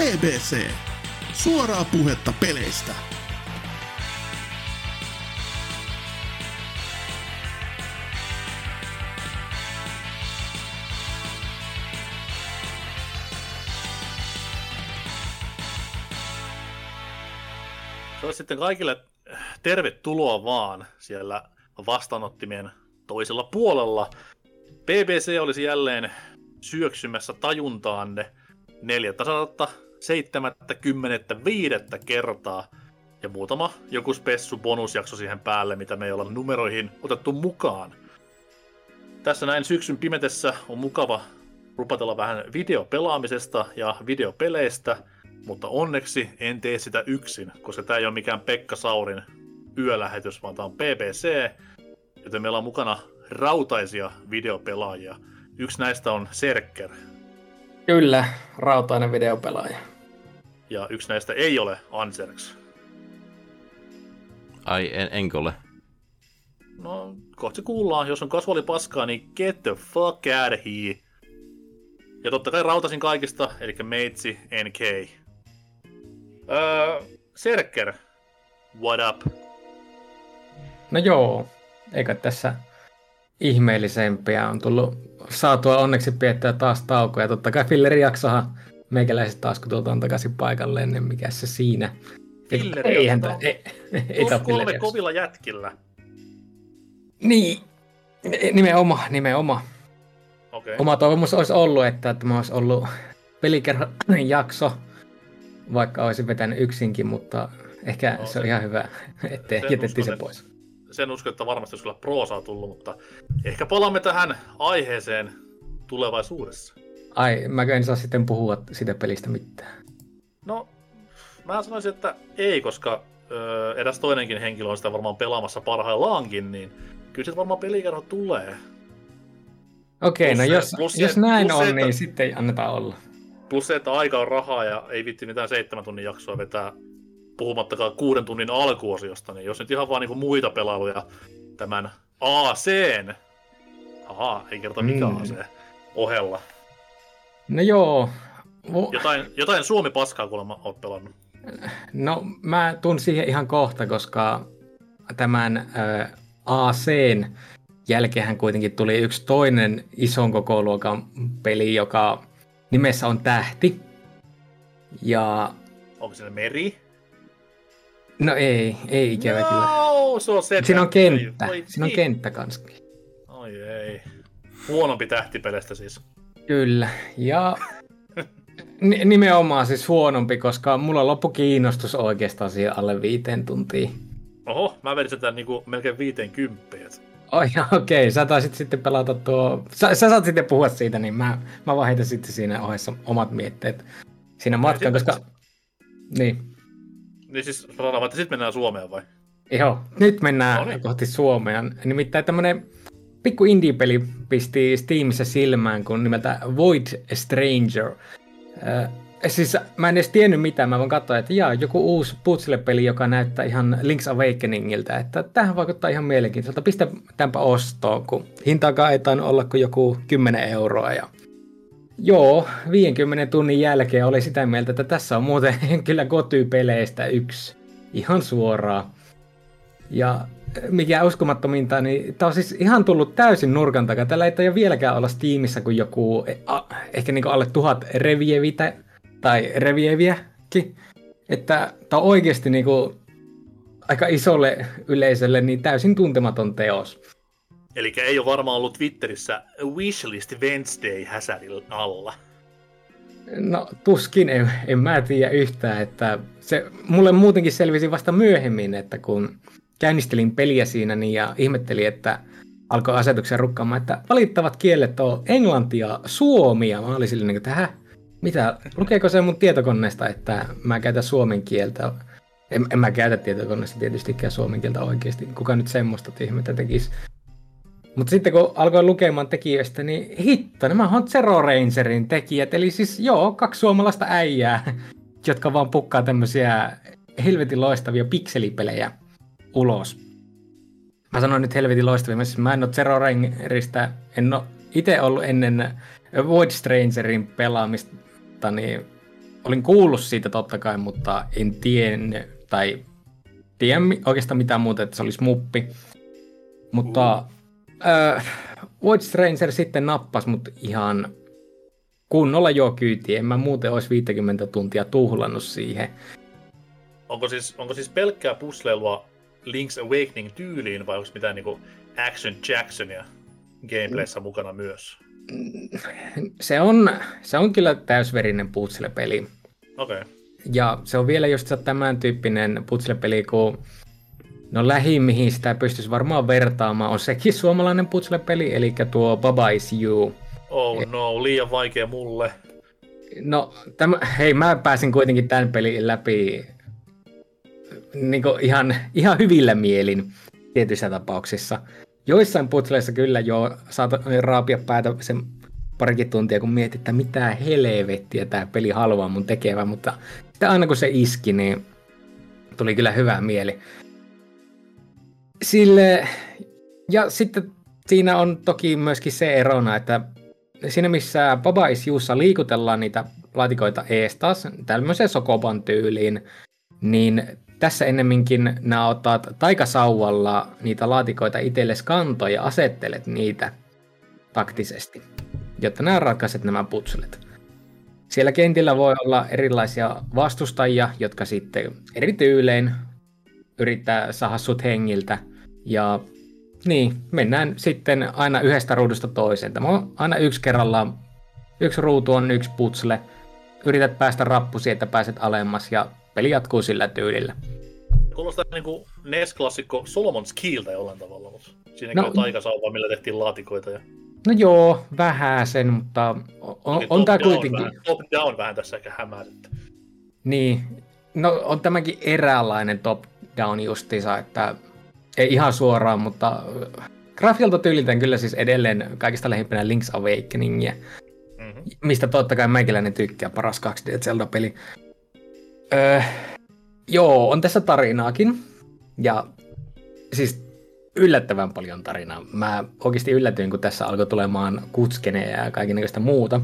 BBC. Suoraa puhetta peleistä. Se olisi sitten kaikille tervetuloa vaan siellä vastaanottimien toisella puolella. BBC olisi jälleen syöksymässä tajuntaanne 475 kertaa ja muutama joku spessu bonusjakso siihen päälle, mitä me ei olla numeroihin otettu mukaan. Tässä näin syksyn pimetessä on mukava rupatella vähän videopelaamisesta ja videopeleistä, mutta onneksi en tee sitä yksin, koska tämä ei ole mikään Pekka Saurin yölähetys, vaan tämä on BBC, joten meillä on mukana rautaisia videopelaajia. Yksi näistä on Serker, Kyllä, rautainen videopelaaja. Ja yksi näistä ei ole Anserks. Ai, en, enkö ole? No, kohta se kuullaan. Jos on kasvoli paskaa, niin get the fuck out of here. Ja totta kai rautasin kaikista, eli meitsi NK. Öö, Serker, what up? No joo, eikö tässä ihmeellisempiä on tullut saatua onneksi piettää taas taukoja. Totta kai fillerijaksohan meikäläiset taas kun tuolta takaisin paikalleen, niin mikä se siinä. Filleri Eihän jakso. tää- ei, ei kolme kovilla jätkillä. Niin, nimenomaan, nimenomaan. Okei. Oma toivomus olisi ollut, että tämä olisi ollut pelikerran jakso, vaikka olisin vetänyt yksinkin, mutta ehkä No, se on ihan hyvä, ettei sen jätettiin se että- pois. Sen uskon, että varmasti olisi kyllä proosaa tullut, mutta ehkä palaamme tähän aiheeseen tulevaisuudessa. Ai, mäkö en saa sitten puhua siitä pelistä mitään. No, mä sanoisin, että ei, koska öö, eräs toinenkin henkilö on sitä varmaan pelaamassa parhaillaankin, niin kyllä se varmaan pelikerho tulee. Okei, Plus no se- jos, plus se- jos näin plus se, on, että- niin sitten annetaan olla. Plus se, että aika on rahaa ja ei vitti mitään seitsemän tunnin jaksoa vetää puhumattakaan kuuden tunnin alkuosiosta, niin jos nyt ihan vaan niinku muita pelailuja tämän ACn, aha, ei kerta mikä Mm. AC, ohella. No joo, Vu- Jotain, jotain Suomi-paskaa kuulemma oot pelannut. no mä tuun siihen ihan kohta, koska tämän ö, ACn jälkeen kuitenkin tuli yksi toinen ison kokoluokan peli, joka nimessä on Tähti. Ja Onko se meri? no ei, ei ikävä kyllä. No, se on se. Siinä on kenttä, Oi, siinä on niin. kenttä kanssa. Oi ei. Huonompi tähtipelestä siis. Kyllä, ja ni- nimenomaan siis huonompi, koska mulla loppu kiinnostus oikeastaan siihen alle viiteen tuntiin. Oho, mä vedin sitä niinku melkein 50. Oi, okei, okay. sä taisit sitten pelata tuo... Sä, sä saat sitten puhua siitä, niin mä, mä vaan heitän sitten siinä ohessa omat mietteet siinä matkaan, koska... Niin, Niin siis sanotaan, että sitten mennään Suomeen vai? joo. Nyt mennään No niin. kohti Suomea. Nimittäin tämmönen pikku indie-peli pisti Steamissa silmään, kun nimeltä Void Stranger. Äh, siis mä en edes tiennyt mitään, mä voin katsoa, että jaa, joku uusi puzzle-peli, joka näyttää ihan Link's Awakeningilta, että tähän vaikuttaa ihan mielenkiintoiselta. Pistä tämänpä ostoon, kun hintaakaan ei tainnut olla kuin joku 10 euroa. Ja... Joo, 50 tunnin jälkeen oli sitä mieltä, että tässä on muuten kyllä kotypeleistä yksi. Ihan suoraan. Ja mikä uskomattominta, niin tää on siis ihan tullut täysin nurkan takaa. Tällä ei taida vieläkään olla Steamissa kuin joku, a, ehkä niinku alle tuhat revievitä, tai revieviäkin. Että tää on oikeasti niinku aika isolle yleisölle niin täysin tuntematon teos. Eli ei ole varmaan ollut Twitterissä Wishlist Wednesday häsärillä alla. No tuskin, en, en mä tiedä yhtään, että se mulle muutenkin selvisi vasta myöhemmin, että kun käynnistelin peliä siinä niin ja ihmettelin, että alkoi asetuksen rukkaamaan, että valittavat kielet on englanti ja suomi, ja mä olin silleen, niin että hä? Mitä? Lukeeko se mun tietokoneesta, että mä käytän suomen kieltä? En, en mä käytä tietokoneesta tietystikään suomen kieltä oikeasti. Kuka nyt semmoista ihmettä tekisi? Mutta sitten kun alkoi lukemaan tekijöistä, niin hitto, nämä on Zero Rangerin tekijät. Eli siis joo, kaksi suomalaista äijää, jotka vaan pukkaa tämmöisiä helvetin loistavia pikselipelejä ulos. Mä sanoin nyt helvetin loistavia, mä, en ole Zero Rangerista, en ole itse ollut ennen Void Strangerin pelaamista, niin olin kuullut siitä totta kai, mutta en tiennyt, tai tiedä oikeastaan mitään muuta, että se olisi muppi. Mutta äh, Void Stranger sitten nappas mut ihan kunnolla jo kyytiin. En mä muuten olisi 50 tuntia tuhlannut siihen. Onko siis, onko siis pelkkää pusleilua Link's Awakening tyyliin vai onko mitään niinku Action Jacksonia gameplayssä mm. mukana myös? Se on, se on kyllä täysverinen putsle-peli. Okei. Okay. Ja se on vielä just tämän tyyppinen putsle-peli, kun no lähin mihin sitä pystyisi varmaan vertaamaan, on sekin suomalainen putsle-peli, eli tuo Baba is You. Oh no, liian vaikea mulle. No, tämä, hei, mä pääsin kuitenkin tämän pelin läpi niin ihan, ihan hyvillä mielin tietyissä tapauksissa. Joissain putsleissa kyllä jo saat raapia päätä sen parikin tuntia, kun mietit, että mitä helvettiä tämä peli haluaa mun tekevä, mutta sitten aina kun se iski, niin tuli kyllä hyvä mieli. Sille, ja sitten siinä on toki myöskin se erona, että siinä missä Baba is liikutellaan niitä laatikoita ees taas tämmöiseen Sokoban tyyliin, niin tässä ennemminkin nämä otat taikasauvalla niitä laatikoita itsellesi kantoja ja asettelet niitä taktisesti, jotta nämä ratkaiset nämä putslet. Siellä kentillä voi olla erilaisia vastustajia, jotka sitten eri tyylein yrittää saada sut hengiltä. Ja niin, mennään sitten aina yhdestä ruudusta toiseen. Tämä on aina yksi kerrallaan. Yksi ruutu on yksi putsle. Yrität päästä rappusi, että pääset alemmas ja peli jatkuu sillä tyylillä. Kuulostaa niin kuin NES-klassikko Solomon's Keeltä jollain tavalla, mutta siinäkin no, on taikasauva, millä tehtiin laatikoita. Ja... No joo, vähän sen, mutta on, on, on tämä kuitenkin... Vähän, top down vähän tässä ehkä hämäärittä. Niin, no on tämäkin eräänlainen top down justiinsa, että ei ihan suoraan, mutta grafialta tyyliltään kyllä siis edelleen kaikista lähimpänä Link's Awakeningia, mm-hmm. mistä totta kai meikäläinen tykkää, paras 2D Zelda-peli. Öö, joo, on tässä tarinaakin. Ja siis yllättävän paljon tarinaa. Mä oikeasti yllätyin, kun tässä alkoi tulemaan kutskeneja ja kaikenlaista muuta.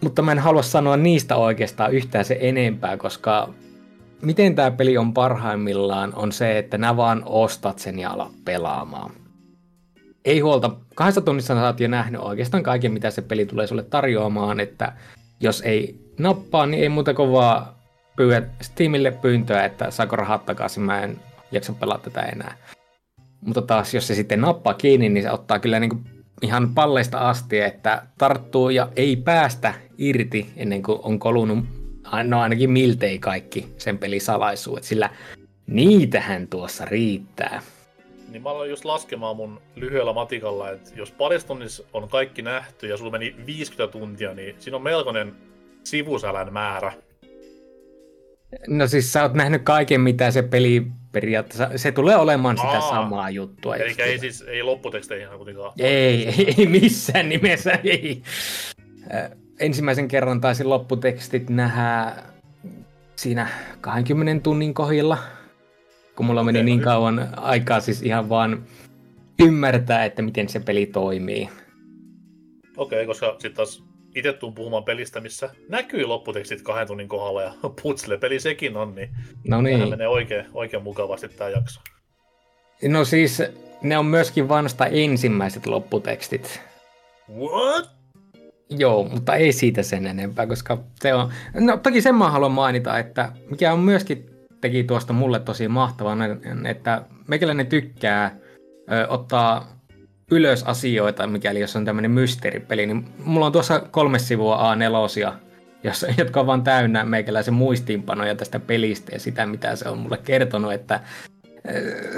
Mutta mä en halua sanoa niistä oikeastaan yhtään se enempää, koska miten tämä peli on parhaimmillaan on se, että nää vaan ostat sen ja alat pelaamaan. Ei huolta, kahdessa tunnissa sä oot jo nähnyt oikeastaan kaiken, mitä se peli tulee sulle tarjoamaan, että jos ei nappaa, niin ei muuta kuin vaan pyydä Steamille pyyntöä, että saako rahat takaisin, mä en jaksa pelata tätä enää. Mutta taas jos se sitten nappaa kiinni, niin se ottaa kyllä niin kuin ihan palleista asti, että tarttuu ja ei päästä irti ennen kuin on kolunut no ainakin miltei kaikki sen pelisalaisuudet, sillä niitähän tuossa riittää. Niin mä aloin just laskemaan mun lyhyellä matikalla, että jos parissa on kaikki nähty ja sulla meni 50 tuntia, niin siinä on melkoinen sivusälän määrä. No siis sä oot nähnyt kaiken, mitä se peli periaatteessa, se tulee olemaan sitä Aa, samaa juttua. Eli ei siis, ei lopputeksteihin kuitenkaan. Ei, ei missään nimessä, ei. Ensimmäisen kerran taisin lopputekstit nähdä siinä 20 tunnin kohilla, kun mulla meni niin kauan aikaa siis ihan vaan ymmärtää, että miten se peli toimii. Okei, okay, koska sitten taas itse tuun puhumaan pelistä, missä näkyy lopputekstit kahden tunnin kohdalla ja putsle-peli sekin on, niin, no niin. menee oikein, oikein mukavasti tämä jakso. No siis ne on myöskin vasta ensimmäiset lopputekstit. What? Joo, mutta ei siitä sen enempää, koska se on... No toki sen mä haluan mainita, että mikä on myöskin teki tuosta mulle tosi mahtavaa, että meikäläinen tykkää ö, ottaa ylös asioita, mikäli jos on tämmöinen mysteeripeli, niin mulla on tuossa kolme sivua A4, jossa, jotka on vaan täynnä meikäläisen muistiinpanoja tästä pelistä ja sitä, mitä se on mulle kertonut, että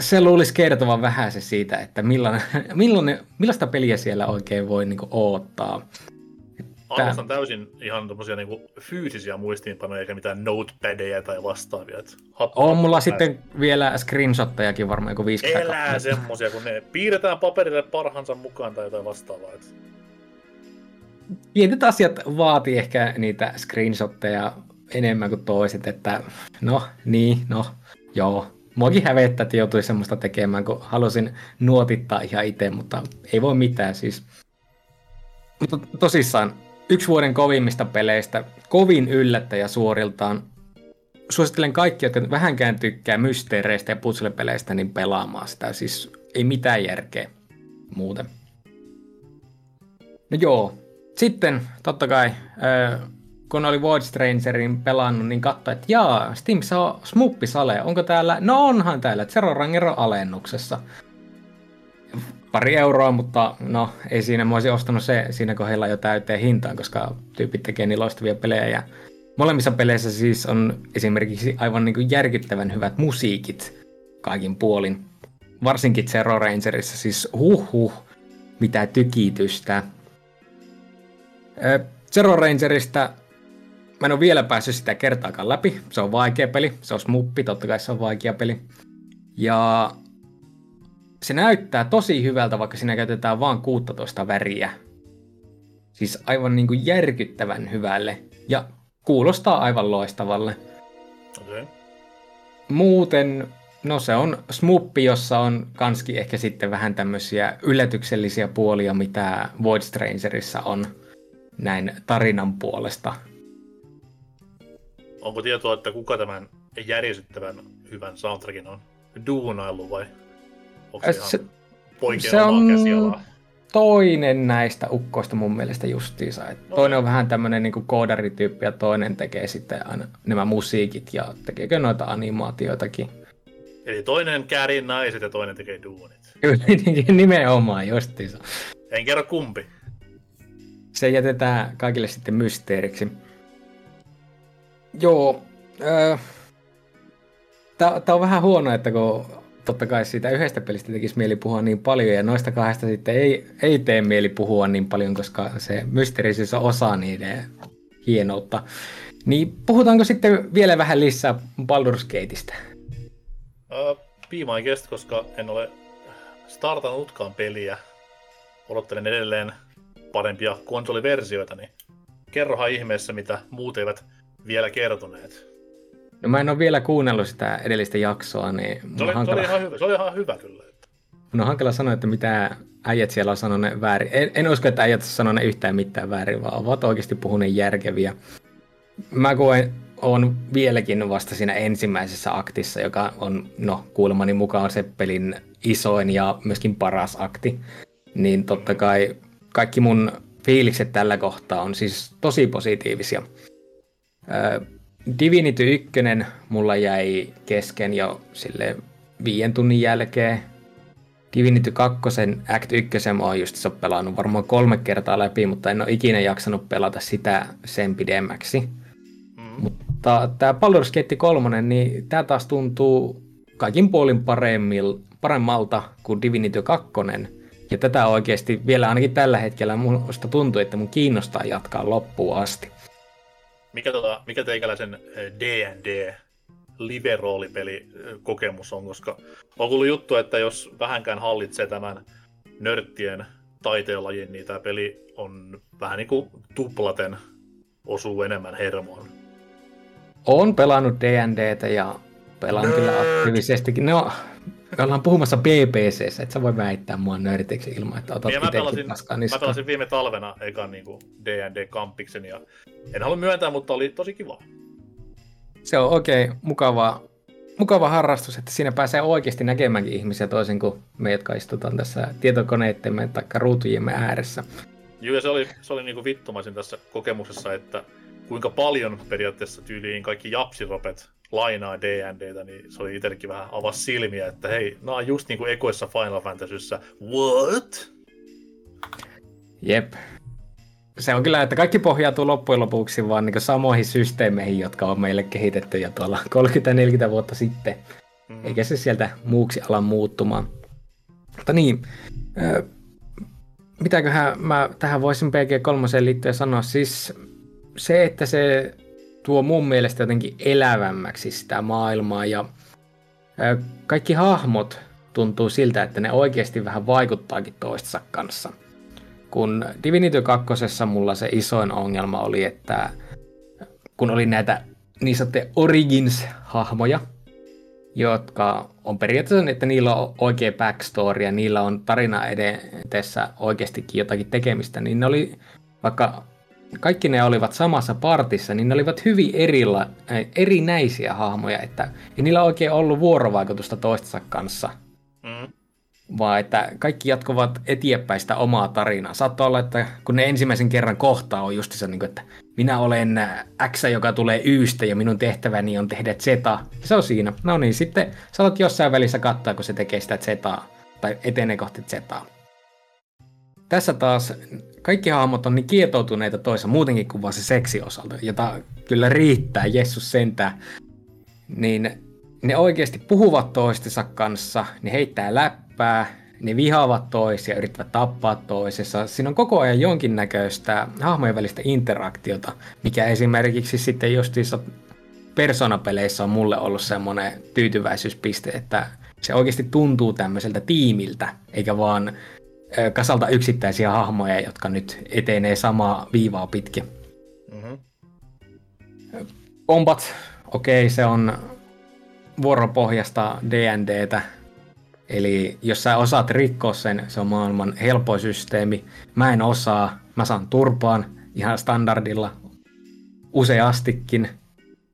se luulisi kertovan vähän se siitä, että millainen, millainen, millaista peliä siellä oikein voi niin odottaa. Arvostan täysin ihan tommosia niinku fyysisiä muistiinpanoja, eikä mitään notepadeja tai vastaavia. on mulla päästä. sitten vielä screenshottejakin varmaan joku 50 Elää semmosia, kun ne piirretään paperille parhansa mukaan tai jotain vastaavaa. Et... Pienet asiat vaatii ehkä niitä screenshotteja enemmän kuin toiset, että no, niin, no, joo. Muakin hävettää, että joutuisi semmoista tekemään, kun halusin nuotittaa ihan itse, mutta ei voi mitään siis. Mutta tosissaan, yksi vuoden kovimmista peleistä, kovin yllättäjä suoriltaan. Suosittelen kaikki, jotka vähänkään tykkää mysteereistä ja puzzle-peleistä, niin pelaamaan sitä. Siis ei mitään järkeä muuten. No joo. Sitten totta kai, kun oli Void Strangerin pelannut, niin katsoi, että jaa, Steam saa smuppisale. Onko täällä? No onhan täällä, Zero Rangero alennuksessa pari euroa, mutta no ei siinä, mä olisin ostanut se siinä kohdalla jo täyteen hintaan, koska tyypit tekee niin loistavia pelejä. Ja molemmissa peleissä siis on esimerkiksi aivan niin kuin järkyttävän hyvät musiikit kaikin puolin. Varsinkin Zero Rangerissa, siis huh huh, mitä tykitystä. Zero Rangerista mä en ole vielä päässyt sitä kertaakaan läpi. Se on vaikea peli, se on smuppi, totta kai se on vaikea peli. Ja se näyttää tosi hyvältä, vaikka siinä käytetään vain 16 väriä. Siis aivan niin kuin järkyttävän hyvälle. Ja kuulostaa aivan loistavalle. Okay. Muuten, no se on smuppi, jossa on kanski ehkä sitten vähän tämmöisiä yllätyksellisiä puolia, mitä Void Strangerissa on näin tarinan puolesta. Onko tietoa, että kuka tämän järjestettävän hyvän soundtrackin on duunaillut vai Onko se, se, se on käsialaa? toinen näistä ukkoista mun mielestä justiinsa. Et okay. Toinen on vähän tämmöinen niin koodarityyppi ja toinen tekee sitten aina nämä musiikit ja tekeekö noita animaatioitakin. Eli toinen käärii naiset ja toinen tekee duunit. Nimenomaan justiinsa. En kerro kumpi. Se jätetään kaikille sitten mysteeriksi. Joo. Äh, Tämä on vähän huono, että kun totta kai siitä yhdestä pelistä tekisi mieli puhua niin paljon, ja noista kahdesta sitten ei, ei tee mieli puhua niin paljon, koska se mysteerisyys on osa niiden hienoutta. Niin puhutaanko sitten vielä vähän lisää Baldur's Gateista? Uh, koska en ole startannutkaan peliä. Odottelen edelleen parempia konsoliversioita, niin kerrohan ihmeessä, mitä muut eivät vielä kertoneet. No mä en ole vielä kuunnellut sitä edellistä jaksoa, niin... Se oli, hankala... se oli, ihan, hyvä, se oli ihan hyvä kyllä. On hankala sanoa, että mitä äijät siellä on sanonut väärin. En, en usko, että äijät sanonut yhtään mitään väärin, vaan ovat oikeasti puhuneet järkeviä. Mä koen, on vieläkin vasta siinä ensimmäisessä aktissa, joka on, no kuulemani mukaan se pelin isoin ja myöskin paras akti. Niin totta kai kaikki mun fiilikset tällä kohtaa on siis tosi positiivisia. Divinity 1 mulla jäi kesken jo sille viien tunnin jälkeen. Divinity 2 Act 1 mä oon just pelannut varmaan kolme kertaa läpi, mutta en ole ikinä jaksanut pelata sitä sen pidemmäksi. Mm. Mutta tämä Baldur's Gate 3, niin tämä taas tuntuu kaikin puolin paremmil, paremmalta kuin Divinity 2. Ja tätä oikeasti vielä ainakin tällä hetkellä musta tuntuu, että mun kiinnostaa jatkaa loppuun asti. Mikä, tota, mikä teikäläisen D&D eh, live-roolipeli eh, kokemus on, koska on kuullut juttu, että jos vähänkään hallitsee tämän nörttien taiteenlajin, niin tämä peli on vähän niin kuin tuplaten osuu enemmän hermoon. Olen pelannut D&Dtä ja pelaan kyllä aktiivisestikin. No, me ollaan puhumassa BBC, et sä voi väittää mua nörtiksi ilman, että otat mä pelasin, mä pelasin viime talvena ekan niin D&D-kampiksen ja en halua myöntää, mutta oli tosi kiva. Se on oikein mukava, mukava harrastus, että siinä pääsee oikeasti näkemäänkin ihmisiä toisin kuin me, jotka istutaan tässä tietokoneittemme tai ruutujemme ääressä. Joo, ja se oli, se oli niin kuin vittumaisin tässä kokemuksessa, että kuinka paljon periaatteessa tyyliin kaikki japsiropet lainaa D&Dtä, niin se oli itsellekin vähän avas silmiä, että hei, nämä on just niin kuin ekoissa Final Fantasyssä. What? Jep. Se on kyllä, että kaikki pohjautuu loppujen lopuksi vaan niin samoihin systeemeihin, jotka on meille kehitetty jo tuolla 30-40 vuotta sitten. Mm-hmm. Eikä se sieltä muuksi ala muuttumaan. Mutta niin, mitäköhän mä tähän voisin PG3 liittyen sanoa, siis se, että se tuo mun mielestä jotenkin elävämmäksi sitä maailmaa ja kaikki hahmot tuntuu siltä, että ne oikeasti vähän vaikuttaakin toistensa kanssa. Kun Divinity 2. mulla se isoin ongelma oli, että kun oli näitä niin sanottuja Origins-hahmoja, jotka on periaatteessa, että niillä on oikea backstory ja niillä on tarina edessä oikeastikin jotakin tekemistä, niin ne oli vaikka kaikki ne olivat samassa partissa, niin ne olivat hyvin erilla, äh, erinäisiä hahmoja, että ei niillä oikein ollut vuorovaikutusta toistensa kanssa. Mm. Vaan että kaikki jatkuvat eteenpäin sitä omaa tarinaa. Saattaa olla, että kun ne ensimmäisen kerran kohtaa on just se, niin kuin, että minä olen X, joka tulee Ystä ja minun tehtäväni on tehdä Z. Se on siinä. No niin, sitten saatat jossain välissä katsoa, kun se tekee sitä Z tai etenee kohti Z. Tässä taas kaikki hahmot on niin kietoutuneita toisa muutenkin kuin vaan se seksi osalta, jota kyllä riittää, Jessus sentää. Niin ne oikeasti puhuvat toistensa kanssa, ne heittää läppää, ne vihaavat toisia, yrittävät tappaa toisessa. Siinä on koko ajan jonkinnäköistä hahmojen välistä interaktiota, mikä esimerkiksi sitten justiinsa persoonapeleissä on mulle ollut semmoinen tyytyväisyyspiste, että se oikeasti tuntuu tämmöiseltä tiimiltä, eikä vaan kasalta yksittäisiä hahmoja, jotka nyt etenee samaa viivaa pitkin. Mm-hmm. Kombat, okei, okay, se on vuoropohjasta D&Dtä, eli jos sä osaat rikkoa sen, se on maailman helpoin systeemi. Mä en osaa, mä saan turpaan ihan standardilla useastikin,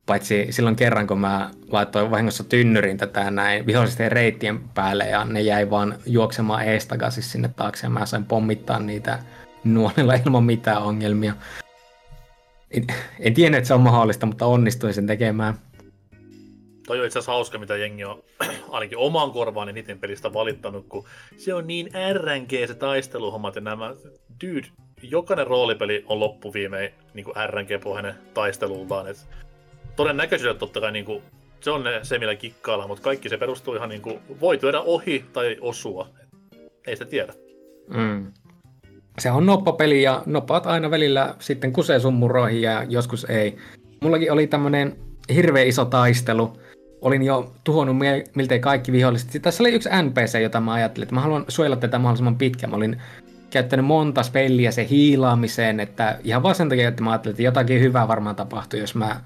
Paitsi silloin kerran, kun mä laitoin vahingossa tynnyrin tätä näin vihollisten reittien päälle ja ne jäi vaan juoksemaan ees takaisin sinne taakse ja mä sain pommittaa niitä nuolilla ilman mitään ongelmia. En, en tiedä, että se on mahdollista, mutta onnistuin sen tekemään. Toi on itse asiassa hauska, mitä jengi on ainakin omaan korvaan eniten pelistä valittanut, kun se on niin RNG se taisteluhommat ja nämä. Dude, jokainen roolipeli on loppuviimein niin RNG-pohjainen taistelultaan. että todennäköisyydellä totta kai niin kuin, se on se, millä kikkaillaan, mutta kaikki se perustuu ihan niin kuin, voi työdä ohi tai osua. Ei sitä tiedä. Mm. Se on noppapeli ja noppaat aina välillä sitten kusee sun muroihin ja joskus ei. Mullakin oli tämmönen hirveä iso taistelu. Olin jo tuhonnut miltei kaikki viholliset. Tässä oli yksi NPC, jota mä ajattelin, että mä haluan suojella tätä mahdollisimman pitkään. Mä olin käyttänyt monta spelliä se hiilaamiseen, että ihan vaan sen takia, että mä ajattelin, että jotakin hyvää varmaan tapahtuu, jos mä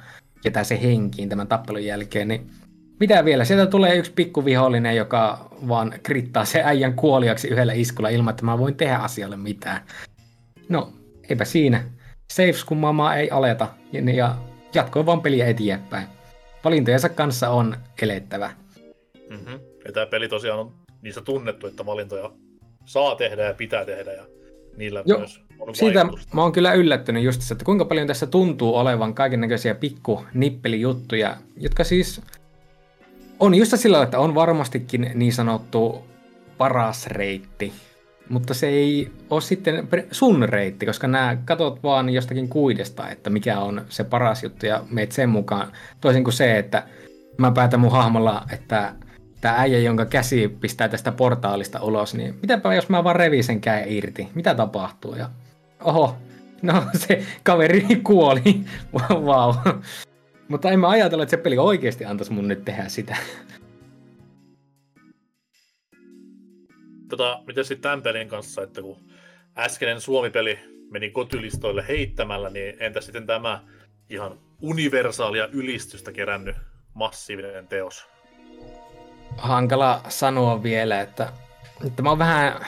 jätä se henkiin tämän tappelun jälkeen, niin mitä vielä? Sieltä tulee yksi pikkuvihollinen, joka vaan krittaa se äijän kuoliaksi yhdellä iskulla ilman, että mä voin tehdä asialle mitään. No, eipä siinä. Saves kummaa ei aleta ja jatkoi vaan peliä eteenpäin. Valintojensa kanssa on elettävä. Mm-hmm. Ja tämä peli tosiaan on niissä tunnettu, että valintoja saa tehdä ja pitää tehdä ja niillä jo, myös Siitä mä oon kyllä yllättynyt just että kuinka paljon tässä tuntuu olevan kaiken näköisiä pikku nippelijuttuja, jotka siis on just sillä että on varmastikin niin sanottu paras reitti, mutta se ei ole sitten sun reitti, koska nämä katot vaan jostakin kuidesta, että mikä on se paras juttu ja meet sen mukaan. Toisin kuin se, että mä päätän mun hahmolla, että tämä äijä, jonka käsi pistää tästä portaalista ulos, niin mitäpä jos mä vaan revin sen käen irti? Mitä tapahtuu? Ja oho, no se kaveri kuoli. Vau. wow. Mutta en mä ajatella, että se peli oikeasti antaisi mun nyt tehdä sitä. Tota, miten sitten tämän pelin kanssa, että kun äskeinen Suomi-peli meni kotylistoille heittämällä, niin entä sitten tämä ihan universaalia ylistystä kerännyt massiivinen teos? Hankala sanoa vielä, että, että mä oon vähän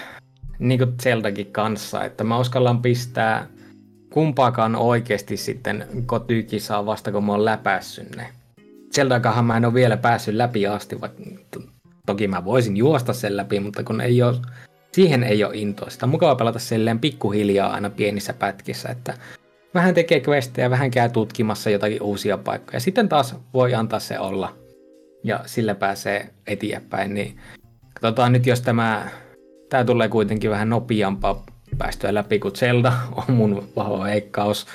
niin kuin Zeldakin kanssa, että mä uskallan pistää kumpaakaan oikeasti sitten kotykisaa vasta kun mä oon läpässyt ne. Zeldakahan mä en ole vielä päässyt läpi asti, vaikka toki mä voisin juosta sen läpi, mutta kun ei ole, siihen ei ole intoa. Sitä on mukava pelata silleen pikkuhiljaa aina pienissä pätkissä, että vähän tekee questejä, vähän käy tutkimassa jotakin uusia paikkoja. Sitten taas voi antaa se olla ja sillä pääsee eteenpäin. Niin katsotaan nyt, jos tämä Tää tulee kuitenkin vähän nopeampaa päästöä läpi kuin Zelda, on mun vahva veikkaus.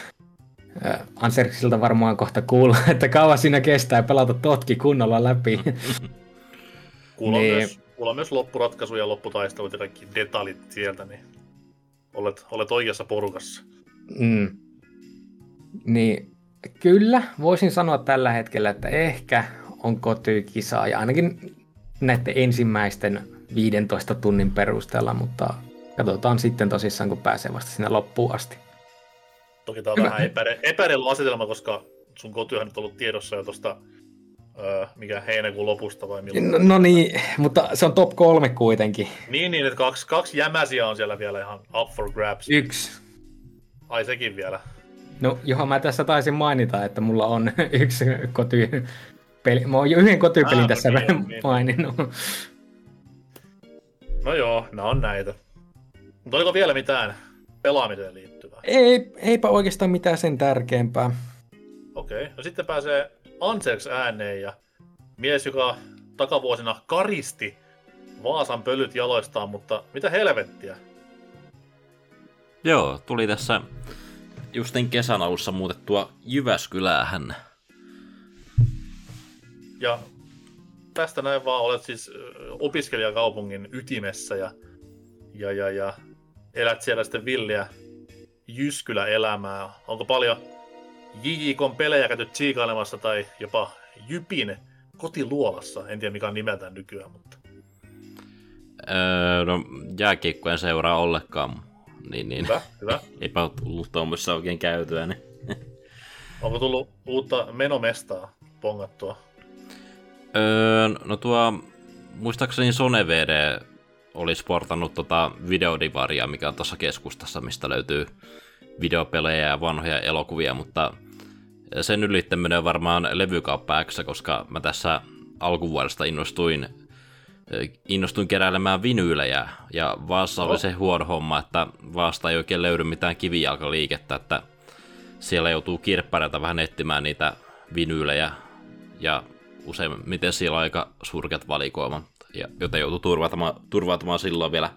Anserksilta varmaan kohta kuulla, että kauan siinä kestää pelata totki kunnolla läpi. Kuulla, niin. myös, kuulla myös loppuratkaisu ja lopputaistelut ja kaikki detaljit sieltä, niin olet, olet oikeassa porukassa. Mm. Niin, kyllä, voisin sanoa tällä hetkellä, että ehkä on kotykisaa ja ainakin näiden ensimmäisten 15 tunnin perusteella, mutta katsotaan sitten tosissaan, kun pääsee vasta sinne loppuun asti. Toki tämä on Hyvä. vähän epärä, epäreilu asetelma, koska sun kotyhän nyt ollut tiedossa jo tuosta öö, mikä heinäkuun lopusta vai milloin? No, no niin, mutta se on top kolme kuitenkin. Niin, niin, että kaksi, kaksi jämäsiä on siellä vielä ihan up for grabs. Yksi. Ai sekin vielä. No, johon mä tässä taisin mainita, että mulla on yksi koti... Peli. Mä oon jo yhden kotipelin Ah, tässä okei, okei. maininnut. No joo, nämä on näitä. Mutta oliko vielä mitään pelaamiseen liittyvää? Ei, eipä oikeastaan mitään sen tärkeämpää. Okei, no sitten pääsee Anseks ääneen ja mies, joka takavuosina karisti Vaasan pölyt jaloistaan, mutta mitä helvettiä? Joo, tuli tässä justin kesän alussa muutettua Jyväskyläähän. Ja tästä näin vaan olet siis opiskelijakaupungin ytimessä ja, ja, ja, ja elät siellä sitten villiä Jyskylä-elämää. Onko paljon JJKn pelejä käyty tsiikailemassa tai jopa Jypin kotiluolassa? En tiedä mikä on nimeltään nykyään, mutta Öö, no, jääkiekkojen seuraa ollenkaan. Niin, niin. hyvä, hyvä. Eipä ole tullut tuommoissa oikein käytyä. Niin. Onko tullut uutta menomestaa pongattua? Öö, no tuo, muistaakseni Sone VD oli sportannut tota videodivaria, mikä on tuossa keskustassa, mistä löytyy videopelejä ja vanhoja elokuvia, mutta sen ylittäminen on varmaan levykauppa X, koska mä tässä alkuvuodesta innostuin, innostuin keräilemään vinyylejä, ja Vaassa oli Oho. se huono homma, että Vaasta ei oikein löydy mitään kivijalkaliikettä, että siellä joutuu kirppareilta vähän etsimään niitä vinyylejä, ja useimmiten siellä on aika surkeat valikoimat, ja, joten joutuu turvautumaan, turvautumaan silloin vielä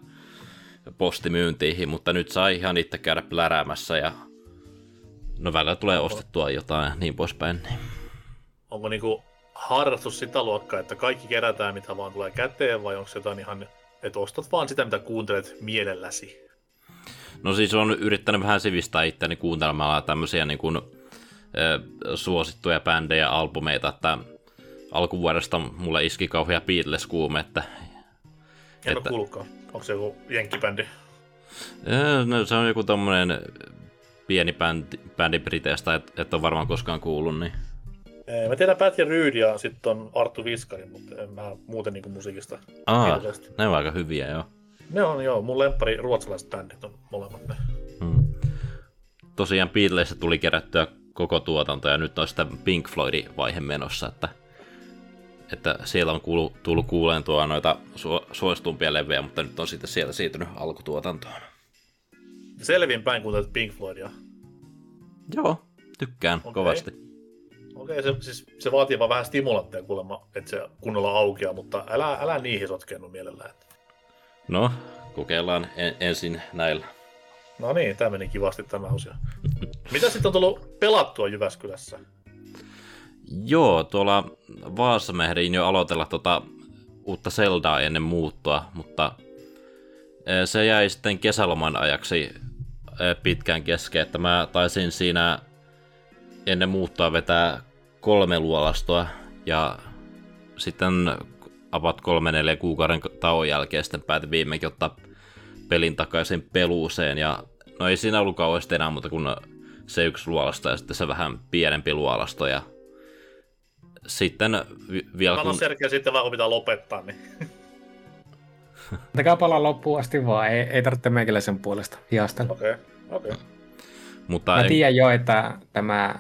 postimyyntiin, mutta nyt saa ihan itse käydä pläräämässä ja no välillä tulee ostettua jotain ja niin poispäin. Niin. Onko niinku harrastus sitä luokkaa, että kaikki kerätään mitä vaan tulee käteen vai onko se jotain ihan, että ostat vaan sitä mitä kuuntelet mielelläsi? No siis on yrittänyt vähän sivistää itteni kuuntelemalla tämmöisiä niin kuin, suosittuja bändejä, albumeita, että alkuvuodesta mulle iski kauhea Beatles-kuume, että En Että- ole kuullutkaan. Onko se joku jenkkibändi? ö, no, se on joku tommonen pieni bändi, bändi Briteistä, et, et ole varmaan koskaan kuullut, niin Ee, Mä tiedän Pat ja Ryd ja sitten on Arttu Viskari, mutta en mä muuten niinku musiikista Aa, ne on aika hyviä, joo. Ne on joo, mun lemppari ruotsalaiset bändit on molemmat ne. Hmm. Tosiaan Beatlesista tuli kerättyä koko tuotanto ja nyt on sitä Pink Floydin vaihe menossa, että, että siellä on kuulu, tullut kuuleen tuo noita su, suositumpia levyjä, mutta nyt on sitten sieltä siirtynyt alkutuotantoon. Selvin päin kuuntelet Pink Floydia. Joo, tykkään Okei. kovasti. Okei, se, siis, se vaatii vaan vähän stimulantteja kuulemma, että se kunnolla aukeaa, mutta älä, älä niihin sotkeennu mielellään. No, kokeillaan en, ensin näillä. No niin, tämä meni kivasti tämä osio. Mitä sitten on tullut pelattua Jyväskylässä? Joo, tuolla Vaassa ehdin jo aloitella tota uutta Zeldaa ennen muuttoa, mutta eh, se jäi sitten kesäloman ajaksi eh, pitkään kesken, että mä taisin siinä ennen muuttoa vetää kolme luolastoa ja sitten about kolme neljä kuukauden tauon jälkeen sitten päätin viimeinkin ottaa pelin takaisin peluuseen ja no ei siinä ollut kauheasti enää muuta kuin se yksi luolasto ja sitten se vähän pienempi luolasto ja sitten vi- vielä kun... Sergei sitten vaan kun pitää lopettaa, niin Antakaa palaa loppuun asti vaan, ei, ei tarvitse meikäläisen puolesta hihastella. okei, okei. Mutta Mä en, tiedän jo, että tämä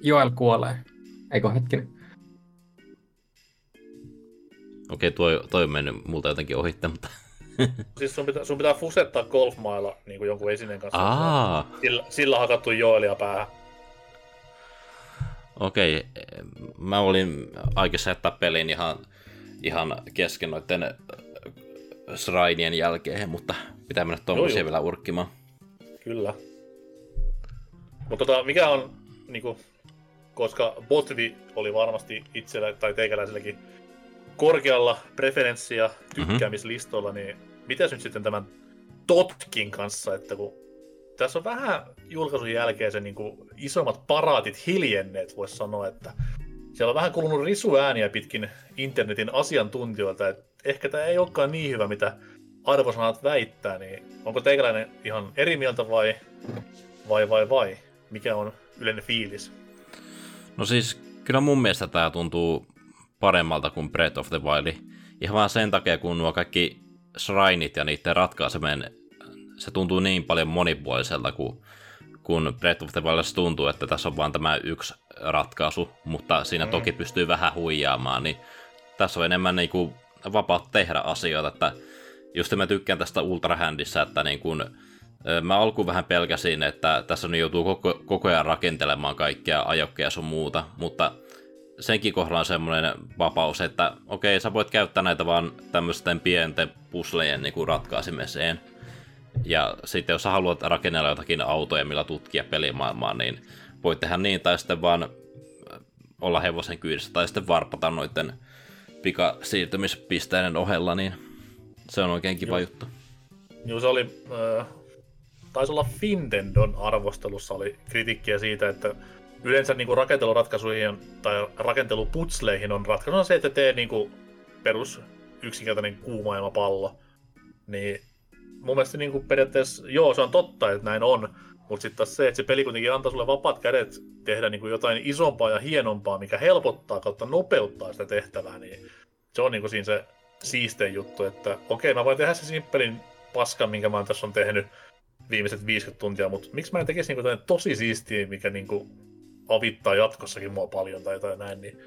Joel kuolee. Eikö hetkinen? okei, tuo, toi on mennyt multa jotenkin ohitte, mutta... Siis sun pitää, sun pitää fusettaa golfmailla niin kuin jonkun esineen kanssa. Aa, Sillä, sillä hakattu Joelia päähän. Okei. Mä olin aikeissa jättää pelin ihan, ihan kesken noiden äh, shrinien jälkeen, mutta pitää mennä tuommoisia vielä urkkimaan. Kyllä. Mutta tota, mikä on, niinku, koska Botvi oli varmasti itsellä tai teikäläiselläkin korkealla preferenssi- ja tykkäämislistoilla, niin mitäs nyt sitten tämän Totkin kanssa, että kun tässä on vähän julkaisun jälkeen se niin isommat paraatit hiljenneet, voisi sanoa, että siellä on vähän kulunut risuääniä pitkin internetin asiantuntijoilta, että ehkä tämä ei olekaan niin hyvä, mitä arvosanat väittää, niin onko teikäläinen ihan eri mieltä vai, vai, vai, vai? Mikä on yleinen fiilis? No siis, kyllä mun mielestä tää tuntuu paremmalta kuin Breath of the Wild. Ihan vaan sen takia, kun nuo kaikki shrineit ja niiden ratkaiseminen, se tuntuu niin paljon monipuoliselta kuin kun Breath of the Wildissa tuntuu, että tässä on vain tämä yksi ratkaisu, mutta siinä mm. toki pystyy vähän huijaamaan, niin tässä on enemmän niin kuin vapautta tehdä asioita, että just mä tykkään tästä Ultrahändissä, että niin kuin, mä alkuun vähän pelkäsin, että tässä on joutuu koko, koko ajan rakentelemaan kaikkea ajokkeja sun muuta, mutta senkin kohdalla on semmoinen vapaus, että okei, sä voit käyttää näitä vaan tämmöisten pienten puslejen niin kuin ratkaisemiseen. Ja sitten jos sä haluat rakennella jotakin autoja, millä tutkia pelimaailmaa, niin voit tehdä niin, tai sitten vaan olla hevosen kyydissä, tai sitten varpata noiden pikasiirtymispisteiden ohella, niin se on oikein kiva Joo. juttu. Joo, se oli, äh, taisi olla Fintendon arvostelussa oli kritiikkiä siitä, että yleensä niin kuin rakenteluratkaisuihin tai rakenteluputsleihin on ratkaisuna se, että tee niin kuin perus yksinkertainen kuumailmapallo. Niin mun mielestä niin kuin periaatteessa, joo, se on totta, että näin on, mutta sitten se, että se peli kuitenkin antaa sulle vapaat kädet tehdä niin kuin jotain isompaa ja hienompaa, mikä helpottaa kautta nopeuttaa sitä tehtävää, niin se on niin kuin siinä se siistein juttu, että okei, mä voin tehdä se simppelin paskan, minkä mä tässä on tehnyt viimeiset 50 tuntia, mutta miksi mä en tekisi niin tosi siistiä, mikä niin kuin avittaa jatkossakin mua paljon tai jotain näin, niin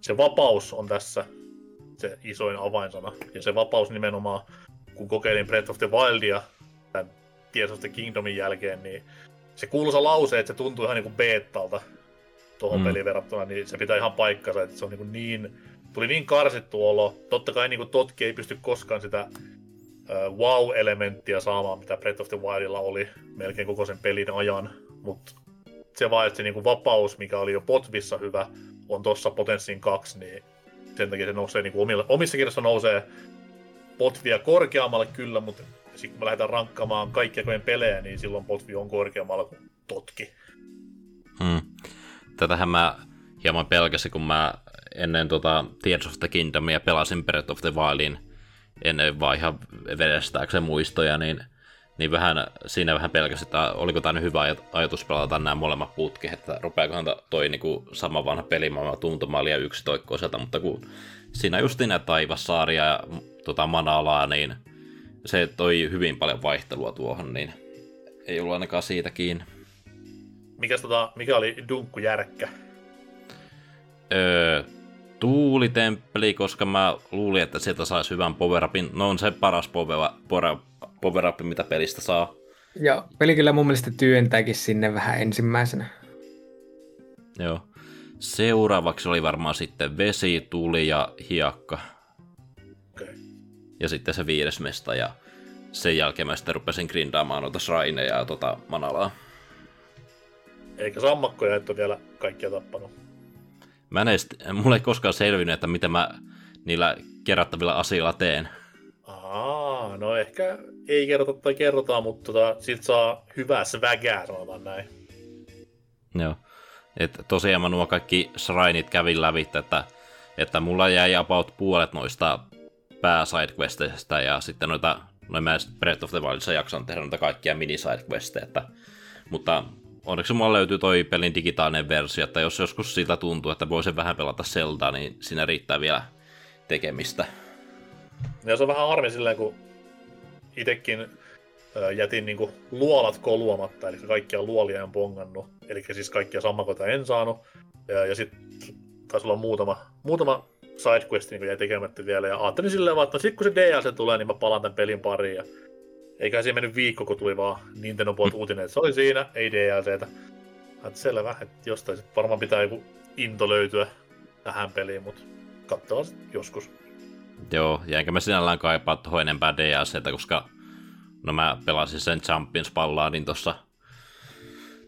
se vapaus on tässä se isoin avainsana. Ja se vapaus nimenomaan, kun kokeilin Breath of the Wildia tämän Tears of the Kingdomin jälkeen, niin se kuuluisa lause, että se tuntuu ihan niin kuin beettalta tuohon mm. peliin verrattuna, niin se pitää ihan paikkansa, että se on niin, niin tuli niin karsittu olo. Totta kai niin kuin Totki ei pysty koskaan sitä uh, wow-elementtiä saamaan, mitä Breath of the Wildilla oli melkein koko sen pelin ajan, mutta se vaan, että se niinku vapaus, mikä oli jo Potvissa hyvä, on tuossa Potenssin kaksi, niin sen takia se nousee niinku omilla, omissa kirjassa nousee Potvia korkeammalle kyllä, mutta sitten kun me lähdetään rankkaamaan kaikkia pelejä, niin silloin Potvi on korkeammalla kuin Totki. Hmm. Tätähän mä hieman pelkäsin, kun mä ennen tota Tears of the Kingdomia pelasin Breath of the Wildin ennen vaan ihan vedestääkseen muistoja, niin niin vähän, siinä vähän pelkäsi, että oliko tämä hyvä ajatus pelata nämä molemmat putki, että rupeakohan toi niin kuin sama vanha pelimaailma tuntumaan liian yksitoikkoiselta, mutta kun siinä just nämä taivassaaria ja tota manalaa, niin se toi hyvin paljon vaihtelua tuohon, niin ei ollut ainakaan siitä kiinni. Mikäs tota, mikä oli dunkku järkkä? Öö, tuulitemppeli, koska mä luulin, että sieltä saisi hyvän power upin. No on se paras power, power, up, mitä pelistä saa. Ja peli kyllä mun mielestä työntääkin sinne vähän ensimmäisenä. Joo. Seuraavaksi oli varmaan sitten vesi, tuli ja hiakka. Okay. Ja sitten se viides mesta ja sen jälkeen mä sitten rupesin grindaamaan noita shraineja ja tota manalaa. Eikä sammakkoja et ole vielä kaikkia tappanut. Mä en edes, mulle ei koskaan selvinnyt, että mitä mä niillä kerättävillä asioilla teen. Aa, no ehkä ei kerrota tai kerrotaan, mutta tota, sit saa hyvää svägää, sanotaan näin. Joo. Et tosiaan mä nuo kaikki shrineit kävin läpi, että, että mulla jäi about puolet noista pääsidequesteista ja sitten noita, noin mä Breath of the Wildissa jakson tehdä noita kaikkia mini sidequesteja, että, mutta onneksi mulla löytyy toi pelin digitaalinen versio, että jos joskus siltä tuntuu, että voisin vähän pelata Zeldaa, niin siinä riittää vielä tekemistä. Ja se on vähän harmi silleen, kun itekin jätin niinku luolat koluamatta, eli kaikkia luolia en pongannut. Eli siis kaikkia sammakoita en saanut. Ja, ja sitten taisi olla muutama, muutama sidequest niin jäi tekemättä vielä. Ja ajattelin silleen vaan, että no sit kun se DLC tulee, niin mä palaan tämän pelin pariin. Ja eikä siinä mennyt viikko, kun tuli vaan Nintendo Post uutinen, että se oli siinä, ei DLCtä. Että selvä, että jostain sit varmaan pitää joku into löytyä tähän peliin, mutta katsotaan joskus. Joo, ja enkä mä sinällään kaipaa tuohon enempää DLCtä, koska no mä pelasin sen Champions niin tuossa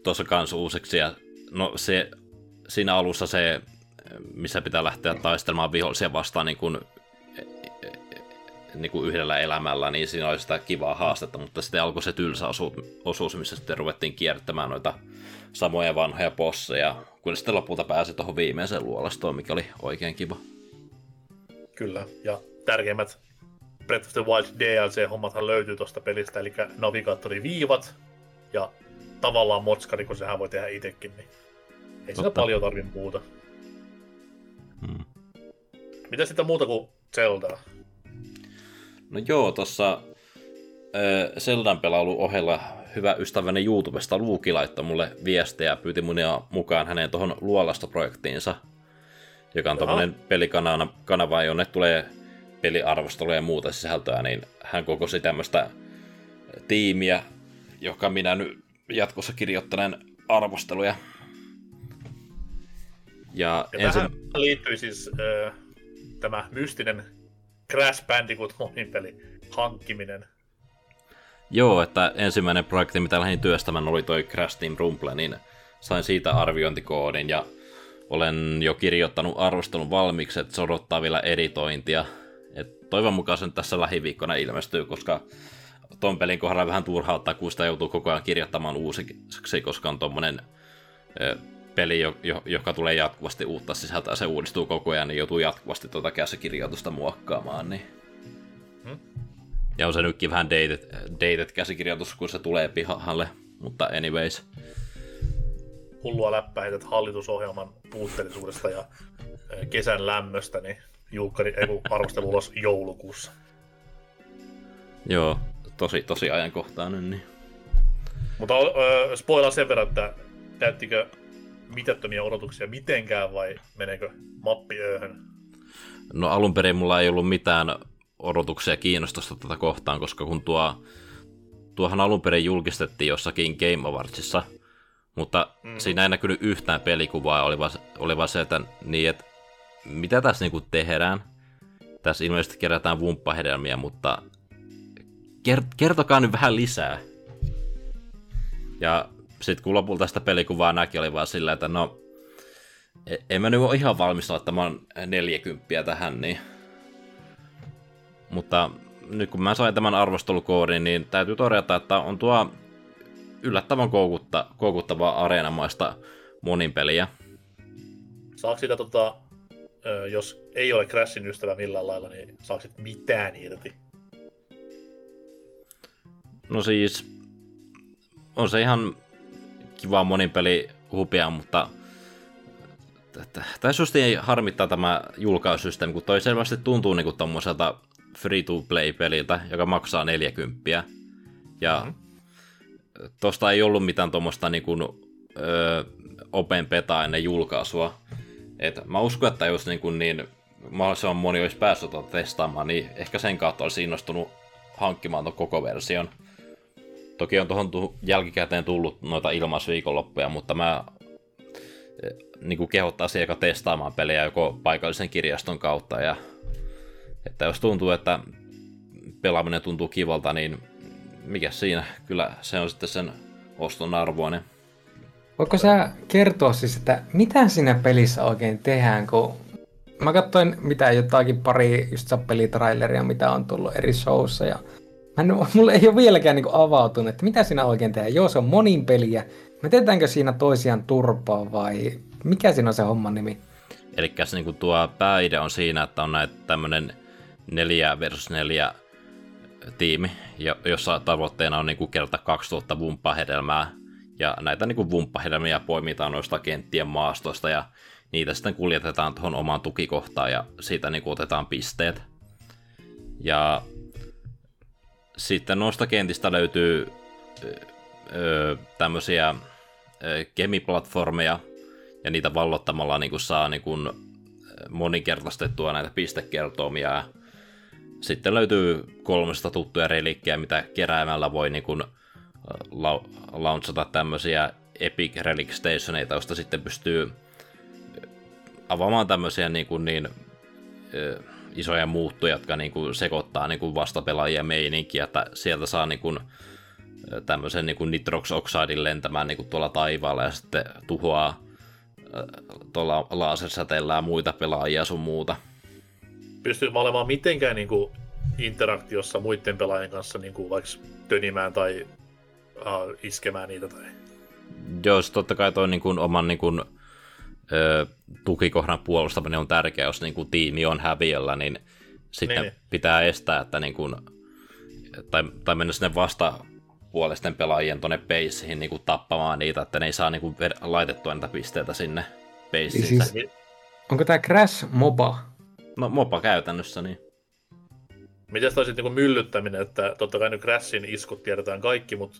tuossa kans uusiksi, ja no se, siinä alussa se, missä pitää lähteä taistelemaan vihollisia vastaan niin kun niin kuin yhdellä elämällä, niin siinä oli sitä kivaa haastetta, mutta sitten alkoi se tylsä osuus, missä sitten ruvettiin kiertämään noita samoja vanhoja bosseja, kun sitten lopulta pääsi tuohon viimeiseen luolastoon, mikä oli oikein kiva. Kyllä, ja tärkeimmät Breath of the Wild DLC-hommathan löytyy tuosta pelistä, eli navigaattoriviivat ja tavallaan motskari, kun sehän voi tehdä itsekin, niin ei sitä paljon tarvitse muuta. Hmm. Mitä sitten muuta kuin Zeldaa? No joo, tuossa Zeldan pelailun ohella hyvä ystäväni YouTubesta Luuki laittoi mulle viestiä ja pyyti munia mukaan hänen tuohon Luolasto-projektiinsa, joka on tuommoinen pelikanava, jonne tulee peliarvosteluja ja muuta sisältöä, niin hän kokosi tämmöistä tiimiä, joka minä nyt jatkossa kirjoittelen arvosteluja. Ja, ja ensin... tähän liittyy siis äh, tämä mystinen Crash Bandicoot peli hankkiminen. Joo, että ensimmäinen projekti, mitä lähdin työstämään, oli toi Crash Team Rumble, niin sain siitä arviointikoodin ja olen jo kirjoittanut arvostelun valmiiksi, että se odottaa vielä editointia. Toivon mukaan sen tässä lähiviikkona ilmestyy, koska ton pelin kohdalla vähän turhauttaa, kun sitä joutuu koko ajan kirjoittamaan uusiksi, koska on tommonen peli, joka tulee jatkuvasti uutta sisältöä, se uudistuu koko ajan, niin joutuu jatkuvasti tuota käsikirjoitusta muokkaamaan. Niin. Hmm? Ja on se nytkin vähän dated, dated käsikirjoitus, kun se tulee pihalle, mutta anyways. Hullua läppää heität hallitusohjelman puutteellisuudesta ja kesän lämmöstä, niin julkkari, ei arvostelu ulos joulukuussa. Joo, tosi, tosi ajankohtainen. Niin. Mutta äh, spoilaa sen verran, että täyttikö mitättömiä odotuksia mitenkään vai meneekö mappi ööhön? No alun perin mulla ei ollut mitään odotuksia kiinnostusta tätä kohtaan, koska kun tuo, tuohan alun perin julkistettiin jossakin Game Awardsissa, mutta mm. siinä ei näkynyt yhtään pelikuvaa, oli vaan, oli vaan se, että, niin, että mitä tässä niinku tehdään. Tässä ilmeisesti kerätään vumppahedelmiä, mutta kertokaa nyt vähän lisää. Ja sitten kun lopulta sitä pelikuvaa näki, oli vaan silleen, että no, e- en mä nyt ole ihan valmis laittamaan 40 tähän, niin... Mutta nyt kun mä sain tämän arvostelukoodin, niin täytyy todeta, että on tuo yllättävän koukutta, koukuttavaa areenamaista monin peliä. Saako sitä tota, jos ei ole Crashin ystävä millään lailla, niin saako mitään irti? No siis, on se ihan kiva monin peli hupia, mutta tässä just ei harmittaa tämä julkaisusysteemi, kun toi selvästi tuntuu niinku tommoselta free-to-play-peliltä, joka maksaa 40. Ja mm-hmm. tosta ei ollut mitään tuommoista niinku, öö, open beta ennen julkaisua. Et mä uskon, että jos niinku niin mahdollisimman moni olisi päässyt tuota testaamaan, niin ehkä sen kautta olisi innostunut hankkimaan tuon koko version. Toki on tuohon jälkikäteen tullut noita ilmaisviikonloppuja, mutta mä eh, niin kuin kehottaisin eka testaamaan pelejä joko paikallisen kirjaston kautta. Ja, että jos tuntuu, että pelaaminen tuntuu kivalta, niin mikä siinä? Kyllä se on sitten sen oston arvoinen. Voitko sä kertoa siis, että mitä siinä pelissä oikein tehdään, kun mä katsoin mitä jotakin pari just pelitraileria, mitä on tullut eri showssa ja Mä en, mulle ei ole vieläkään niin avautunut, että mitä siinä oikein tehdään. Joo, se on monin peliä. Me teetäänkö siinä toisiaan turpaa vai mikä siinä on se homman nimi? Eli niin tuo pääidea on siinä, että on näitä tämmöinen neljä versus neljä tiimi, jossa tavoitteena on niin kuin kerätä 2000 vumppahedelmää. Ja näitä niin vumppahedelmiä poimitaan noista kenttien maastosta ja niitä sitten kuljetetaan tuohon omaan tukikohtaan ja siitä niin kuin otetaan pisteet. Ja sitten noista kentistä löytyy öö, tämmöisiä öö, kemiplatformeja, ja niitä vallottamalla niin kuin saa niin kuin, moninkertaistettua näitä pistekertoimia. Sitten löytyy kolmesta tuttuja relikkejä, mitä keräämällä voi niin kuin, la- launchata tämmöisiä Epic Relic Stationeita, joista sitten pystyy avaamaan tämmöisiä niin, kuin niin isoja muuttuja, jotka niin kuin sekoittaa niin kuin vastapelaajia meininkiä, että sieltä saa niin kuin tämmöisen niin kuin nitrox oxidin lentämään niin kuin tuolla taivaalla ja sitten tuhoaa tuolla lasersäteellä ja muita pelaajia sun muuta. Pystyykö olemaan mitenkään niin kuin interaktiossa muiden pelaajien kanssa niin kuin vaikka tönimään tai uh, iskemään niitä? Tai... Joo, totta kai toi niin kuin oman niin kuin, ö, tukikohdan puolustaminen on tärkeää, jos niin kuin, tiimi on häviöllä, niin sitten niin. pitää estää, että niin kuin, tai, tai mennä sinne vasta puolisten pelaajien tuonne peissiin niin kuin tappamaan niitä, että ne ei saa niin kuin, laitettua niitä pisteitä sinne peissiin. Siis, onko tämä Crash MOBA? No MOBA käytännössä, niin. Miten toi sitten niin myllyttäminen, että totta kai nyt Crashin iskut tiedetään kaikki, mutta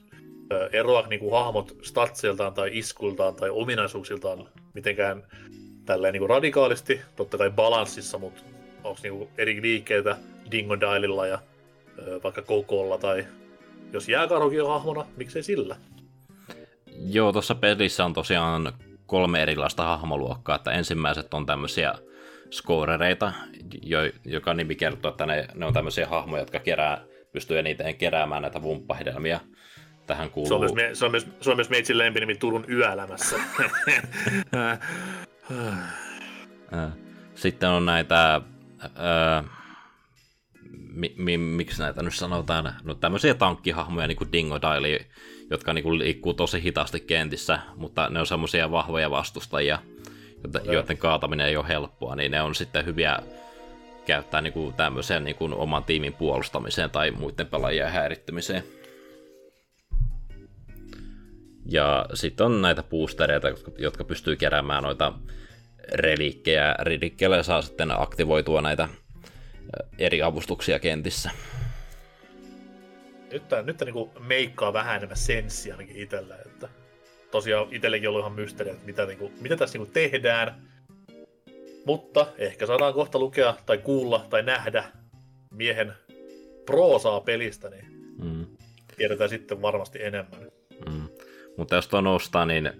eroa niin kuin hahmot statsiltaan tai iskultaan tai ominaisuuksiltaan mitenkään tälleen niin kuin radikaalisti, totta kai balanssissa, mutta onko niin eri liikkeitä Dingodaililla ja vaikka Kokolla tai jos jääkarhukin on hahmona, miksei sillä? Joo, tuossa pelissä on tosiaan kolme erilaista hahmoluokkaa, että ensimmäiset on tämmöisiä scorereita, jo, joka nimi kertoo, että ne, ne on tämmöisiä hahmoja, jotka kerää, pystyy eniten keräämään näitä vumppahedelmia. Tähän kuuluu... Se on myös, me, se on myös, se on myös meitsin lempinimi Turun yöelämässä. Sitten on näitä... Öö, mi, mi, miksi näitä nyt sanotaan? No tämmöisiä tankkihahmoja, niin kuin Dingo Daily, jotka niin kuin liikkuu tosi hitaasti kentissä, mutta ne on semmoisia vahvoja vastustajia, joiden kaataminen ei ole helppoa, niin ne on sitten hyviä käyttää niin kuin tämmöiseen niin kuin oman tiimin puolustamiseen tai muiden pelaajien häirittämiseen. Ja sitten on näitä boostereita, jotka pystyy keräämään noita reliikkejä. Relikkeillä saa sitten aktivoitua näitä eri avustuksia kentissä. Nyt tämä, nyt tämä niin meikkaa vähän enemmän senssiä ainakin itsellä. Että tosiaan itsellekin ollut ihan mysteeri, että mitä, niin kuin, mitä tässä niin kuin tehdään. Mutta ehkä saadaan kohta lukea tai kuulla tai nähdä miehen proosaa pelistä, niin mm. tiedetään sitten varmasti enemmän. Mutta jos tuon ostaa, niin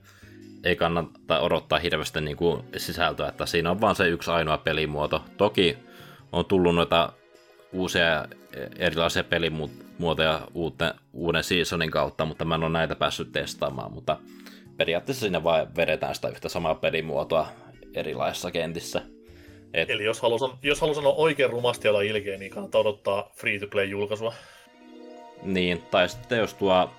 ei kannata odottaa hirveästi niin kuin sisältöä, että siinä on vain se yksi ainoa pelimuoto. Toki on tullut noita uusia erilaisia pelimuotoja uuden, uuden seasonin kautta, mutta mä en ole näitä päässyt testaamaan, mutta periaatteessa siinä vain vedetään sitä yhtä samaa pelimuotoa erilaisissa kentissä. Et... Eli jos haluaa, jos haluaa sanoa oikein rumasti olla ilkeä, niin kannattaa odottaa free-to-play-julkaisua. Niin, tai sitten jos tuo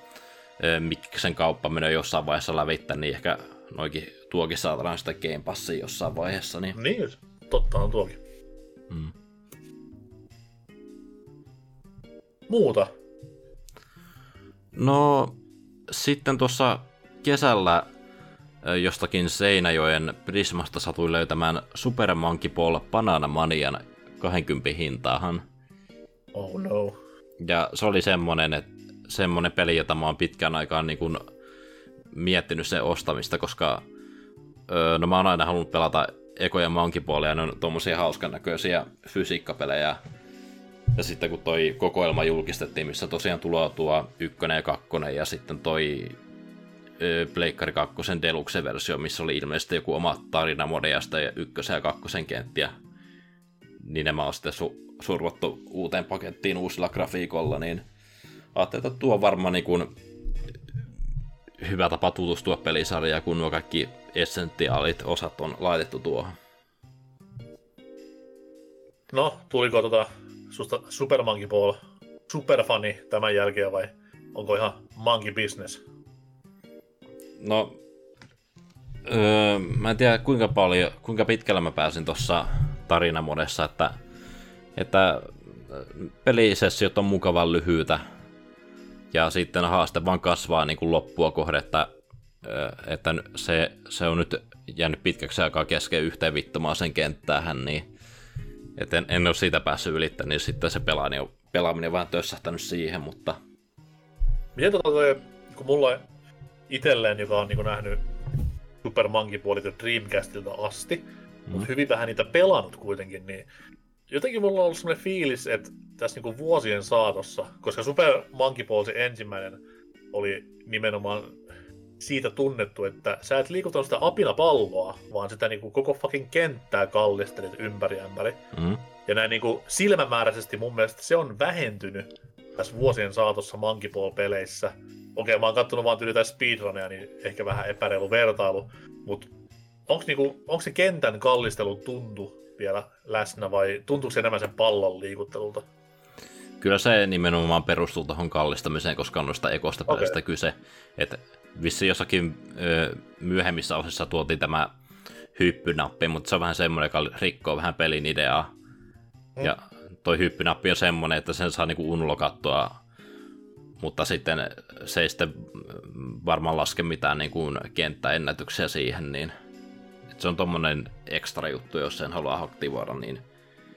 Miksen kauppa menee jossain vaiheessa lävittä, niin ehkä noikin tuokin saadaan sitä Game Passia jossain vaiheessa. Niin, niin totta on tuokin. Hmm. Muuta? No, sitten tuossa kesällä jostakin Seinäjoen Prismasta satui löytämään Super Monkey Ball Banana Manian 20 hintaahan. Oh no. Ja se oli semmonen, että semmonen peli, jota mä oon pitkään aikaan niin kun miettinyt sen ostamista, koska öö, no mä oon aina halunnut pelata ekoja Monkey Ballia, ne on tommosia hauskan näköisiä fysiikkapelejä. Ja sitten kun toi kokoelma julkistettiin, missä tosiaan tulee tuo ykkönen ja kakkonen ja sitten toi Pleikkari 2 Deluxe-versio, missä oli ilmeisesti joku oma tarina Modeasta ja ykkösen ja kakkosen kenttiä. Niin nämä on sitten su- survottu uuteen pakettiin uusilla grafiikolla, niin ajattelin, että tuo on varmaan niin kuin hyvä tapa tutustua pelisarjaan, kun nuo kaikki essentiaalit osat on laitettu tuohon. No, tuliko tota susta Super Monkey Ball superfani tämän jälkeen vai onko ihan monkey business? No, öö, mä en tiedä kuinka paljon, kuinka pitkällä mä pääsin tuossa tarinamodessa, että, että pelisessiot on mukavan lyhyitä ja sitten haaste vaan kasvaa niin kuin loppua kohde, että, että se, se on nyt jäänyt pitkäksi aikaa kesken yhteen vittumaan sen kenttäähän, niin et en, en ole siitä päässyt ylittämään, niin sitten se pelaaminen, pelaaminen on vähän tössähtänyt siihen, mutta... Miten tota toi, kun mulla itselleen, joka on niin nähnyt Super Monkey Ball Dreamcastilta asti, mm. mutta hyvin vähän niitä pelannut kuitenkin, niin jotenkin mulla on ollut sellainen fiilis, että tässä niin vuosien saatossa, koska Super Monkey Ball se ensimmäinen oli nimenomaan siitä tunnettu, että sä et liikuta sitä apinapalloa, vaan sitä niin kuin koko fucking kenttää kallistelit ympäri ämpäri. Mm. Ja näin niin kuin silmämääräisesti mun mielestä se on vähentynyt tässä vuosien saatossa Monkey Ball-peleissä. Okei, mä oon kattonut vaan tyyli speedrunia, niin ehkä vähän epäreilu vertailu, mutta onko niinku, onko se kentän kallistelu tuntu vielä läsnä vai tuntuuko se enemmän sen pallon liikuttelulta? Kyllä se nimenomaan perustuu tuohon kallistamiseen, koska on noista ekosta okay. pelistä kyse. Että vissi jossakin ö, myöhemmissä osissa tuotiin tämä hyppynappi, mutta se on vähän semmoinen, joka rikkoo vähän pelin ideaa. Mm. Ja toi hyppynappi on semmoinen, että sen saa niinku unlokattua, mutta sitten se ei sitten varmaan laske mitään niinku kenttäennätyksiä siihen, niin se on tommonen ekstra juttu, jos sen haluaa aktivoida, niin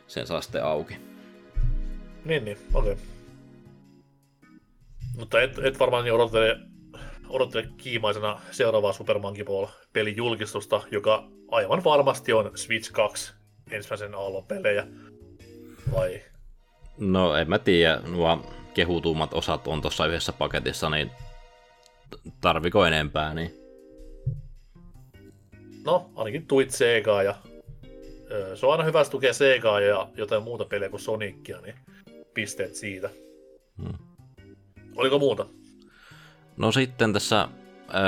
sen saa sitten auki. Niin, niin, okei. Okay. Mutta et, et varmaan niin odottele odottelen kiimaisena seuraavaa Super Monkey Ball-pelin julkistusta, joka aivan varmasti on Switch 2 ensimmäisen aallon pelejä. Vai? No en mä tiedä, nuo kehutummat osat on tuossa yhdessä paketissa, niin tarviko enempää, niin... No, ainakin tuit Segaa ja se on aina hyvä tukea Segaa ja jotain muuta pelejä kuin Sonicia, niin pisteet siitä. Hmm. Oliko muuta? No sitten tässä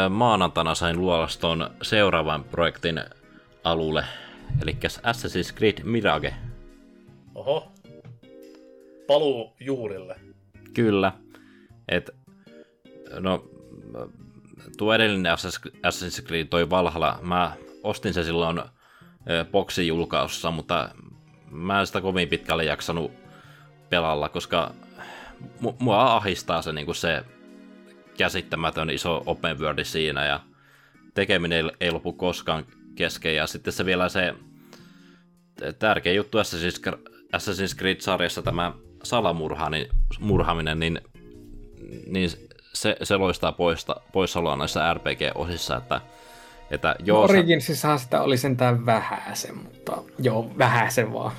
maanantaina sain luolaston seuraavan projektin alulle, eli Assassin's Creed Mirage. Oho. Paluu juurille. Kyllä. Et, no, tuo edellinen Assassin's Creed, toi Valhalla, mä ostin se silloin boksin julkaisussa, mutta mä en sitä kovin pitkälle jaksanut pelalla, koska mua ahistaa se, niin se käsittämätön iso open world siinä ja tekeminen ei lopu koskaan kesken. Ja sitten se vielä se tärkeä juttu Assassin's Creed-sarjassa tämä salamurhaaminen, murhaminen, niin, niin se, se loistaa poista, poissaoloa näissä RPG-osissa, että että joo, Originsissahan sitä oli sentään vähäsen, mutta joo, vähäsen vaan.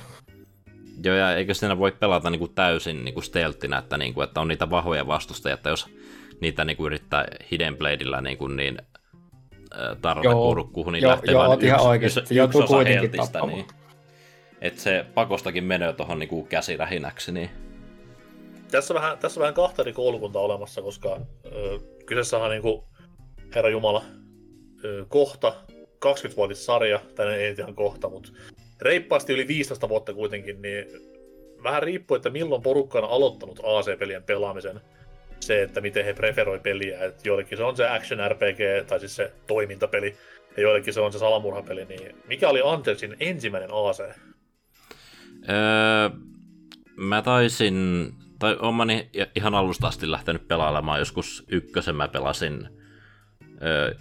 Joo, ja eikö siinä voi pelata niin kuin täysin niin kuin stealthinä, että, niin kuin, että on niitä vahvoja vastustajia, että jos niitä niin kuin yrittää Hidden Bladeilla niin, kuin niin tarvita kurkkuun, niin joo, lähtee joo, vain ihan oikeasti. yksi, yksi osa heltistä, niin, että se pakostakin menee tuohon niin käsirähinäksi. Niin. Tässä, vähän, tässä on vähän kahta eri koulukuntaa olemassa, koska ö, kyseessä on niin kuin, Herra Jumala, kohta 20-vuotis sarja, tai ei ihan kohta, mutta reippaasti yli 15 vuotta kuitenkin, niin vähän riippuu, että milloin porukka on aloittanut AC-pelien pelaamisen. Se, että miten he preferoi peliä. Että joillekin se on se action RPG, tai siis se toimintapeli, ja joillekin se on se salamurhapeli. Niin mikä oli Andersin ensimmäinen AC? Öö, mä taisin, tai omani ihan alusta asti lähtenyt pelailemaan. Joskus ykkösen mä pelasin öö,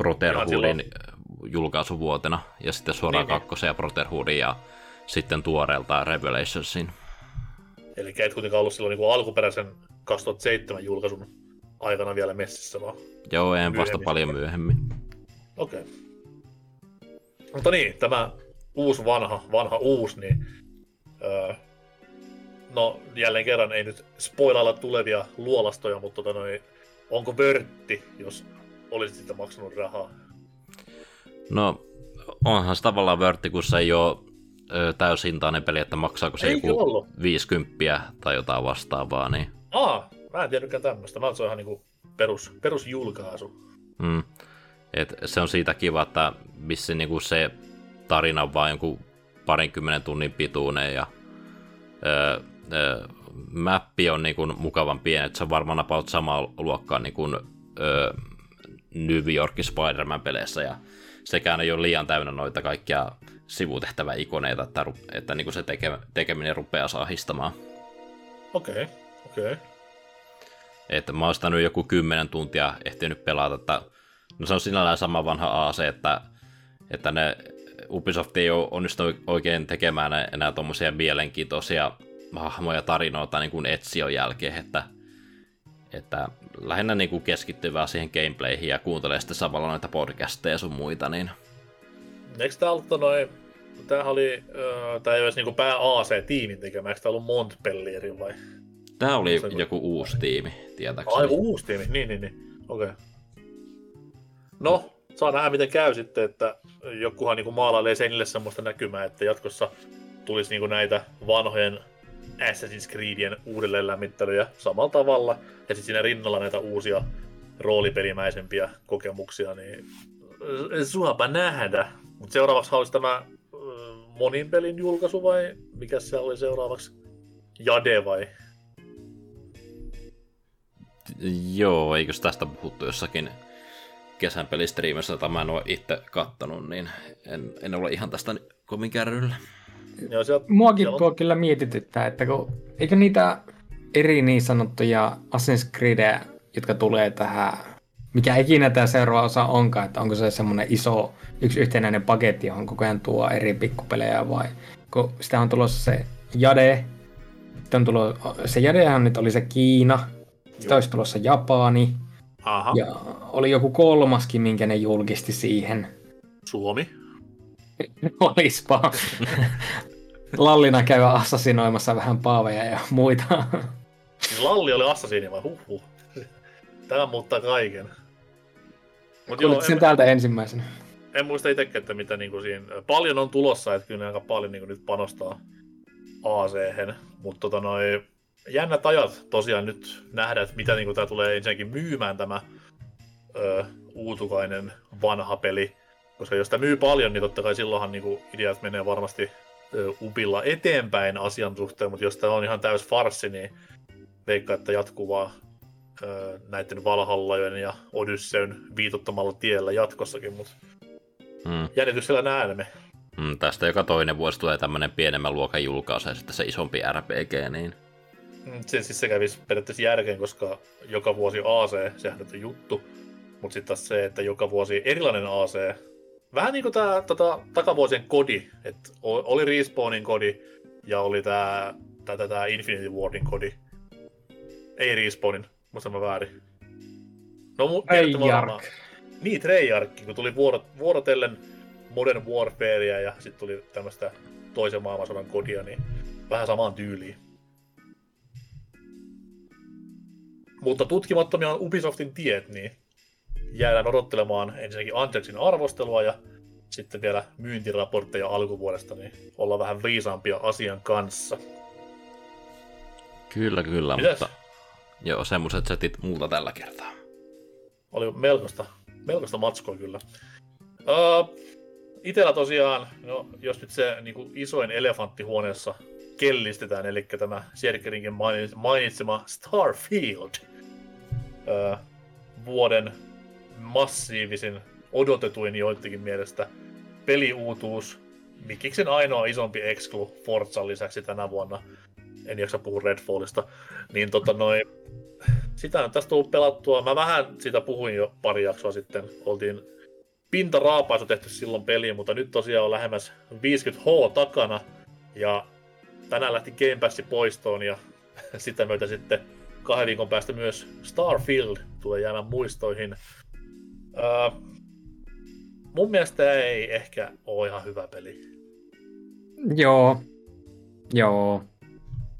Brotherhoodin julkaisuvuotena, ja sitten suoraan niin, niin. kakkosen ja Brotherhoodin, ja sitten tuoreelta Revelationsin. Eli et kuitenkaan ollut silloin niin alkuperäisen 2007 julkaisun aikana vielä messissä, vaan Joo, en vasta paljon myöhemmin. Okei. Okay. Mutta niin, tämä uusi vanha, vanha uusi, niin öö, no jälleen kerran ei nyt spoilailla tulevia luolastoja, mutta tota noin, onko vörtti, jos olisit sitä maksanut rahaa? No, onhan se tavallaan vörtti, kun se ei ole täysintainen peli, että maksaako se Eikö joku ollut? 50 tai jotain vastaavaa. Niin... Aa, mä en tiedäkään tämmöistä. Mä se on ihan niinku perus, perusjulkaisu. Mm. Et se on siitä kiva, että missä niinku se tarina on vain jonkun parinkymmenen tunnin pituinen ja öö, öö, mappi on niinku mukavan pieni, että se on varmaan about samaa luokkaa niinku, öö, New Yorkin Spider-Man-peleissä ja sekään ei ole liian täynnä noita kaikkia sivutehtäväikoneita, että, että niin kuin se teke, tekeminen rupeaa saahistamaan. Okei, okay, okei. Okay. Että mä oon sitä nyt joku kymmenen tuntia ehtinyt pelata, että no se on sinällään sama vanha AC, että, että ne Ubisoft ei ole onnistunut oikein tekemään enää tuommoisia mielenkiintoisia hahmoja tarinoita niin kuin Etsion jälkeen, että, että lähinnä niin kuin keskittyvää siihen gameplayhin ja kuuntelee sitten samalla noita podcasteja ja sun muita, niin... Eikö tää ollut noin... Tämähän oli... Äh, tää ei olisi niinku pää AC-tiimin tekemä, eikö tää ollut Montpellierin vai? Tää oli joku, joku uusi tiimi, tietääkseni. Ai, uusi tiimi, niin, niin, niin. Okei. Okay. No, saa nähdä miten käy sitten, että jokuhan niinku maalailee seinille semmoista näkymää, että jatkossa tulisi niinku näitä vanhojen Assassin's Creedien uudelleen lämmittelyjä samalla tavalla, ja sitten siinä rinnalla näitä uusia roolipelimäisempiä kokemuksia, niin suapa nähdä. Mutta seuraavaksi olisi tämä monin pelin julkaisu vai mikä se oli seuraavaksi? Jade vai? Joo, eikö tästä puhuttu jossakin kesän pelistriimissä, jota mä en ole itse kattonut, niin en, en ole ihan tästä kovin kärryllä. Joo, sieltä, Muakin sieltä... tuo kyllä mietityttää, että kun, eikö niitä eri niin sanottuja Assassin's Creed, jotka tulee tähän, mikä ikinä tämä seuraava osa onkaan, että onko se semmoinen iso, yksi yhtenäinen paketti, johon koko ajan tuo eri pikkupelejä vai, kun sitä on tulossa se Jade, sitten on tullut, se Jadehan nyt oli se Kiina, sitten olisi tulossa Japani, Aha. Ja oli joku kolmaskin, minkä ne julkisti siihen. Suomi. Olispa. Lallina käy assassinoimassa vähän paaveja ja muita. Niin Lalli oli assassiini vai huhhuh. Tämä muuttaa kaiken. Mut Kuulit sen täältä ensimmäisenä. en muista itsekään, että mitä niinku siinä... Paljon on tulossa, että kyllä ne aika paljon niinku nyt panostaa ac Mutta tota noi, jännät ajat tosiaan nyt nähdä, että mitä niinku tää tulee ensinnäkin myymään tämä ö, uutukainen vanha peli. Koska jos tämä myy paljon, niin totta kai silloinhan niinku ideat menee varmasti upilla eteenpäin asian suhteen, mutta jos tämä on ihan täys farssi, niin veikkaa, että jatkuvaa näiden Valhallajojen ja Odysseyn viitottamalla tiellä jatkossakin, mutta Mm. jännityksellä näemme. Mm, tästä joka toinen vuosi tulee tämmönen pienemmän luokan julkaisu ja sitten se isompi RPG, niin Mm, Se, siis se kävisi periaatteessa järkeen, koska joka vuosi AC, sehän nyt on juttu. Mutta sitten taas se, että joka vuosi erilainen AC. Vähän niin kuin tämä tota, takavuosien kodi. että oli Respawnin kodi ja oli tämä tää, tää Infinity Wardin kodi. Ei Respawnin, muista mä väärin. No, mu-. Treyarch. Niin, Treyarch, kun tuli vuorot, vuorotellen Modern Warfarea ja sitten tuli tämmöistä toisen maailmansodan kodia, niin vähän samaan tyyliin. Mutta tutkimattomia on Ubisoftin tiet, niin jäädään odottelemaan ensinnäkin Angelsin arvostelua ja sitten vielä myyntiraportteja alkuvuodesta, niin olla vähän viisaampia asian kanssa. kyllä kyllä, Mitäs? mutta joo, semmoset setit multa tällä kertaa. oli melkoista, melkoista matskoa kyllä. Uh, itellä tosiaan, no, jos nyt se niin kuin isoin elefantti huoneessa kellistetään, eli tämä Sierkerinkin mainitsema Starfield. Uh, vuoden massiivisin, odotetuin joidenkin mielestä peliuutuus. Mikiksen ainoa isompi exclu Forzan lisäksi tänä vuonna. En jaksa puhua Redfallista. Niin tota noin, sitä on tästä tullut pelattua. Mä vähän siitä puhuin jo pari jaksoa sitten. Oltiin pintaraapaisu tehty silloin peliin, mutta nyt tosiaan on lähemmäs 50H takana. Ja tänään lähti Game Passi poistoon ja sitä myötä sitten kahden viikon päästä myös Starfield tulee jäämään muistoihin. Öö, mun mielestä ei ehkä ole ihan hyvä peli. Joo. Joo.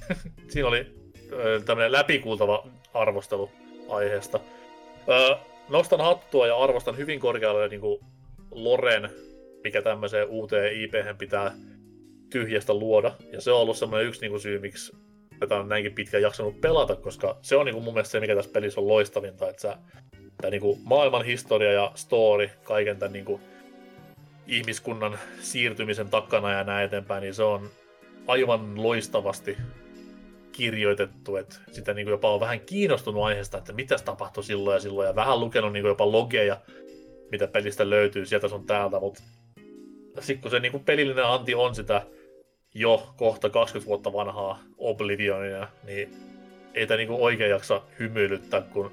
Siinä oli öö, tämmöinen läpikuultava arvostelu aiheesta. Öö, nostan hattua ja arvostan hyvin korkealle niin kuin Loren, mikä tämmöiseen uuteen ip pitää tyhjästä luoda. Ja se on ollut semmoinen yksi niin kuin syy, miksi tätä on näinkin pitkään jaksanut pelata, koska se on niin kuin mun mielestä se, mikä tässä pelissä on loistavinta, että sä, tämä niin kuin maailman historia ja story, kaiken tämän niin kuin ihmiskunnan siirtymisen takana ja näin eteenpäin, niin se on aivan loistavasti kirjoitettu, että sitä niin kuin jopa on vähän kiinnostunut aiheesta, että mitä tapahtui silloin ja silloin, ja vähän lukenut niin kuin jopa logeja, mitä pelistä löytyy sieltä sun täältä, mutta sitten kun se niin kuin pelillinen anti on sitä jo kohta 20 vuotta vanhaa Oblivionia, niin ei tämä niin oikein jaksa hymyilyttää, kun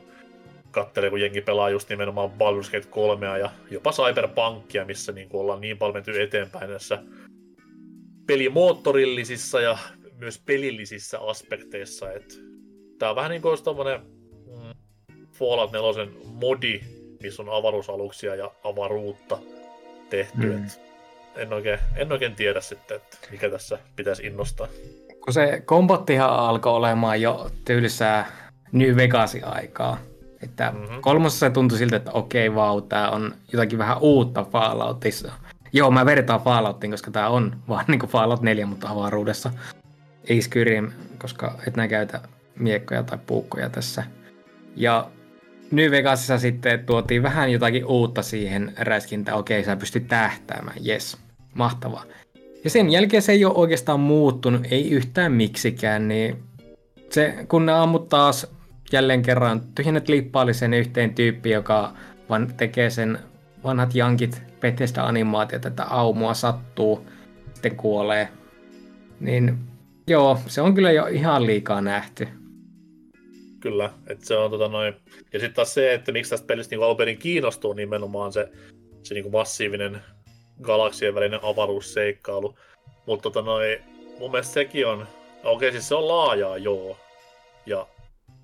katselee, kun jengi pelaa just nimenomaan Baldur's Gate 3 ja jopa Cyberpunkia, missä niin kuin ollaan niin paljon menty eteenpäin näissä pelimoottorillisissa ja myös pelillisissä aspekteissa. Että tää on vähän niin kuin tommonen mm, Fallout 4 modi, missä on avaruusaluksia ja avaruutta tehty. Mm. Mm. En, oikein, en oikein tiedä sitten, että mikä tässä pitäisi innostaa. Kun se kombattihan alkoi olemaan jo tylsää New Vegasin aikaa. Että Mhm. mm-hmm. kolmosessa se tuntui siltä, että okei, vau, tää on jotakin vähän uutta Falloutissa. Joo, mä vertaan Falloutiin, koska tää on vaan niin kuin Fallout 4, mutta avaruudessa. Ei Skyrim, koska et nää käytä miekkoja tai puukkoja tässä. Ja New Vegasissa sitten tuotiin vähän jotakin uutta siihen räiskintään. Okei, sä pystyt tähtäämään, yes, mahtavaa. Ja sen jälkeen se ei ole oikeastaan muuttunut, ei yhtään miksikään, niin se, kun ne ammut taas jälleen kerran tyhjennät lippaallisen yhteen tyyppi, joka vaan tekee sen vanhat jankit Bethesda animaatiot, että aumua sattuu, sitten kuolee. Niin joo, se on kyllä jo ihan liikaa nähty. Kyllä, että se on tota noin. Ja sitten taas se, että miksi tästä pelistä niin alun kiinnostuu nimenomaan se, se niin massiivinen galaksien välinen avaruusseikkailu. Mutta tota noin, mun mielestä sekin on, okei siis se on laajaa joo, ja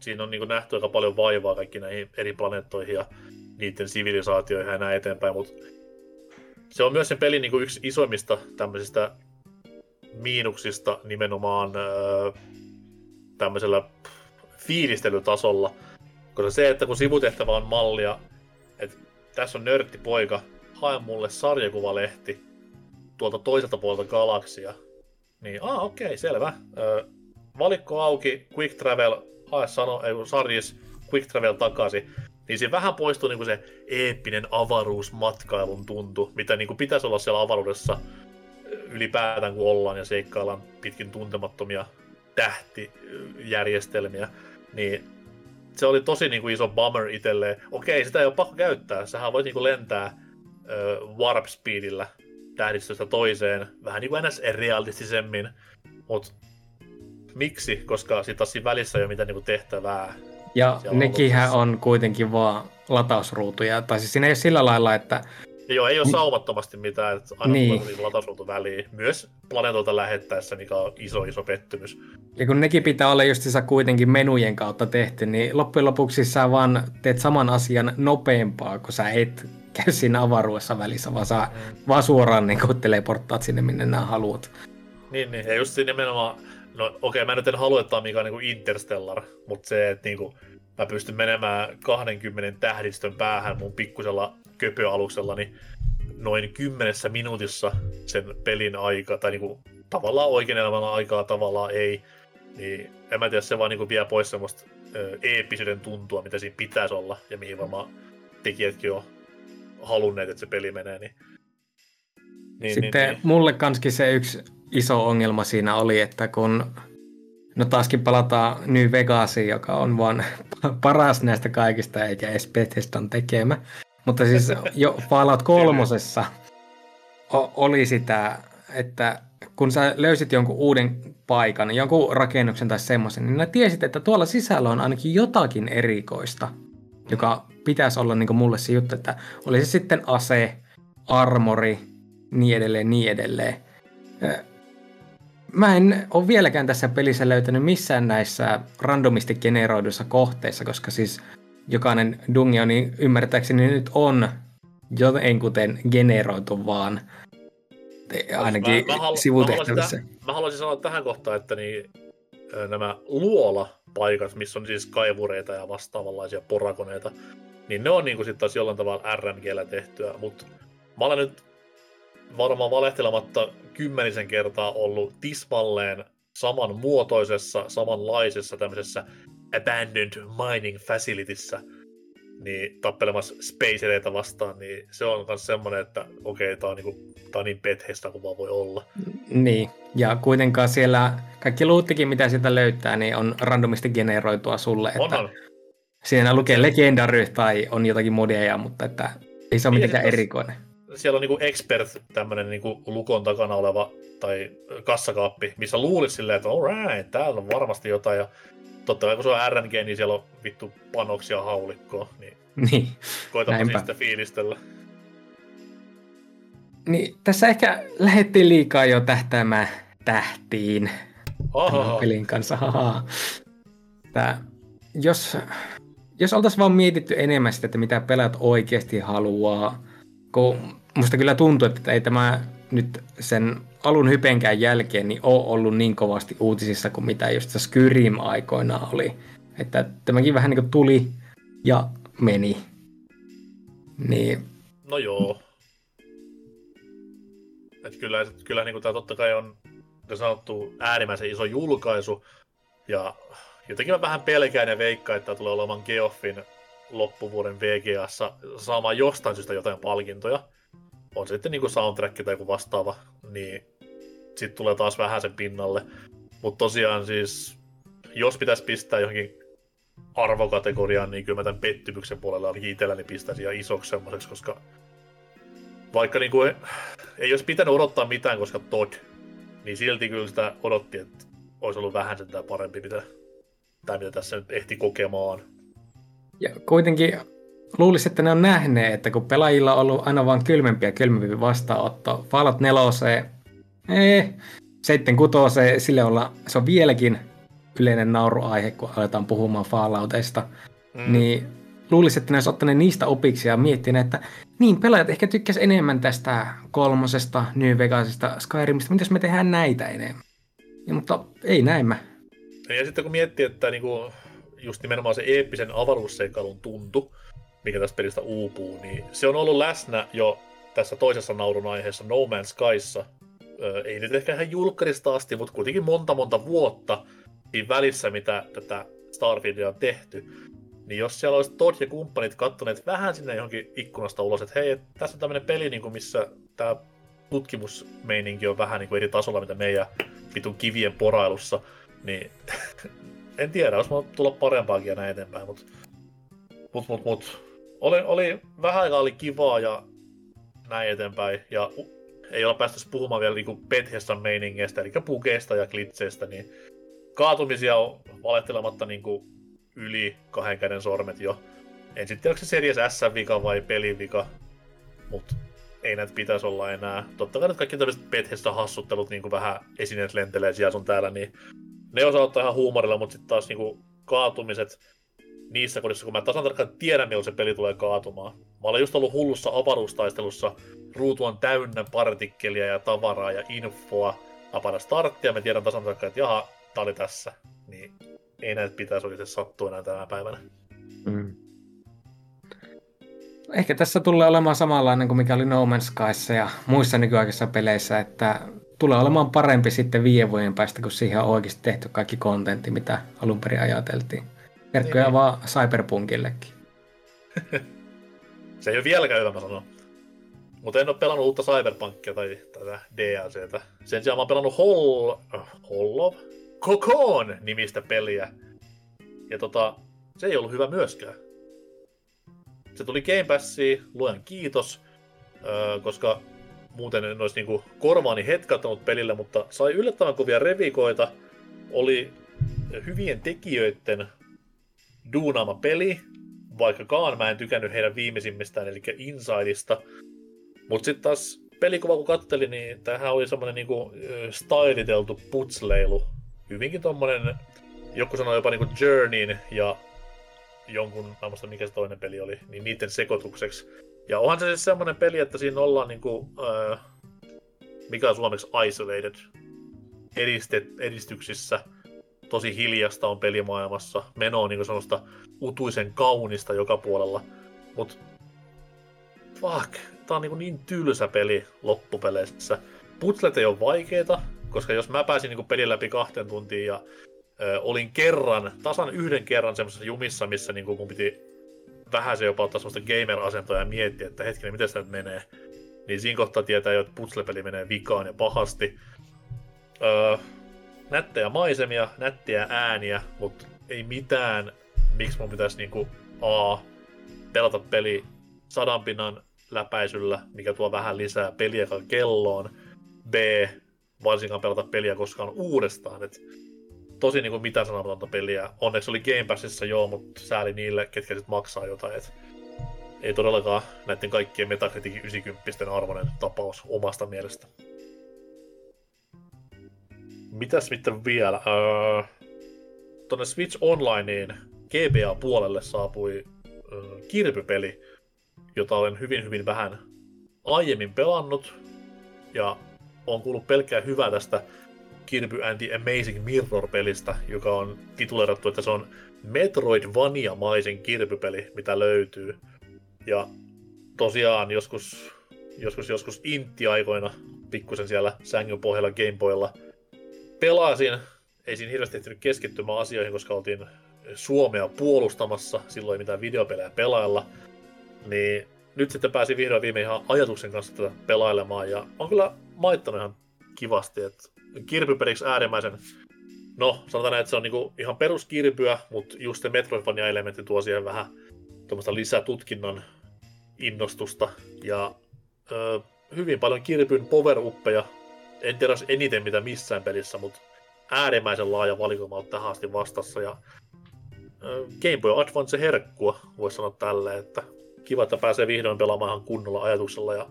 siinä on niin nähty aika paljon vaivaa kaikki näihin eri planeettoihin ja niiden sivilisaatioihin ja näin eteenpäin, mutta se on myös sen pelin niin yksi isoimmista tämmöisistä miinuksista nimenomaan öö, tämmöisellä fiilistelytasolla. Koska se, että kun sivutehtävä on mallia, että tässä on nörttipoika, hae mulle sarjakuvalehti tuolta toiselta puolelta galaksia. Niin, ah okei, okay, selvä. Öö, valikko auki, quick travel, hae sano, ei sarjis, quick travel takaisin. Niin siinä vähän poistuu niinku se eeppinen avaruusmatkailun tuntu, mitä niinku pitäisi olla siellä avaruudessa ylipäätään kun ollaan ja seikkaillaan pitkin tuntemattomia tähtijärjestelmiä. Niin se oli tosi niin kuin iso bummer itselleen. Okei, sitä ei ole pakko käyttää. Sähän voit niin kuin lentää ö, warp speedillä tähdistöstä toiseen, vähän niin kuin realistisemmin. Mutta miksi? Koska sit siinä välissä ei ole mitään niin tehtävää. Ja nekinhän on kuitenkin vaan latausruutuja. Tai siis siinä ei ole sillä lailla, että Joo, ei ole saumattomasti mitään, että aina niin. tulee latausruutu väliin. Myös planeetolta lähettäessä, mikä on iso, iso pettymys. Ja kun nekin pitää olla justiinsa kuitenkin menujen kautta tehty, niin loppujen lopuksi sä vaan teet saman asian nopeampaa, kun sä et käy siinä avaruudessa välissä, vaan sä mm. vaan suoraan niin teleporttaat sinne, minne nämä haluat. Niin, niin. Ja just nimenomaan, no okei, okay, mä nyt en halua, että on mikään niin Interstellar, mutta se, että niin kuin, mä pystyn menemään 20 tähdistön päähän mun pikkusella köpöaluksella, niin noin kymmenessä minuutissa sen pelin aika, tai niinku, tavallaan oikein elämän aikaa, tavallaan ei, niin en mä tiedä, se vaan niinku vie pois semmoista ö, eeppisyyden tuntua, mitä siinä pitäisi olla, ja mihin varmaan tekijätkin on halunneet, että se peli menee, niin niin, Sitten niin, niin. mulle kanskin se yksi iso ongelma siinä oli, että kun no taaskin palataan New Vegasiin, joka on vaan paras näistä kaikista, eikä edes Bethesdan tekemä, mutta siis jo Fallout kolmosessa oli sitä, että kun sä löysit jonkun uuden paikan, jonkun rakennuksen tai semmoisen, niin tiesit, että tuolla sisällä on ainakin jotakin erikoista, joka pitäisi olla niin mulle se juttu, että oli se sitten ase, armori, niin edelleen, niin edelleen. Mä en ole vieläkään tässä pelissä löytänyt missään näissä randomisti generoiduissa kohteissa, koska siis jokainen dungeon niin ymmärtääkseni nyt on jotenkuten generoitu vaan ainakin mä, mä halu, sivutehtävissä. Mä haluaisin, mä haluaisin sanoa tähän kohtaan, että niin, nämä luola-paikat, missä on siis kaivureita ja vastaavanlaisia porakoneita, niin ne on niin kuin sitten taas jollain tavalla RNGllä tehtyä, mutta mä olen nyt varmaan valehtelematta kymmenisen kertaa ollut tismalleen samanmuotoisessa, samanlaisessa tämmöisessä abandoned mining facilityssä niin tappelemassa spaceleita vastaan, niin se on myös semmoinen, että okei, tää on, niinku, tää on niin petheistä kuin vaan voi olla. Niin, ja kuitenkaan siellä kaikki luuttikin, mitä sieltä löytää, niin on randomisti generoitua sulle, että Onhan. siinä lukee legendary tai on jotakin modeja, mutta että ei se ole mitenkään erikoinen. Siellä on niinku expert, tämmöinen niinku lukon takana oleva tai kassakaappi, missä luulisi silleen, että alright, täällä on varmasti jotain, ja totta kai kun se on RNG, niin siellä on vittu panoksia haulikkoa, niin, niin. siis sitä fiilistellä. Niin, tässä ehkä lähdettiin liikaa jo tähtäämään tähtiin Aha. pelin kanssa. Tää, jos, jos oltaisiin vaan mietitty enemmän sitä, että mitä pelaat oikeasti haluaa, kun musta kyllä tuntuu, että ei tämä nyt sen alun hypenkään jälkeen niin ole ollut niin kovasti uutisissa kuin mitä just Skyrim aikoina oli. Että tämäkin vähän niin kuin tuli ja meni. Niin. No joo. Et kyllä, kyllä niin kuin tämä totta kai on sanottu äärimmäisen iso julkaisu. Ja jotenkin mä vähän pelkään ja veikkaan, että tulee olemaan Geoffin loppuvuoden VGAssa saamaan jostain syystä jotain palkintoja on sitten niinku soundtrack tai joku vastaava, niin sitten tulee taas vähän sen pinnalle. Mutta tosiaan siis, jos pitäisi pistää johonkin arvokategoriaan, niin kyllä mä tämän pettymyksen puolella ainakin itselläni pistäisin ihan isoksi semmoiseksi, koska vaikka niinku ei, ei olisi pitänyt odottaa mitään, koska Todd, niin silti kyllä sitä odotti, että olisi ollut vähän sitä parempi, mitä, tai mitä tässä nyt ehti kokemaan. Ja kuitenkin luulisi, että ne on nähneet, että kun pelaajilla on ollut aina vain kylmempi ja kylmempi vastaanotto, Fallout 4, eh, 76, sille olla, se on vieläkin yleinen nauruaihe, kun aletaan puhumaan Falloutista, Mm. niin luulisin, että ne olisi ottaneet niistä opiksi ja miettineet, että niin, pelaajat ehkä tykkäs enemmän tästä kolmosesta, New Vegasista, Skyrimista, mitä jos me tehdään näitä enemmän? Ja, mutta ei näin mä. Ja sitten kun miettii, että niinku, just nimenomaan se eeppisen avaruusseikkailun tuntu, mikä tästä pelistä uupuu, niin se on ollut läsnä jo tässä toisessa naurun aiheessa No Man's Skyssa. Öö, ei nyt ehkä ihan julkkarista asti, mutta kuitenkin monta monta vuotta siinä välissä, mitä tätä Starfieldia on tehty. Niin jos siellä olisi Todd ja kumppanit kattoneet vähän sinne johonkin ikkunasta ulos, että hei, tässä on tämmöinen peli, niin kuin missä tämä tutkimusmeininki on vähän niin kuin eri tasolla, mitä meidän vitun kivien porailussa, niin en tiedä, olisi tulla parempaakin ja näin eteenpäin, mutta mut, mut, mut. Oli, oli, vähän aikaa oli kivaa ja näin eteenpäin, ja ei olla päästy puhumaan vielä niinku Bethesdan meiningeistä, eli pukeista ja glitseistä, niin kaatumisia on valehtelematta niinku yli kahden käden sormet jo. En sitten onko se Series S-vika vai pelin vika, mutta ei näitä pitäisi olla enää. Totta kai nyt kaikki tämmöiset Bethesda-hassuttelut, niin kuin vähän esineet lentelee siellä sun täällä, niin ne osaa ottaa ihan huumorilla, mutta sitten taas niin kuin kaatumiset niissä kodissa, kun mä tasan tarkkaan tiedän, milloin se peli tulee kaatumaan. Mä olen just ollut hullussa avaruustaistelussa, ruutu on täynnä partikkelia ja tavaraa ja infoa. Mä painan starttia, mä tiedän tasan tarkkaan, että jaha, tää oli tässä. Niin ei näitä pitäisi oikeasti sattua enää tänä päivänä. Mm. Ehkä tässä tulee olemaan samanlainen kuin mikä oli No Man's Skyssa ja muissa nykyaikaisissa peleissä, että tulee olemaan parempi sitten viiden vuoden päästä, kun siihen on oikeasti tehty kaikki kontentti, mitä alun perin ajateltiin. Terkkuja Niin. vaan Cyberpunkillekin. Se ei ole vieläkään hyvä, mä sanon. Mutta en ole pelannut uutta Cyberpunkia tai tätä DLCtä. Sen sijaan mä oon pelannut Hol... äh, Hollov? Cocoon nimistä peliä. Ja tota, se ei ollut hyvä myöskään. Se tuli Game Passiin, luojan kiitos, öö, koska muuten en olisi niinku korvaani hetkattanut pelille, mutta sai yllättävän kovia revikoita. Oli hyvien tekijöiden duunaama peli, vaikkakaan mä en tykännyt heidän viimeisimmistään, eli Insideista. Mutta sitten taas pelikuva kun kattelin, niin tämähän oli semmoinen niinku styliteltu putsleilu. Hyvinkin tommonen, joku sanoi jopa niinku Journeyn ja jonkun, mä muista mikä se toinen peli oli, niin niiden sekoitukseksi. Ja onhan se siis semmoinen peli, että siinä ollaan niinku, ö, mikä on suomeksi isolated, edistet, edistyksissä, tosi hiljasta on pelimaailmassa. Meno on niinku semmoista utuisen kaunista joka puolella. Mut fuck, tää on niinku niin tylsä peli loppupeleissä. Putslet ei ole vaikeita, koska jos mä pääsin niinku pelin läpi kahteen tuntiin ja ö, olin kerran, tasan yhden kerran semmoisessa jumissa, missä niinku mun piti vähän se jopa ottaa semmoista gamer-asentoa ja miettiä, että hetkinen, miten sitä nyt menee. Niin siinä kohtaa tietää jo, että putslepeli menee vikaan ja pahasti. Öö, nättejä maisemia, nättiä ääniä, mutta ei mitään, miksi mun pitäisi niinku A, pelata peli sadan pinnan läpäisyllä, mikä tuo vähän lisää peliä kelloon, B, varsinkaan pelata peliä koskaan uudestaan, et tosi niinku mitään sanomatonta peliä. Onneksi oli Game Passissa joo, mutta sääli niille, ketkä sit maksaa jotain, et ei todellakaan näiden kaikkien Metacriticin 90 arvoinen tapaus omasta mielestä. Mitäs sitten vielä? Öö, tuonne Switch Onlineen GBA-puolelle saapui öö, kirpypeli, jota olen hyvin hyvin vähän aiemmin pelannut. Ja on kuullut pelkkää hyvää tästä Kirby and the Amazing Mirror-pelistä, joka on tituleerattu, että se on Metroidvania-maisen kirpypeli, mitä löytyy. Ja tosiaan joskus, joskus, joskus intti-aikoina pikkusen siellä sängyn pohjalla Gameboylla pelasin. Ei siinä hirveästi ehtinyt keskittymään asioihin, koska oltiin Suomea puolustamassa, silloin ei mitään videopelejä pelailla. Niin nyt sitten pääsin vihdoin viime ihan ajatuksen kanssa tätä pelailemaan ja on kyllä maittanut ihan kivasti, että kirpypeliksi äärimmäisen No, sanotaan että se on niinku ihan peruskirpyä, mutta just se Metroidvania-elementti tuo siihen vähän tuommoista lisätutkinnan innostusta. Ja ö, hyvin paljon kirpyn power En tiedä, eniten mitä missään pelissä, mutta äärimmäisen laaja valikoima on tähän asti vastassa. Ja Game Boy Advance herkkua, voisi sanoa tälleen, että kiva, että pääsee vihdoin pelaamaan kunnolla ajatuksella. Ja,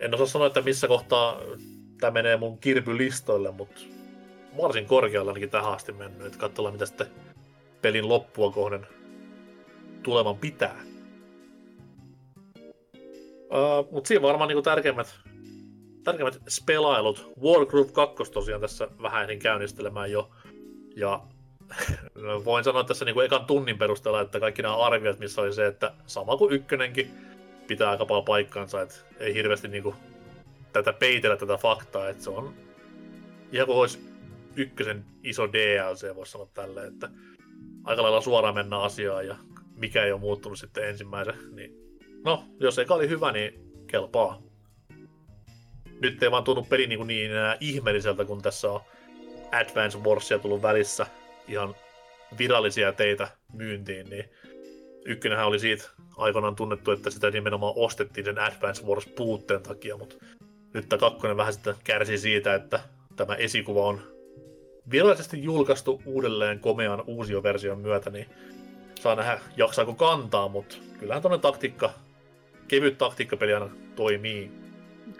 en osaa sanoa, että missä kohtaa tämä menee mun kirpylistoille, mutta varsin korkealla ainakin tähän asti mennyt. Katsotaan, mitä sitten pelin loppua kohden tulevan pitää. Uh, Mutta siinä varmaan niinku tärkeimmät, tärkeimmät spelailut. Wargroove 2 tosiaan tässä vähän ehdin käynnistelemään jo. Ja voin sanoa tässä niinku ekan tunnin perusteella, että kaikki nämä arviot, missä oli se, että sama kuin ykkönenkin, pitää aika paljon paikkansa, että ei hirveästi niinku tätä peitellä tätä faktaa, että se on ihan kuin olisi ykkösen iso DLC, voisi sanoa tälle, että aika lailla suoraan mennä asiaan ja mikä ei ole muuttunut sitten ensimmäisen, niin no, jos eka oli hyvä, niin kelpaa. Nyt ei vaan tunnu peli niin, niin enää ihmeelliseltä, kun tässä on Advance Warsia tullut välissä ihan virallisia teitä myyntiin, niin ykkönenhän oli siitä aikoinaan tunnettu, että sitä nimenomaan ostettiin sen Advance Wars puutteen takia, mutta nyt tämä kakkonen vähän sitten kärsi siitä, että tämä esikuva on virallisesti julkaistu uudelleen komean uusioversion myötä, niin saa nähdä jaksaako kantaa, mutta kyllähän tuonne taktiikka, kevyt taktiikkapeli aina toimii.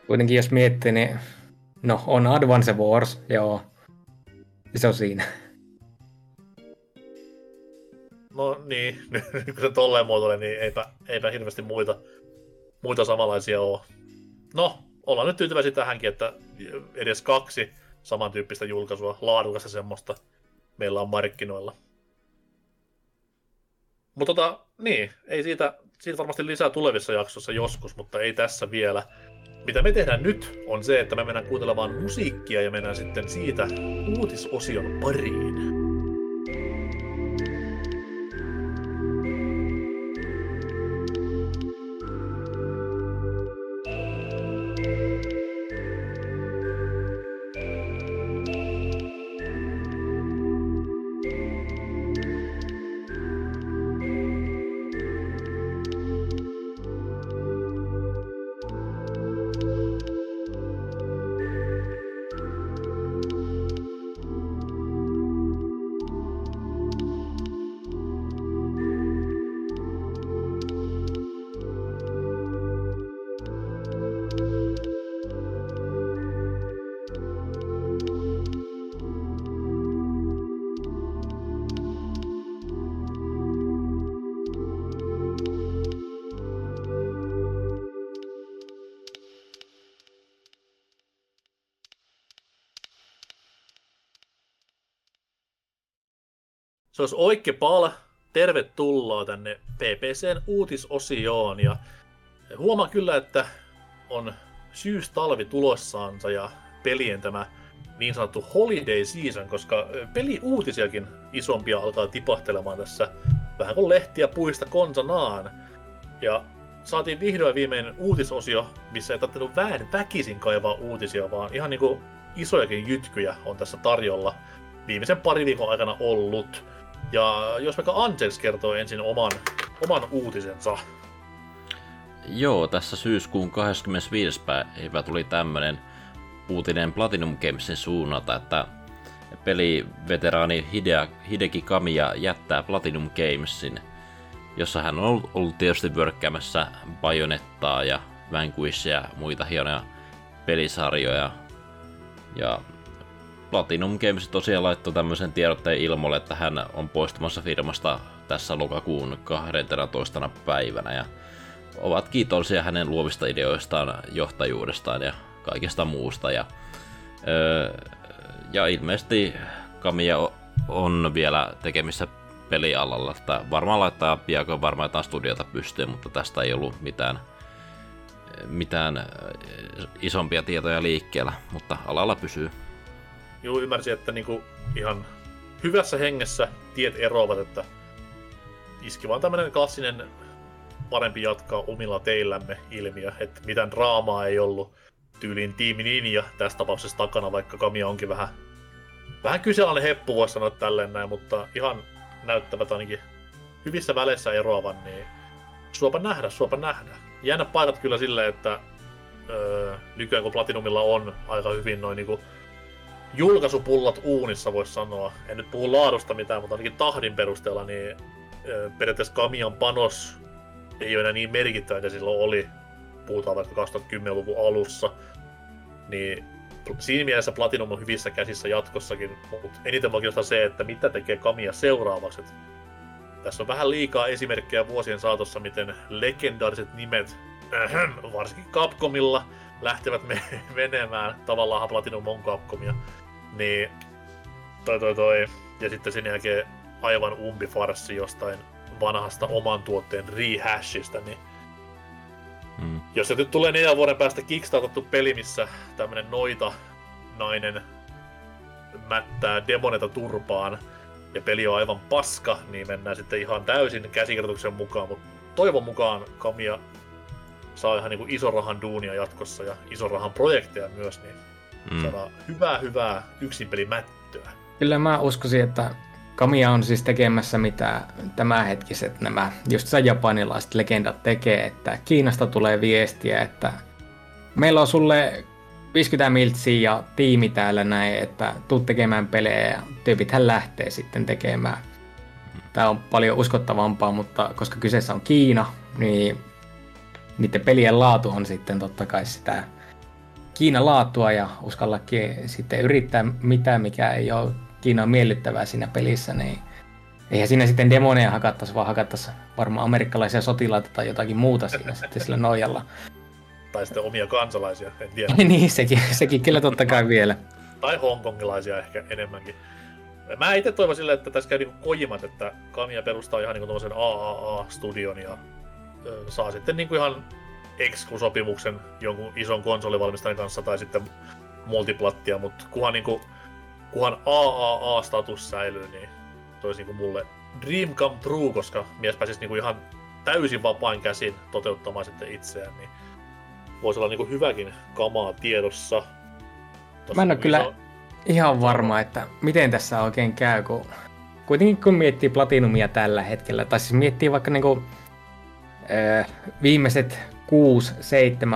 Kuitenkin jos miettii, niin no on Advance Wars, joo. Se on siinä. No niin, nyt kun se tolleen muotoilee, niin eipä, eipä hirveästi muita, muita samanlaisia ole. No, ollaan nyt tyytyväisiä tähänkin, että edes kaksi samantyyppistä julkaisua, laadukasta semmoista, meillä on markkinoilla. Mutta tota, niin, ei siitä, siitä varmasti lisää tulevissa jaksossa joskus, mutta ei tässä vielä. Mitä me tehdään nyt on se, että me mennään kuuntelemaan musiikkia ja mennään sitten siitä uutisosion pariin. Se olisi oikein pal. Tervetuloa tänne PPCn uutisosioon. Ja huomaa kyllä, että on syys-talvi tulossaansa ja pelien tämä niin sanottu holiday season, koska peliuutisiakin isompia alkaa tipahtelemaan tässä vähän kuin lehtiä puista konsanaan. Ja saatiin vihdoin viimein uutisosio, missä ei tarvinnut vähän väkisin kaivaa uutisia, vaan ihan niinku isojakin jytkyjä on tässä tarjolla viimeisen pari viikon aikana ollut. Ja jos vaikka Angels kertoo ensin oman, oman uutisensa. Joo, tässä syyskuun 25. päivä tuli tämmönen uutinen Platinum Gamesin suunnalta, että peliveteraani Hidea, Hideki Kamiya jättää Platinum Gamesin, jossa hän on ollut tietysti vörkkäämässä Bajonettaa ja Vanquishia ja muita hienoja pelisarjoja. Ja Platinum Games tosiaan laittoi tämmöisen tiedotteen ilmoille, että hän on poistumassa firmasta tässä lokakuun 12. päivänä ja ovat kiitollisia hänen luovista ideoistaan, johtajuudestaan ja kaikesta muusta. Ja, öö, ja ilmeisesti Kamia on vielä tekemissä pelialalla, että varmaan laittaa piakon varmaan jotain studiota pystyyn, mutta tästä ei ollut mitään, mitään isompia tietoja liikkeellä, mutta alalla pysyy. Joo, ymmärsin, että niinku ihan hyvässä hengessä tiet eroavat, että iski vaan tämmönen klassinen parempi jatkaa omilla teillämme ilmiö, että mitään draamaa ei ollut tyyliin tiimi Ninja tässä tapauksessa takana, vaikka Kamia onkin vähän, vähän kyseenalainen heppu, voisi sanoa tälleen näin, mutta ihan näyttävät ainakin hyvissä väleissä eroavan, niin suopa nähdä, suopa nähdä. Jännä paikat kyllä silleen, että öö, nykyään kun Platinumilla on aika hyvin noin niinku julkaisupullat uunissa, voisi sanoa. En nyt puhu laadusta mitään, mutta ainakin tahdin perusteella, niin periaatteessa Kamian panos ei ole enää niin merkittävä, että silloin oli. Puhutaan vaikka 2010-luvun alussa. Niin siinä mielessä Platinum on hyvissä käsissä jatkossakin, mutta eniten kiinnostaa se, että mitä tekee Kamia seuraavaksi. Et tässä on vähän liikaa esimerkkejä vuosien saatossa, miten legendaariset nimet, ähä, varsinkin Capcomilla, lähtevät me- menemään. Tavallaan Platinum on Capcomia. Niin toi toi toi. Ja sitten sen jälkeen aivan umpifarssi jostain vanhasta oman tuotteen rehashista, niin Mm. jos se nyt tulee neljän vuoden päästä kickstartattu peli, missä tämmönen noita nainen mättää demoneta turpaan ja peli on aivan paska, niin mennään sitten ihan täysin käsikirjoituksen mukaan, mutta toivon mukaan Kamia saa ihan niinku ison rahan duunia jatkossa ja ison rahan projekteja myös, niin Mm. saadaan hyvää hyvää yksin pelimättöä. Kyllä mä uskoisin, että Kamia on siis tekemässä mitä tämänhetkiset nämä just se japanilaiset legendat tekee, että Kiinasta tulee viestiä, että meillä on sulle 50 miltsiä ja tiimi täällä näin, että tuu tekemään pelejä ja tyypithän lähtee sitten tekemään. Tämä on paljon uskottavampaa, mutta koska kyseessä on Kiina, niin niiden pelien laatu on sitten totta kai sitä Kiinan laatua ja uskallakin sitten yrittää mitään, mikä ei ole Kiinan miellyttävää siinä pelissä, niin eihän siinä sitten demoneja hakattaisi, vaan hakattaisi varmaan amerikkalaisia sotilaita tai jotakin muuta siinä sitten sillä nojalla. Tai sitten omia kansalaisia, en tiedä. niin, sekin, sekin kyllä totta kai vielä. Tai hongkongilaisia ehkä enemmänkin. Mä itse toivon sille, että tässä käy niinku kojimat, että Kamia perustaa ihan niinku tommosen AAA-studion ja saa sitten niinku ihan exclu-sopimuksen jonkun ison konsolivalmistajan kanssa tai sitten multiplattia, mutta kunhan, niinku, kunhan AAA-status säilyy, niin se olisi niinku mulle dream come true, koska mies pääsisi niinku ihan täysin vapain käsin toteuttamaan sitten itseään, niin voisi olla niinku hyväkin kamaa tiedossa. Tossa Mä en on kyllä iso- ihan varma, että miten tässä oikein käy, kun kuitenkin kun miettii Platinumia tällä hetkellä, tai siis miettii vaikka niinku, ö, viimeiset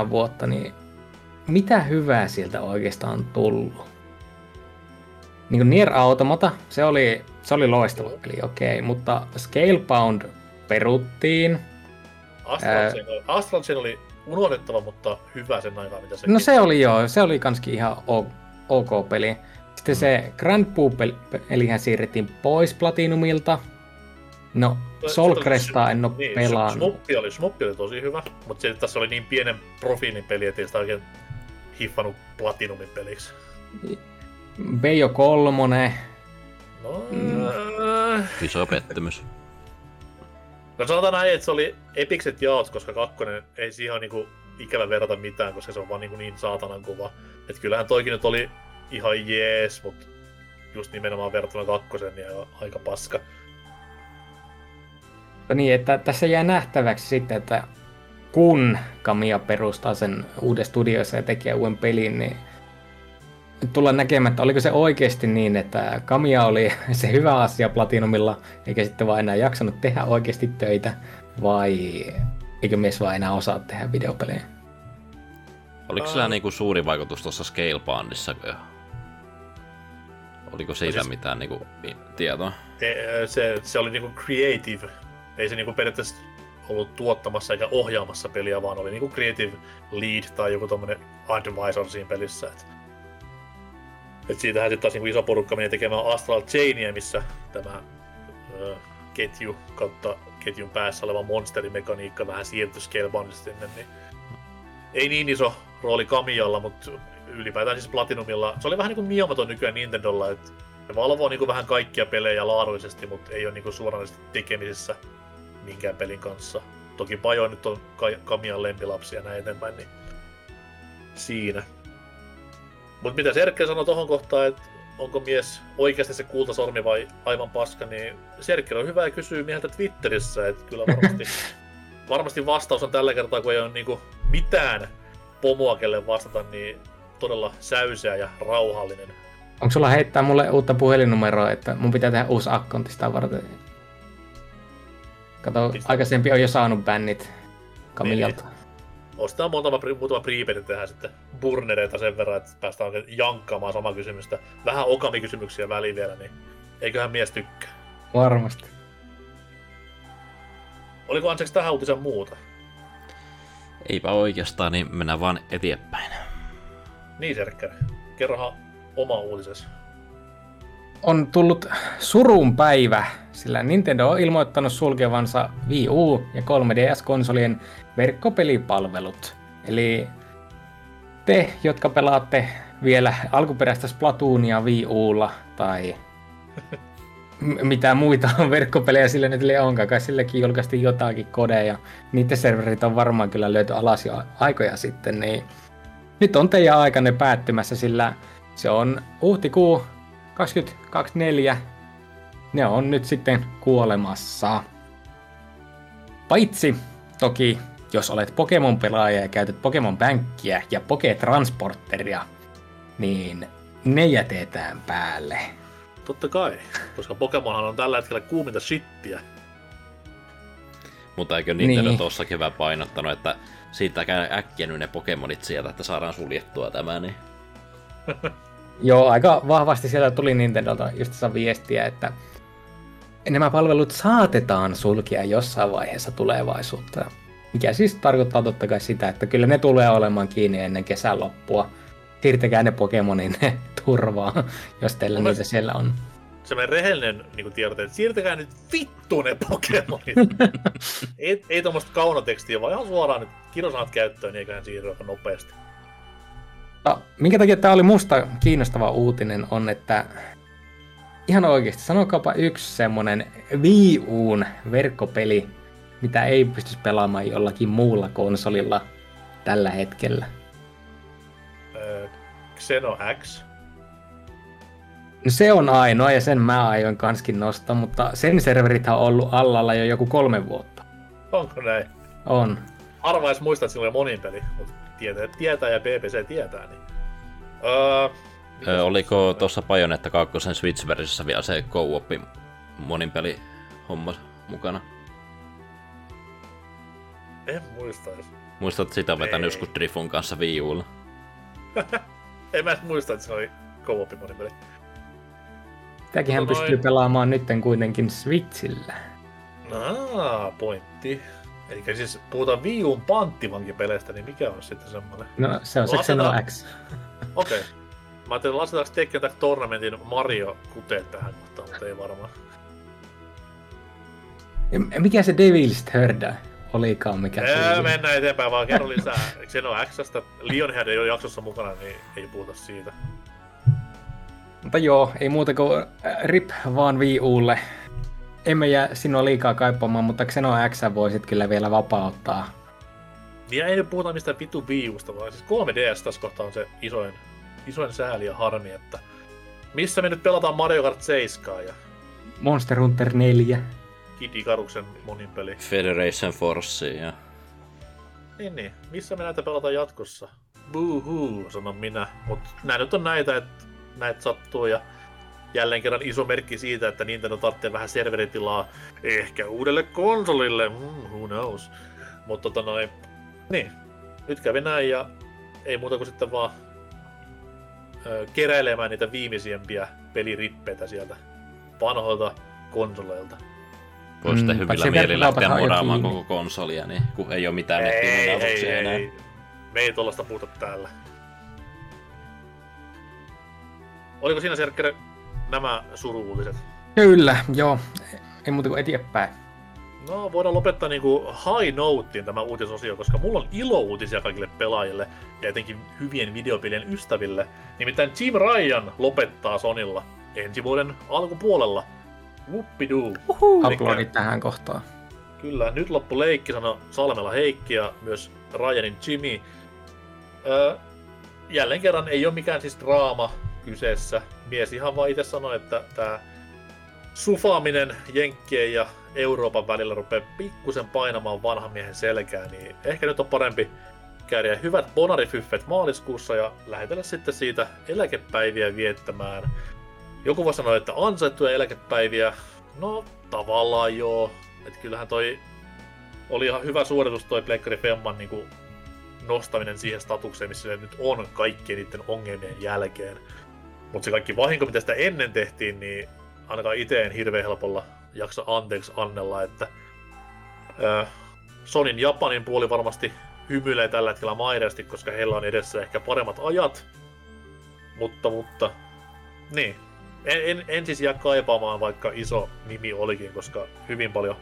6-7 vuotta, niin mitä hyvää sieltä oikeastaan on tullut? Niin kuin Nier Automata, se oli, se oli loistava peli, okei, okay, mutta Scalebound peruttiin. Astral Chain, oli, Chain oli unohdettava, mutta hyvä sen aikaa, mitä se No se oli joo, se oli kanskin ihan ok peli. Sitten se Grand Pelihän siirrettiin pois Platinumilta. No, Soul Crestaa en oo niin, pelannut. Smuppi oli, Smuppi oli tosi hyvä, mutta se, tässä oli niin pienen profiilin peli, ettei sitä oikein hiffannut Platinumin peliksi. Beijo kolmonen. No, Mm. Iso pettymys. no sanotaan näin, että se oli epikset jaot, koska kakkonen ei siihen ole niinku ikävä verrata mitään, koska se on vaan niinku niin saatanan kuva. Et kyllähän toikin nyt oli ihan jees, mutta just nimenomaan verrattuna kakkosen niin aika paska. No niin, että tässä jää nähtäväksi sitten, että kun Kamia perustaa sen uuden studioissa ja tekee uuden pelin, niin tullaan näkemään, että oliko se oikeasti niin, että Kamia oli se hyvä asia Platinumilla, eikä sitten vaan enää jaksanut tehdä oikeasti töitä, vai eikö mies vaan enää osaa tehdä videopelejä? Oliko sillä niinku suuri vaikutus tuossa Scalebandissa? Oliko siitä siis- mitään niinku tietoa? Se, se oli niinku creative. Ei se niinku periaatteessa ollut tuottamassa eikä ohjaamassa peliä, vaan oli niinku creative lead tai joku tommonen advisor siinä pelissä. Et, et siitähän sitten taas niinku iso porukka meni tekemään Astral Chainia, missä tämä ö, ketju kautta ketjun päässä oleva monsterimekaniikka vähän siirtyi Scaleboundista sinne, niin ei niin iso rooli Kamiyalla, mutta ylipäätään siis Platinumilla. Se oli vähän niin kuin nykyään Nintendolla, että ne valvoo niin kuin vähän kaikkia pelejä laadullisesti, mutta ei ole niin kuin suoranaisesti tekemisissä minkään pelin kanssa. Toki Pajo nyt on Ka- Kamian lempilapsi ja näin eteenpäin, niin siinä. Mutta mitä Serkke sanoi tohon kohtaan, että onko mies oikeasti se kultasormi vai aivan paska, niin Serkke on hyvä ja kysyy mieheltä Twitterissä, että kyllä varmasti, varmasti vastaus on tällä kertaa, kun ei ole niinku mitään pomoa kelle vastata, niin todella säyseä ja rauhallinen. Onko sulla heittää mulle uutta puhelinnumeroa, että mun pitää tehdä uusi akkontti sitä varten? Kato, Pistä- aikaisempi on jo saanut bännit Kamiljalta. Ostetaan muutama, pri- muutama prepaid tehdä sitten burnereita sen verran, että päästään jankkaamaan sama kysymystä. Vähän okami-kysymyksiä väliin vielä, niin eiköhän mies tykkää. Varmasti. Oliko anteeksi tähän uutisen muuta? Eipä oikeastaan, niin mennään vaan eteenpäin. Niin Serkkä, kerrohan oma uutisesi. On tullut surun päivä, sillä Nintendo on ilmoittanut sulkevansa Wii U ja 3DS-konsolien verkkopelipalvelut. Eli te, jotka pelaatte vielä alkuperäistä Splatoonia Wii Ulla tai m- mitä muita verkkopelejä sillä nyt onkaan, kai silläkin julkaistiin jotakin kodeja. Niiden serverit on varmaan kyllä löyty alas jo aikoja sitten, niin nyt on teidän aikanne päättymässä, sillä se on huhtikuu 2024. Ne on nyt sitten kuolemassa. Paitsi toki, jos olet Pokemon-pelaaja ja käytät Pokemon Bankkia ja Poke-transporteria, niin ne jätetään päälle. Totta kai, koska Pokemonhan on tällä hetkellä kuuminta shittiä. Mutta eikö Nintendo Niin. niin. tuossa kevään painottanut, että siitä käy äkkiä ne Pokemonit sieltä, että saadaan suljettua tämä, niin Joo, aika vahvasti siellä tuli Nintendolta just viestiä, että nämä palvelut saatetaan sulkea jossain vaiheessa tulevaisuutta. Mikä siis tarkoittaa totta kai sitä, että kyllä ne tulee olemaan kiinni ennen kesän loppua. Siirtäkää ne Pokemonin turvaa, jos teillä Mun niitä siellä on. Semmoinen rehellinen niin tiedote, että siirtäkää nyt vittu ne Pokemonit. ei, ei tuommoista kaunotekstiä, vaan ihan suoraan nyt kirjosanat käyttöön, niin eiköhän siirry aika nopeasti. No, minkä takia tämä oli musta kiinnostava uutinen on, että ihan oikeasti sanokaapa yksi semmonen Wii Uun verkkopeli, mitä ei pystyisi pelaamaan jollakin muulla konsolilla tällä hetkellä. Öö, Xeno X. No se on ainoa ja sen mä aioin kanskin nostaa, mutta sen serverithän on ollut allalla jo joku kolme vuotta. Onko näin? On. Harva edes muistaa, että sillä oli monin peli, mutta tietää, tietää ja BBC tietää. Niin. Öö, mitäs Ö, oliko tuossa Bajonetta 2 Switch-versiossa vielä se co-op monin peli homma mukana? En muista. Muistat sitä vetänyt joskus Drifun kanssa Wii Ulla? En mä edes muista, että se oli co-op monin peli. Tämäkin hän Tota pystyy pelaamaan nytten kuitenkin Switchillä. Aa, pointti. Eli siis puhutaan Wii Uun panttivankipeleistä, niin mikä on sitten semmoinen? No se on se Lasketaan- Xeno X. Okei. Okay. Mä ajattelin, lasketaanko Tekken Tag Tournamentin Mario kuteet tähän kohtaan, mutta ei varmaan. Mikä se Devil's Third olikaan, mikä se oli? mennään eteenpäin, vaan kerro lisää Xeno Xstä. Lionhead ei ole jaksossa mukana, niin ei puhuta siitä. Mutta joo, ei muuta kuin äh, rip vaan Wii Ulle. Emme jää sinua liikaa kaipaamaan, mutta Xeno X voisit kyllä vielä vapauttaa. Niin ei nyt puhuta mistään vittu Wii Usta, vaan siis 3DS tässä kohtaa on se isoin, isoin sääli ja harmi, että missä me nyt pelataan Mario Kart 7 ja Monster Hunter 4. Kid Icaruksen monin peli. Federation Force ja... Niin, niin. Missä me näitä pelataan jatkossa? Boo-hoo, sanon minä. Mutta nämä nyt on näitä, että näitä sattuu ja jälleen kerran iso merkki siitä, että Nintendo tarvitsee vähän serveritilaa ehkä uudelle konsolille, mm, who knows. Mutta tota noin, niin, nyt kävi näin ja ei muuta kuin sitten vaan ö, keräilemään niitä viimeisimpiä pelirippeitä sieltä vanhoilta konsoleilta. Voi sitten Mm, hyvillä mieli lähteä kiinni. koko konsolia, niin kun ei ole mitään Ei, ei, ei, enää. ei. Me ei tuollaista puhuta täällä. Oliko siinä Serkkere nämä suruuliset? Kyllä, joo. Ei muuta kuin eteenpäin. No, voidaan lopettaa niinku high notein tämä uutisosio, koska mulla on ilo-uutisia kaikille pelaajille ja etenkin hyvien videopelien ystäville. Nimittäin Jim Ryan lopettaa Sonilla ensi vuoden alkupuolella. Whoopidoo. Uploadit tähän kohtaan. Kyllä, nyt loppu leikki, sanoi Salmela Heikki ja myös Ryanin Jimmy. Öö, jälleen kerran ei ole mikään siis draama kyseessä. Mies ihan vaan itse sanoi, että tämä sufaaminen Jenkkien ja Euroopan välillä rupeaa pikkusen painamaan vanhan miehen selkää, niin ehkä nyt on parempi käydä hyvät bonarifyffet maaliskuussa ja lähetellä sitten siitä eläkepäiviä viettämään. Joku voi sanoa, että ansaittuja eläkepäiviä. No, tavallaan joo. Et kyllähän toi oli ihan hyvä suoritus toi Pleikkari Femman niin nostaminen siihen statukseen, missä se nyt on kaikkien niiden ongelmien jälkeen. Mutta se kaikki vahinko, mitä sitä ennen tehtiin, niin ainakaan itse en hirveän helpolla jaksa anteeksi annella, että ö, Sonin Japanin puoli varmasti hymyilee tällä hetkellä maireasti, koska heillä on edessä ehkä paremmat ajat. Mutta, mutta, niin. En, en, en siis jää kaipaamaan, vaikka iso nimi olikin, koska hyvin paljon,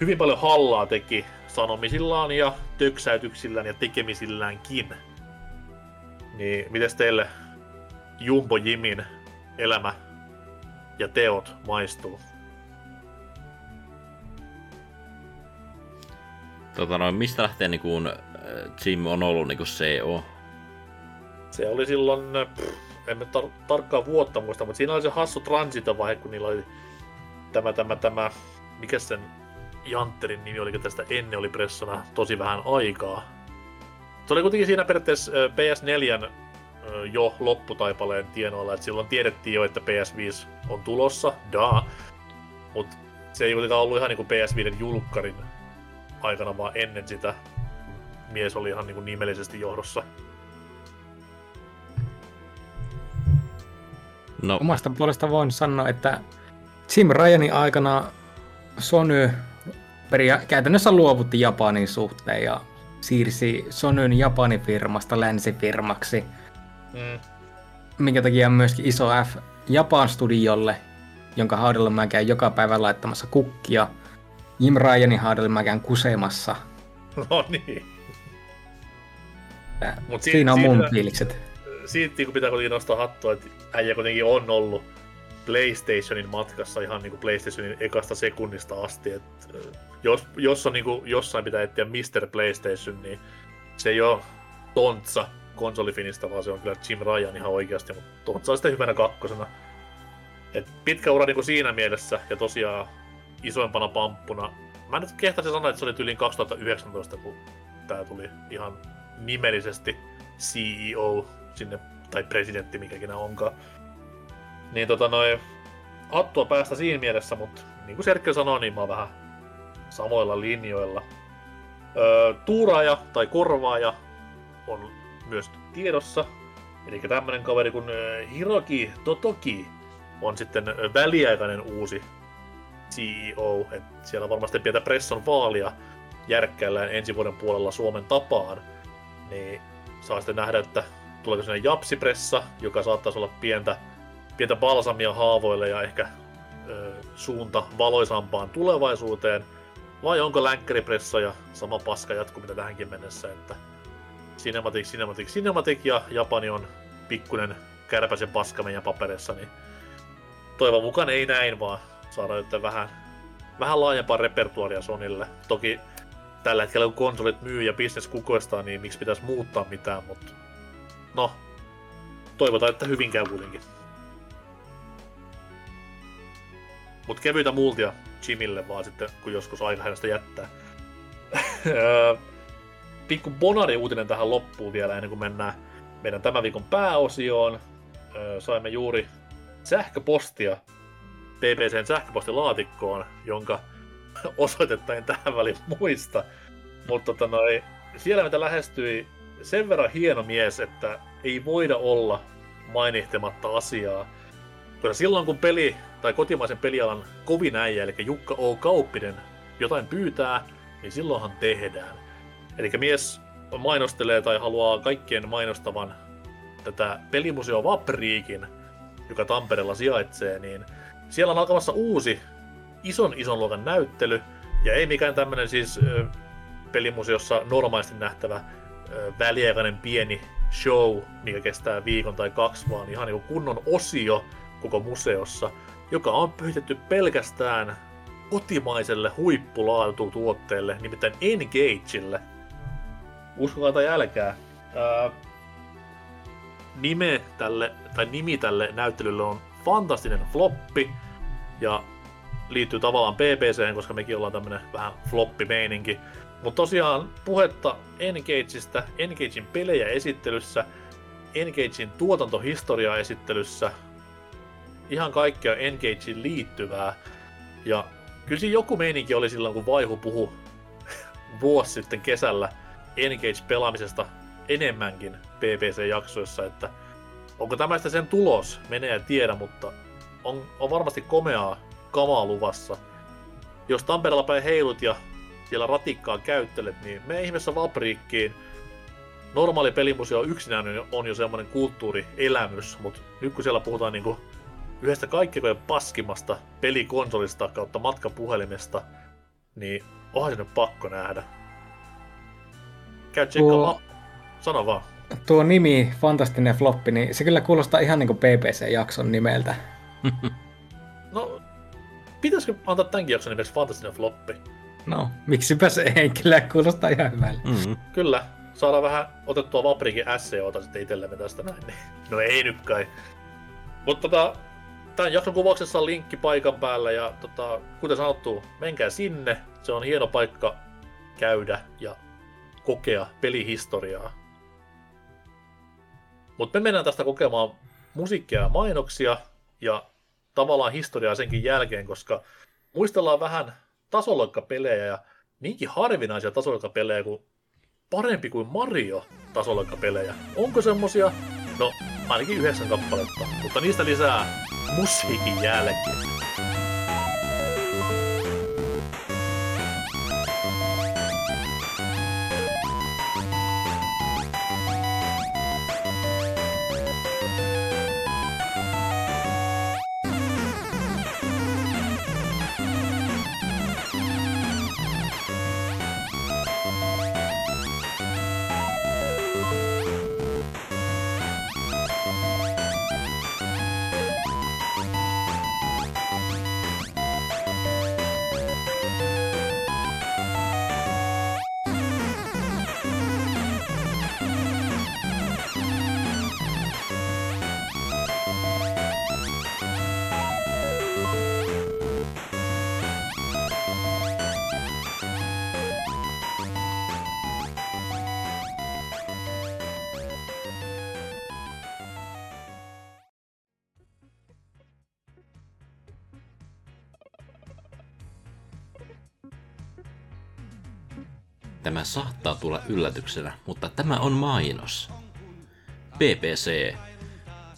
hyvin paljon hallaa teki sanomisillaan ja töksäytyksillään ja tekemisilläänkin. Niin, mites teille Jumbo Jimin elämä ja teot maistuu? Tota noin, mistä lähtee niin kuin, Jim on ollut niin kuin CEO? Se oli silloin, pff, en mä tar- tarkkaan vuotta muista, mutta siinä oli se hassu transitovaihe, kun niillä oli tämä, tämä, tämä, mikä sen Jantterin nimi oli, tästä ennen oli pressona tosi vähän aikaa. Se oli kuitenkin siinä periaatteessa PS4 jo lopputaipaleen tienoilla, että silloin tiedettiin jo, että PS5 on tulossa, da, mutta se ei kuitenkaan ollut ihan niin kuin PS5 julkkarin aikana, vaan ennen sitä mies oli ihan niin kuin nimellisesti johdossa. No. Omasta puolesta voin sanoa, että Jim Ryanin aikana Sony peria- käytännössä luovutti Japanin suhteen ja siirsi Sonyn Japanin firmasta länsifirmaksi. Mm. Minkä takia myöskin iso F Japan Studiolle, jonka haudella mä käyn joka päivä laittamassa kukkia. Jim Ryanin haudella mä käyn kusemassa. No niin. Mut siinä on mun fiilikset. Siitä kun pitää kuitenkin nostaa hattua, että äijä kuitenkin on ollut PlayStationin matkassa ihan niin kuin PlayStationin ekasta sekunnista asti. että jos, jos on niin kuin, jossain pitää etsiä Mr. PlayStation, niin se ei ole Tontsa konsolifinista, vaan se on kyllä Jim Ryan ihan oikeasti, mutta Tontsa on sitten hyvänä kakkosena. Et pitkä ura niin siinä mielessä, ja tosiaan isoimpana pamppuna. Mä nyt kehtaisin sanoa, että se oli yli 2019, kun tää tuli ihan nimellisesti CEO sinne, tai presidentti, mikäkin onkaan. Niin tota noin, hattua päästä siinä mielessä, mutta niin kuin Serkki sanoi, niin mä oon vähän samoilla linjoilla. Öö, tuuraaja tai korvaaja on myös tiedossa. Eli tämmönen kaveri kuin Hiroki Totoki on sitten väliaikainen uusi CEO. Et siellä varmasti pientä presson vaalia järkkäillään ensi vuoden puolella Suomen tapaan. Niin saa sitten nähdä, että tuleeko sinne japsipressa, joka saattaisi olla pientä, pientä balsamia haavoille ja ehkä ö, suunta valoisampaan tulevaisuuteen. Vai onko länkkäripressa ja sama paska jatkuu mitä tähänkin mennessä, että Cinematic, Cinematic, Cinematic ja Japani on pikkunen kärpäsen paska meidän paperissa, niin toivon mukaan ei näin, vaan saadaan nyt vähän, vähän laajempaa repertuaria Sonille. Toki tällä hetkellä kun konsolit myy ja business kukoistaa, niin miksi pitäisi muuttaa mitään, mutta no, toivotaan, että hyvin käy kuitenkin. Mut kevyitä multia Jimille vaan sitten, kun joskus aika hänestä jättää. Pikku Bonari-uutinen tähän loppuun vielä ennen kuin mennään meidän tämän viikon pääosioon. Saimme juuri sähköpostia BBCn sähköpostilaatikkoon, jonka osoitetta en tähän väliin muista. Mutta tota noi, siellä mitä lähestyi sen verran hieno mies, että ei voida olla mainihtematta asiaa. Koska silloin kun peli, tai kotimaisen pelialan kovin äijä, eli Jukka O. Kauppinen, jotain pyytää, niin silloinhan tehdään. Eli mies mainostelee tai haluaa kaikkien mainostavan tätä pelimuseo Vapriikin, joka Tampereella sijaitsee, niin siellä on alkamassa uusi ison ison luokan näyttely, ja ei mikään tämmönen siis pelimuseossa normaalisti nähtävä väliaikainen pieni show, mikä kestää viikon tai kaksi, vaan ihan niin kunnon osio koko museossa, joka on pyhitetty pelkästään kotimaiselle huippulaatutuotteelle, nimittäin Engageille. Uskokaa tai älkää. Ää, nime tälle, tai nimi tälle näyttelylle on Fantastinen Floppi, ja liittyy tavallaan PPCen, koska mekin ollaan tämmönen vähän floppi-meininki. Mutta tosiaan puhetta Engageista, Engagein pelejä esittelyssä, Engagein tuotantohistoriaa esittelyssä, ihan kaikkea Engagein liittyvää. Ja kyllä joku meininki oli silloin, kun Vaihu puhu vuosi sitten kesällä Engage-pelaamisesta enemmänkin PPC-jaksoissa, että onko tämä sen tulos, menee ja tiedä, mutta on, on varmasti komeaa kamaa luvassa. Jos Tampereella päin heilut ja siellä ratikkaa käyttelet, niin me ihmeessä Vapriikkiin. normaali pelimuseo yksinään on jo semmoinen kulttuurielämys, mutta nyt kun siellä puhutaan niinku yhdestä kaikkein paskimasta pelikonsolista kautta matkapuhelimesta, niin onhan se nyt pakko nähdä. Käy tsekkaamaan. Sano vaan. Tuo nimi, Fantastinen Floppi, niin se kyllä kuulostaa ihan niin kuin PPC-jakson nimeltä. no, pitäisikö antaa tämänkin jakson nimeksi Fantastinen Floppi? No, miksipä se ei, kyllä kuulostaa ihan hyvältä. Mm-hmm. Kyllä, saadaan vähän otettua Vaprikin SEOta sitten itsellemme tästä näin. Niin. No ei nyt kai. Mutta tota, tämän jakson kuvauksessa on linkki paikan päällä ja tota, kuten sanottu, menkää sinne. Se on hieno paikka käydä ja kokea pelihistoriaa. Mutta me mennään tästä kokemaan musiikkia ja mainoksia ja tavallaan historiaa senkin jälkeen, koska muistellaan vähän tasoloikkapelejä ja niinkin harvinaisia tasoloikkapelejä kuin parempi kuin Mario tasoloikkapelejä. Onko semmosia? No, ainakin yhdeksän kappaletta, mutta niistä lisää musiikin jälkeen. Tämä saattaa tulla yllätyksenä, mutta tämä on mainos. PPC.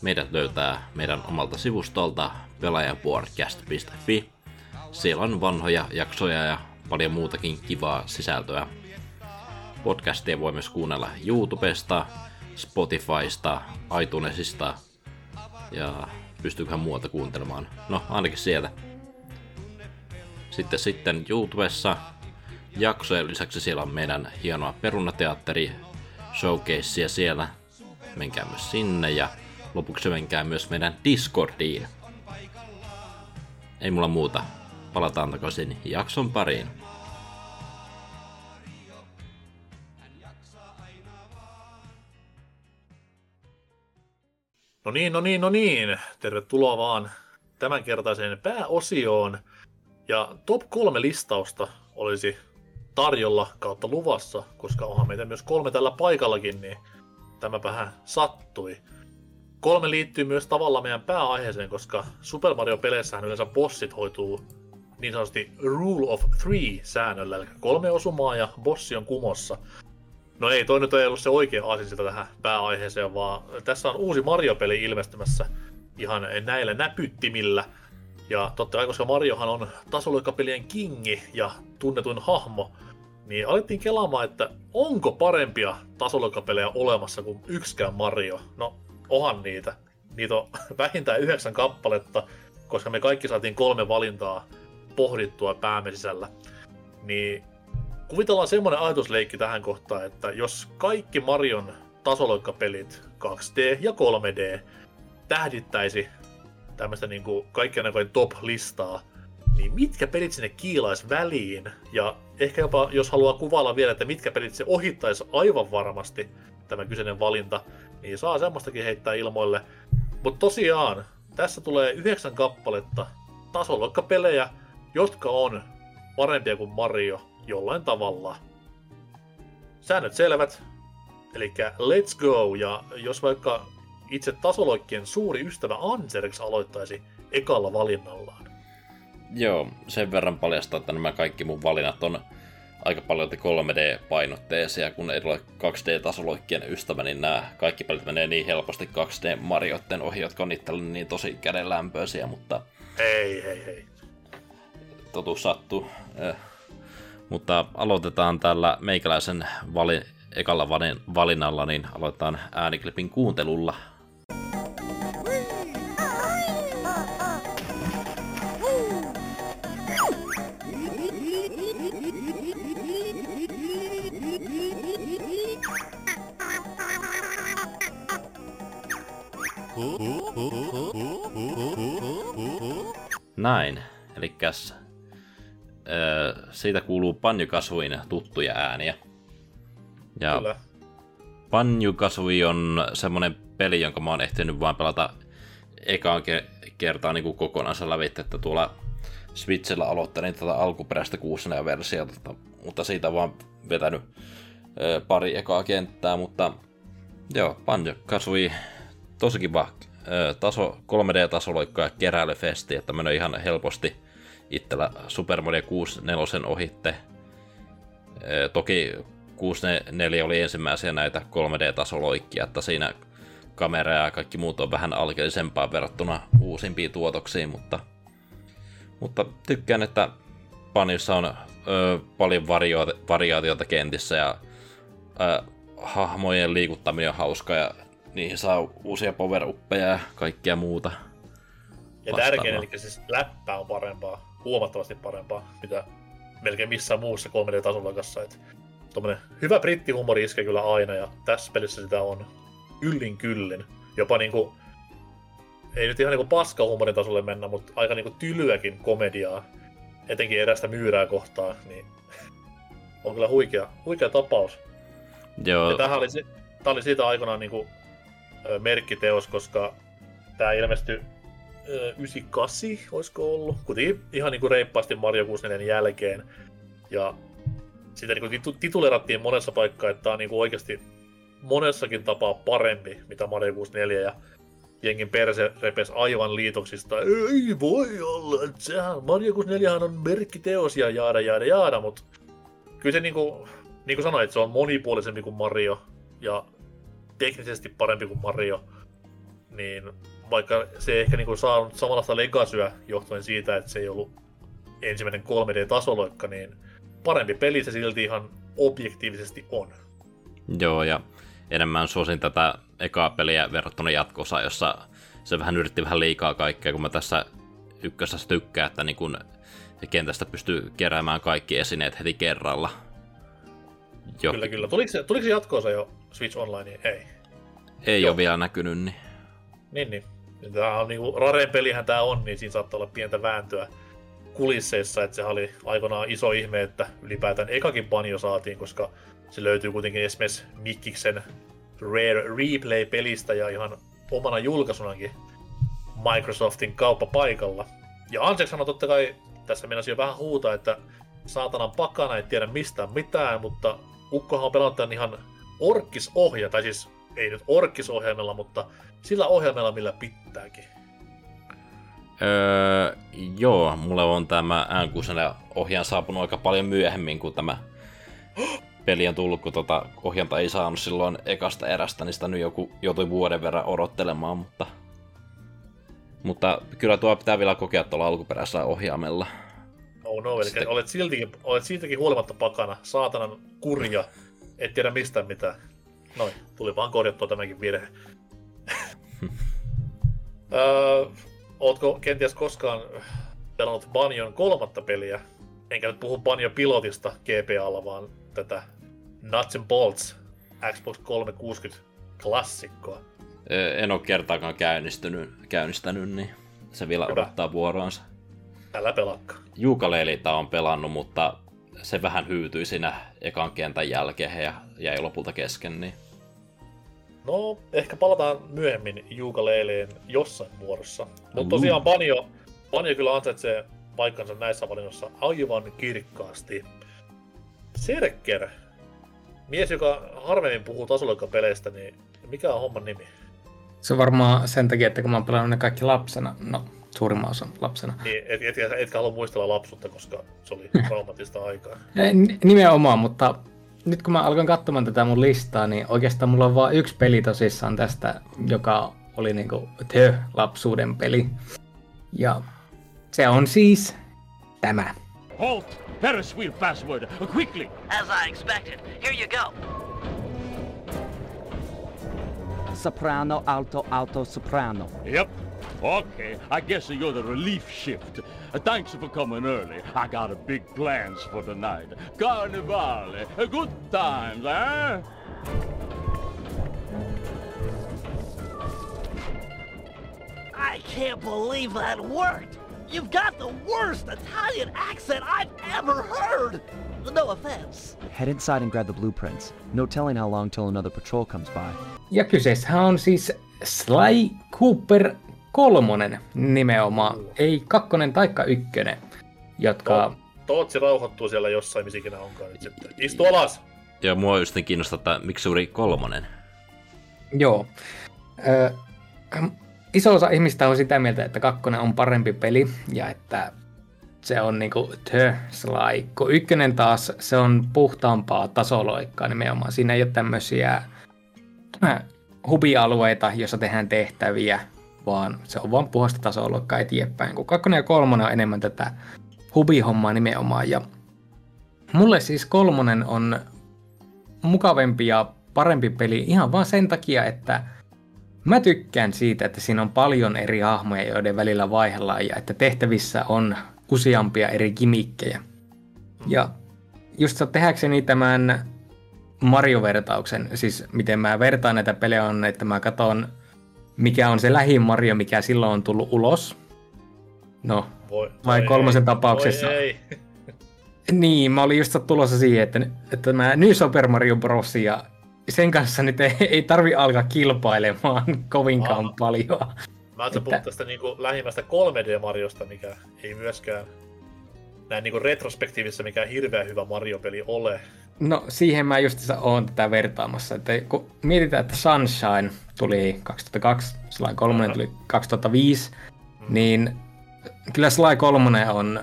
Meidät löytää meidän omalta sivustolta pelaajapodcast.fi. Siellä on vanhoja jaksoja ja paljon muutakin kivaa sisältöä. Podcastia voi myös kuunnella YouTubesta, Spotifysta, iTunesista ja pystyyköhän muuta kuuntelemaan. No, ainakin sieltä. Sitten sitten YouTubessa jaksojen lisäksi siellä on meidän hienoa perunateatteri showcasea siellä. Menkää myös sinne ja lopuksi menkää myös meidän Discordiin. Ei mulla muuta. Palataan takaisin jakson pariin. No niin, no niin, no niin. Tervetuloa vaan tämänkertaiseen pääosioon. Ja top kolme listausta olisi tarjolla kautta luvassa, koska onhan meitä myös kolme tällä paikallakin, niin tämä vähän sattui. Kolme liittyy myös tavallaan meidän pääaiheeseen, koska Super Mario-peleissähän yleensä bossit hoituu niin sanotusti Rule of Three säännöllä, eli kolme osumaa ja bossi on kumossa. No ei, toi nyt ei ollut se oikea aasinsilta tähän pääaiheeseen, vaan tässä on uusi Mario-peli ilmestymässä ihan näillä näpyttimillä. Ja totta kai, koska Mariohan on tasoloikapelien kingi ja tunnetuin hahmo, niin alettiin kelaamaan, että onko parempia tasoloikapelejä olemassa kuin yksikään Mario. No, ohan niitä. Niitä on vähintään yhdeksän kappaletta, koska me kaikki saatiin kolme valintaa pohdittua päämme sisällä. Niin kuvitellaan semmoinen ajatusleikki tähän kohtaan, että jos kaikki Marion tasoloikkapelit 2D ja 3D tähdittäisi tämmöistä niin kuin kaikkien top-listaa, niin mitkä pelit sinne kiilais väliin? Ja ehkä jopa, jos haluaa kuvailla vielä, että mitkä pelit se ohittaisi aivan varmasti, tämä kyseinen valinta, niin saa semmoistakin heittää ilmoille. Mutta tosiaan, tässä tulee yhdeksän kappaletta tasoloikkapelejä, jotka on parempia kuin Mario jollain tavalla. Säännöt selvät, eli let's go, ja jos vaikka itse tasoloikkien suuri ystävä Anserx aloittaisi ekalla valinnallaan. Joo, sen verran paljastaa, että nämä kaikki mun valinnat on aika paljon 3D-painotteisia, kun ei ole 2D-tasoloikkien ystävä, niin nämä kaikki pelit menee niin helposti 2D-mariotten ohi, jotka on itselleni niin tosi kädenlämpöisiä, mutta... Ei, ei, ei. Totuus sattuu. Eh. Mutta aloitetaan tällä meikäläisen vali- ekalla valinnalla, niin aloitetaan ääniklipin kuuntelulla. Näin. Eli siitä kuuluu Panjukasuin tuttuja ääniä. Ja Kyllä. Panjukasui on semmonen peli, jonka mä oon ehtinyt vaan pelata ekaan ke- kertaa niin kuin kokonaan lävitse, että tuolla Switchillä aloittelin tätä alkuperäistä 6 versiota, mutta siitä vaan vetänyt ö, pari ekaa kenttää, mutta joo, Banjo Kazooie tosi kiva taso, 3D-tasoloikka ja keräilyfesti, että menee ihan helposti itsellä Super Mario 64 ohitte. Toki 64 oli ensimmäisiä näitä 3D-tasoloikkia, että siinä kamera ja kaikki muut on vähän alkeellisempaa verrattuna uusimpiin tuotoksiin, mutta, mutta tykkään, että Panissa on ö, paljon vario- variaatiota kentissä ja ö, hahmojen liikuttaminen on hauska ja niihin saa uusia power ja kaikkea muuta. Ja tärkein, eli siis läppä on parempaa, huomattavasti parempaa, mitä melkein missään muussa 3D-tasolla Että tommonen hyvä brittihumori iskee kyllä aina, ja tässä pelissä sitä on yllin kyllin. Jopa niinku, ei nyt ihan niinku paskahumorin tasolle mennä, mutta aika niinku tylyäkin komediaa, etenkin erästä myyrää kohtaa, niin on kyllä huikea, huikea tapaus. Joo. Ja tämähän oli, tämä oli siitä aikanaan niinku merkkiteos, koska tämä ilmestyi 98, olisiko ollut, kuitenkin ihan niin kuin reippaasti Mario 64 jälkeen. Ja sitä niin kuin titulerattiin monessa paikkaa, että tämä on niin kuin oikeasti monessakin tapaa parempi, mitä Mario 64 ja jengin perse repes aivan liitoksista. Ei voi olla, että sehän, Mario 64 on merkkiteos ja jaada jaada jaada, mutta kyllä se niin kuin, niin kuin sanoit, se on monipuolisempi kuin Mario ja teknisesti parempi kuin Mario, niin vaikka se ei ehkä niinku saanut samanlaista legasyä johtuen siitä, että se ei ollut ensimmäinen 3D-tasoloikka, niin parempi peli se silti ihan objektiivisesti on. Joo, ja enemmän suosin tätä ekaa peliä verrattuna jatkossa, jossa se vähän yritti vähän liikaa kaikkea, kun mä tässä ykkösessä tykkään, että niin kun kentästä pystyy keräämään kaikki esineet heti kerralla. Jo. Kyllä, kyllä. Tuliko se, tuliko se jatkoosa jo Switch Online? Ei. Ei Joo. ole vielä näkynyt, niin. Niin, niin. Tämä on niinku, Raren pelihän tämä on, niin siinä saattaa olla pientä vääntöä kulisseissa, että se oli aikoinaan iso ihme, että ylipäätään ekakin panjo saatiin, koska se löytyy kuitenkin esimerkiksi Mikkiksen Rare Replay-pelistä ja ihan omana julkaisunakin Microsoftin kauppapaikalla. Ja Ansek sanoi totta kai, tässä mennään jo vähän huuta, että saatanan pakana ei tiedä mistään mitään, mutta Ukkohan on pelannut ihan orkkisohja, tai siis ei nyt orkkisohjelmalla, mutta sillä ohjelmalla, millä pitääkin. Öö, joo, mulle on tämä N6 ohjaan saapunut aika paljon myöhemmin kuin tämä peli on tullut, kun tota ohjanta ei saanut silloin ekasta erästä, niin sitä nyt joku joutui vuoden verran odottelemaan, mutta, mutta kyllä tuo pitää vielä kokea tuolla alkuperäisellä ohjaamella. Oh no, eli Sitten... olet, siltikin, olet siltikin huolimatta pakana, saatanan kurja, et tiedä mistään mitään. Noin, tuli vaan korjattua tämäkin virhe. öö, ootko kenties koskaan pelannut Banjon kolmatta peliä? Enkä nyt puhu Banjo pilotista GPAlla, vaan tätä Nuts and Bolts Xbox 360 klassikkoa. En ole kertaakaan käynnistynyt, käynnistänyt, niin se vielä Hyvä. odottaa vuoroansa. Älä pelakka. Juukaleelita on pelannut, mutta se vähän hyytyi siinä ekan kentän jälkeen ja jäi lopulta kesken. Niin... No, ehkä palataan myöhemmin Juukaleeleen jossain muodossa. Mutta tosiaan Banjo, Banjo kyllä ansaitsee paikkansa näissä valinnoissa aivan kirkkaasti. Serker, mies, joka harvemmin puhuu peleistä, niin mikä on homman nimi? Se on varmaan sen takia, että kun mä oon pelannut ne kaikki lapsena, no suurimman osan lapsena. Niin, et, et, etkä halua muistella lapsuutta, koska se oli traumatista aikaa. Nimenomaan, mutta nyt kun mä alkan katsomaan tätä mun listaa, niin oikeastaan mulla on vain yksi peli tosissaan tästä, joka oli niinku The lapsuuden peli. Ja se on siis tämä. Halt! Ferris wheel password, quickly! As I expected. Here you go. soprano, alto, alto, soprano. Yep. Okay, I guess you're the relief shift. Thanks for coming early. I got a big plans for tonight. Carnivale, uh, good times, eh? I can't believe that worked! You've got the worst Italian accent I've ever heard! No offense. Head inside and grab the blueprints. No telling how long till another patrol comes by. Ja kyseessä on siis Sly Cooper kolmonen nimenomaan, ei kakkonen taikka ykkönen, jotka... To- Tootsi rauhoittuu siellä jossain, missä ikinä onkaan nyt sitten. Istu alas! Ja mua just niin kiinnostaa, että miksi juuri kolmonen. Joo. Ö, iso osa ihmistä on sitä mieltä, että kakkonen on parempi peli ja että se on niinku the Sly. Kun ykkönen taas, se on puhtaampaa tasoloikkaa nimenomaan. Siinä ei ole tämmöisiä äh, hubialueita, joissa tehdään tehtäviä, vaan se on vaan puhasta tasoloikkaa eteenpäin. Kun kakkonen ja kolmonen on enemmän tätä hubihommaa nimenomaan. Ja mulle siis kolmonen on mukavempi ja parempi peli ihan vaan sen takia, että mä tykkään siitä, että siinä on paljon eri hahmoja, joiden välillä vaihdellaan ja että tehtävissä on useampia eri kimikkejä. Ja just tehdäkseni tämän Mario-vertauksen, siis miten mä vertaan näitä pelejä on, että mä katson mikä on se lähin Mario, mikä silloin on tullut ulos. No, Voi, vai voi kolmosen ei, tapauksessa. Voi ei. Niin, mä olin just tulossa siihen, että, että mä New Super Mario Bros. ja sen kanssa nyt ei, ei tarvi alkaa kilpailemaan kovinkaan Aha. paljon. Mä ajattelin puhua tästä niinku lähimmästä 3D-Mariosta, mikä ei myöskään näin niinku retrospektiivisessa mikään hirveän hyvä Mario-peli ole. No siihen mä just oon tätä vertaamassa, että kun mietitään, että Sunshine tuli 2002, Sly 3 tuli 2005, niin kyllä Sly 3 on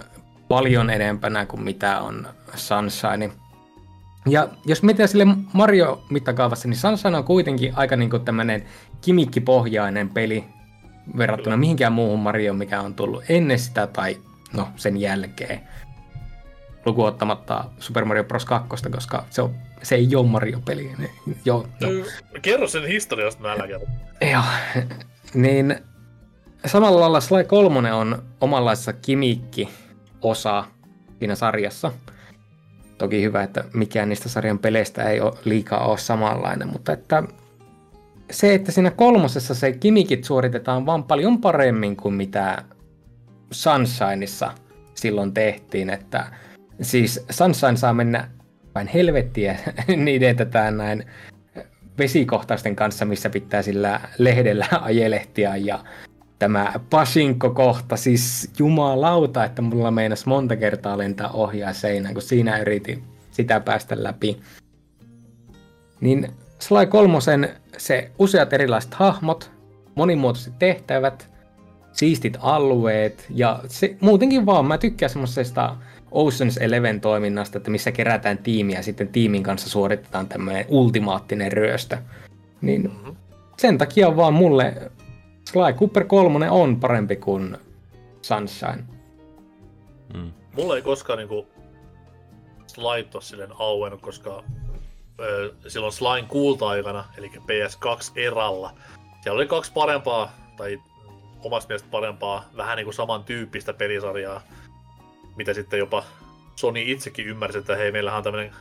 paljon enempänä kuin mitä on Sunshine. Ja jos mietitään sille Mario-mittakaavassa, niin Sunshine on kuitenkin aika niinku tämmönen kimikkipohjainen peli verrattuna mihinkään muuhun Marioon, mikä on tullut ennen sitä tai no sen jälkeen lukuun ottamatta Super Mario Bros. 2, koska se, on, se ei ole Mario-peli. Niin, joo, no. Kerro sen historiasta mä älä kerro. joo. niin samalla lailla Sly 3 on omanlaisessa kimikki-osa siinä sarjassa. Toki hyvä, että mikään niistä sarjan peleistä ei ole liikaa ole samanlainen, mutta että se, että siinä kolmosessa se kimikit suoritetaan vaan paljon paremmin kuin mitä Sunshineissa silloin tehtiin, että siis Sunshine saa mennä vain helvettiä, niin edetetään näin vesikohtausten kanssa, missä pitää sillä lehdellä ajelehtia ja tämä Pasinko-kohta, siis jumalauta, että mulla meinas monta kertaa lentää ohjaa seinään, kun siinä yritin sitä päästä läpi. Niin Sly kolmosen se useat erilaiset hahmot, monimuotoiset tehtävät, siistit alueet ja se, muutenkin vaan mä tykkään semmoisesta Ocean's Eleven toiminnasta, että missä kerätään tiimiä ja sitten tiimin kanssa suoritetaan tämmöinen ultimaattinen ryöstö. Niin Mhm. sen takia vaan mulle Sly Cooper 3 on parempi kuin Sunshine. Mm. Mulla ei koskaan niinku ole silleen auennut, koska ö, silloin Slime kulta-aikana, eli PS2-eralla, siellä oli kaksi parempaa, tai omasta mielestä parempaa, vähän niinku samantyyppistä pelisarjaa, mitä sitten jopa Sony itsekin ymmärsi, että hei, meillähän on tämmöinen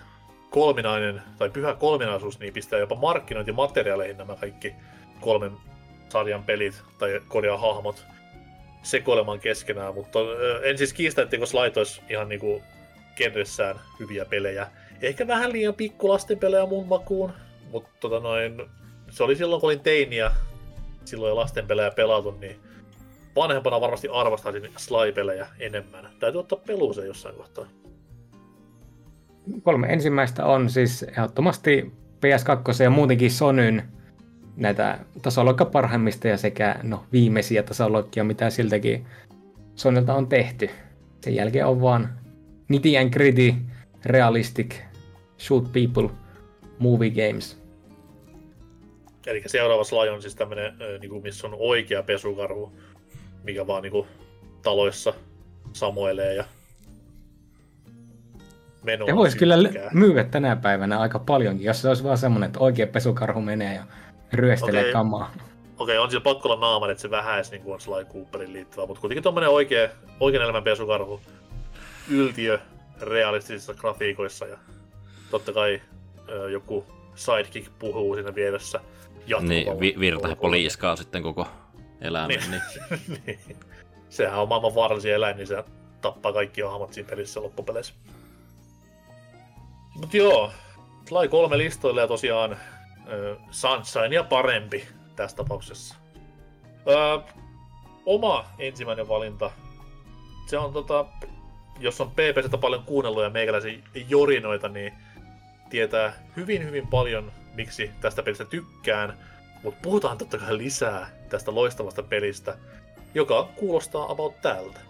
kolminainen, tai pyhä kolminaisuus, niin pistää jopa markkinointimateriaaleihin nämä kaikki kolmen sarjan pelit, tai korjaa hahmot, sekoilemaan keskenään, mutta en siis kiistä, etteikö Slide olisi ihan niinku genressään hyviä pelejä. Ehkä vähän liian pikkulasten pelejä mun makuun, mutta tota noin, se oli silloin kun olin teini ja silloin lasten pelejä pelatu, niin vanhempana varmasti arvostaisin Sly-pelejä enemmän. Täytyy ottaa peluuseen jossain kohtaa. Kolme ensimmäistä on siis ehdottomasti PS2 ja muutenkin Sonyn näitä tasoloikka parhaimmista ja sekä no, viimeisiä tasoloikkia, mitä siltäkin Sonylta on tehty. Sen jälkeen on vaan nitty and gritty, realistic, shoot people, movie games. Eli seuraava Sly on siis tämmönen, ö, niinku, missä on oikea pesukarhu, mikä vaan niinku taloissa samoilee ja meno Ja voisi kyllä myydä tänä päivänä aika paljonkin, jos se olisi vaan semmoinen, että oikea pesukarhu menee ja ryöstelee Okei. kamaa. Okei, on sillä pakko olla naaman, että se vähäis niin kuin on Sly Cooperin liittyvä, mutta kuitenkin tommonen oikea, oikean elämän pesukarhu, yltiö realistisissa grafiikoissa ja totta kai ö, joku sidekick puhuu siinä vieressä. Niin, vi- virta ulkolla. poliiskaa sitten koko elämän. Niin. Niin. niin. Sehän on maailman vaarallisia eläin, niin se tappaa kaikki hahmot siinä pelissä loppupeleissä. Mut joo, Sly kolme listoille ja tosiaan ö, Sunshine ja parempi tässä tapauksessa. Ö, oma ensimmäinen valinta, se on tota, jos on PPCtä paljon kuunnellut ja meikäläisiä jorinoita, niin tietää hyvin hyvin paljon, miksi tästä pelistä tykkään, mutta puhutaan totta kai lisää tästä loistavasta pelistä, joka kuulostaa about tältä.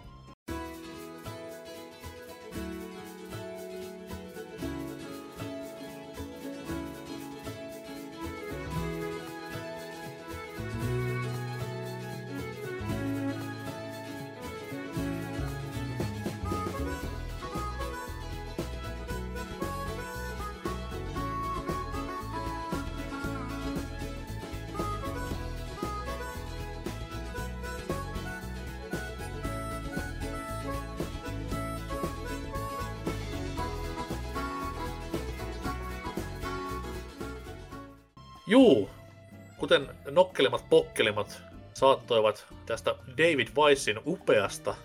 Kuten nokkelimat pokkelimat saattoivat tästä David Weissin upeasta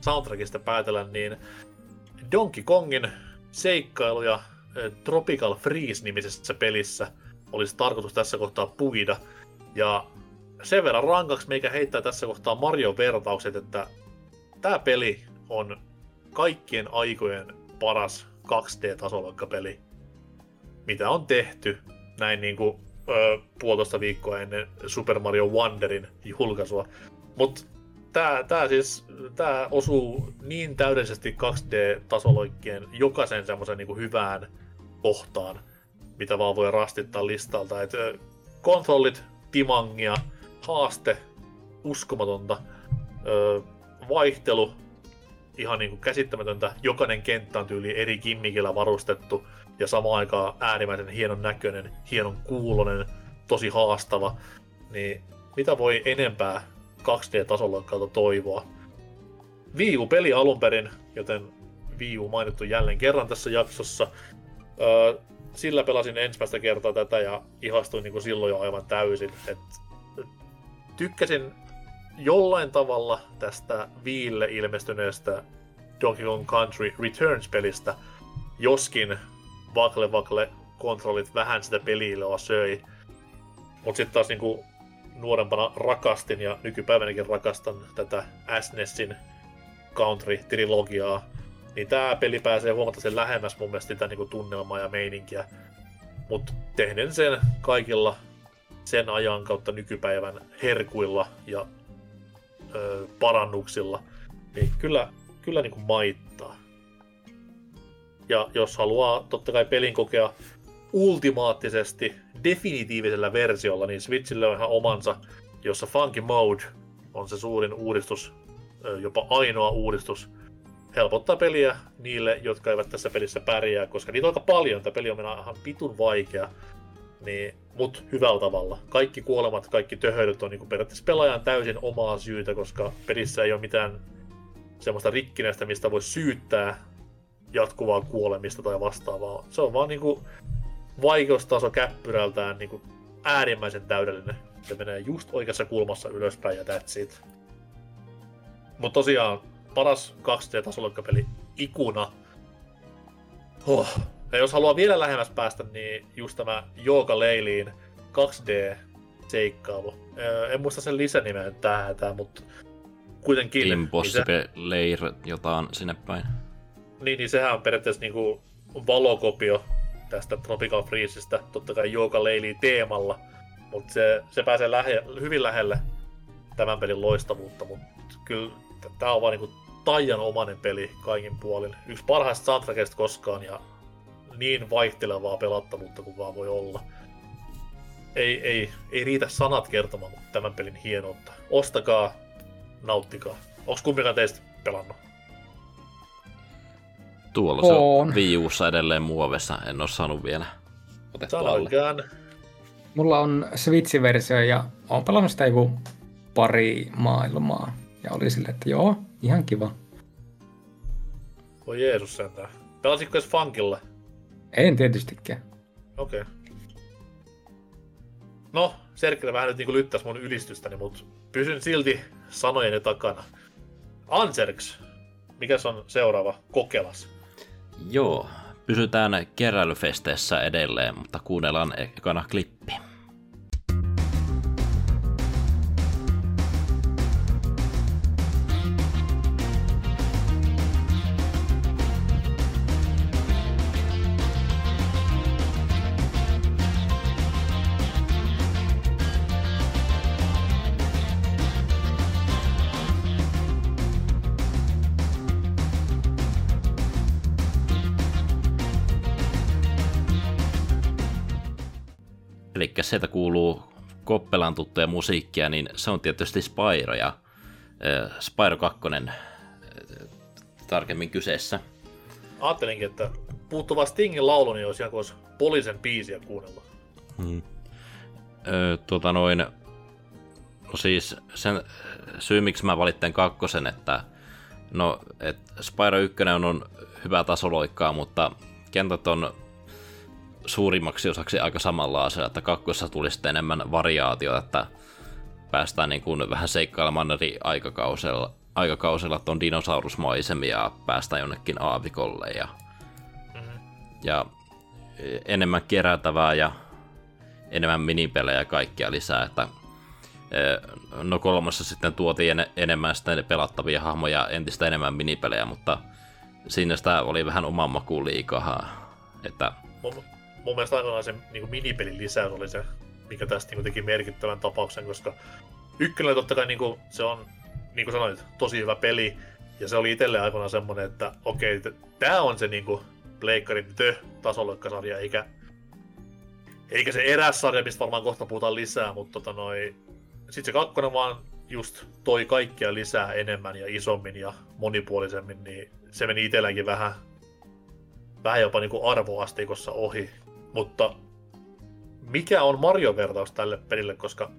soundtrackista päätellä, niin Donkey Kongin seikkailuja eh, Tropical Freeze-nimisessä pelissä olisi tarkoitus tässä kohtaa puida. Ja sen verran rankaksi meikä heittää tässä kohtaa Mario-vertaukset, että tämä peli on kaikkien aikojen paras 2D-tasoloikkapeli, mitä on tehty näin niin kuin, ö, puolitoista viikkoa ennen Super Mario Wonderin julkaisua. Mutta tämä tää siis tää osuu niin täydellisesti 2D-tasoloikkien jokaisen semmoisen niin hyvään kohtaan, mitä vaan voi rastittaa listalta. Et, ö, kontrollit, timangia, haaste, uskomatonta, vaihtelu, ihan niin kuin käsittämätöntä. Jokainen kenttä on tyyli eri gimmikillä varustettu ja samaan aikaan äärimmäisen hienon näköinen, hienon kuulonen, tosi haastava. Niin mitä voi enempää 2D-tasolla kautta toivoa? Wii U-peli alun perin, joten Wii mainittu jälleen kerran tässä jaksossa. Öö, sillä pelasin ensimmäistä kertaa tätä ja ihastuin niin kuin silloin jo aivan täysin. Et tykkäsin jollain tavalla tästä Viille ilmestyneestä Donkey Kong Country Returns-pelistä, joskin vakle vakle kontrollit vähän sitä peliiloa söi. Mutta sitten taas niinku nuorempana rakastin ja nykypäivänäkin rakastan tätä SNESin Country-trilogiaa. Niin tää peli pääsee huomattavasti lähemmäs mun mielestä sitä niinku tunnelmaa ja meininkiä. Mutta tehden sen kaikilla sen ajan kautta nykypäivän herkuilla ja ö, parannuksilla, niin kyllä, kyllä niin kuin maittaa. Ja jos haluaa totta kai pelin kokea ultimaattisesti definitiivisellä versiolla, niin Switchille on ihan omansa, jossa Funky Mode on se suurin uudistus, jopa ainoa uudistus, helpottaa peliä niille, jotka eivät tässä pelissä pärjää, koska niitä on aika paljon, tämä peli on mennä ihan pitun vaikea, niin, mut hyvällä tavalla. Kaikki kuolemat, kaikki töhöilyt on niin periaatteessa pelaajan täysin omaa syytä, koska pelissä ei ole mitään semmoista rikkinäistä, mistä voi syyttää jatkuvaa kuolemista tai vastaavaa. Se on vaan niinku vaikeustaso käppyrältään niinku äärimmäisen täydellinen. Se menee just oikeassa kulmassa ylöspäin ja that's it. Mut tosiaan paras 2D-tasolokapeli ikuna. Huh. Ja jos haluaa vielä lähemmäs päästä, niin just tämä Jooga Leiliin 2D-seikkailu. Öö, En muista sen lisänimeä tähän, mutta kuitenkin. Niin se, Impossible Lair jotain sinne päin. Niin, niin sehän on periaatteessa niinku valokopio tästä Tropical Freezestä, totta kai Jooga Leiliin teemalla. Mutta se, se pääsee lähe, hyvin lähelle tämän pelin loistavuutta, mutta kyllä tämä on vaan niinku taianomainen peli kaikin puolin. Yksi parhaista soundtrackista koskaan ja niin vaihtelevaa pelattavuutta kuin vaan voi olla. Ei, ei, ei riitä sanat kertomaan tämän pelin hienoutta. Ostakaa, nauttikaa. Onko kumpikaan teistä pelannut? Tuolla se On. on Wii Ussa edelleen muovessa, en oo saanut vielä otettua alle. Mulla on Switch-versio ja oon pelannut sitä joku pari maailmaa. Ja oli sille, että joo, ihan kiva. Voi Jeesus sentään. Pelasitko edes Funkilla? En tietystikään. Okei. Okay. No, Serkkilä vähän nyt niinku lyttäs mun ylistystäni, mutta pysyn silti sanojeni takana. Anserks, mikäs on seuraava kokelas? Joo, pysytään keräilyfesteissä edelleen, mutta kuunnellaan ekana klippi. Sieltä kuuluu Koppelan tuttuja musiikkia, niin se on tietysti Spyro ja äh, Spyro 2 äh, tarkemmin kyseessä. Ajattelinkin, että puuttuva Stingin laulu niin olisi olisi poliisen biisiä kuunnella. Hmm. Öö, tota noin, no siis sen syy, miksi mä valittain kakkosen, että no, et Spyro 1 on, on hyvä tasoloikkaa, mutta kentät on suurimmaksi osaksi aika samanlaisia, että kakkossa tuli sitten enemmän variaatiota, että päästään niin kuin vähän seikkailemaan eri aikakausella, aikakausella tuon dinosaurusmaisemia ja päästään jonnekin aavikolle ja, mm-hmm. ja enemmän kerätävää ja enemmän minipelejä ja kaikkia lisää, että no kolmassa sitten tuotiin en, enemmän sitten pelattavia hahmoja, entistä enemmän minipelejä, mutta siinä sitä oli vähän oman makuun liikaa, että mun mielestä aina se niin minipelin lisäys oli se, mikä tästä niin teki merkittävän tapauksen, koska ykkönen totta kai niin kuin, se on, niin kuin sanoit, tosi hyvä peli, ja se oli itselle aikoinaan semmoinen, että okei, okay, tämä on se niin Pleikkarin the tasoloikkasarja, eikä, eikä se eräs sarja, mistä varmaan kohta puhutaan lisää, mutta tota noi, sitten se kakkonen vaan just toi kaikkia lisää enemmän ja isommin ja monipuolisemmin, niin se meni itselläkin vähän, vähän jopa niin kuin arvoasteikossa ohi. Mutta mikä on Mario-vertaus tälle pelille, koska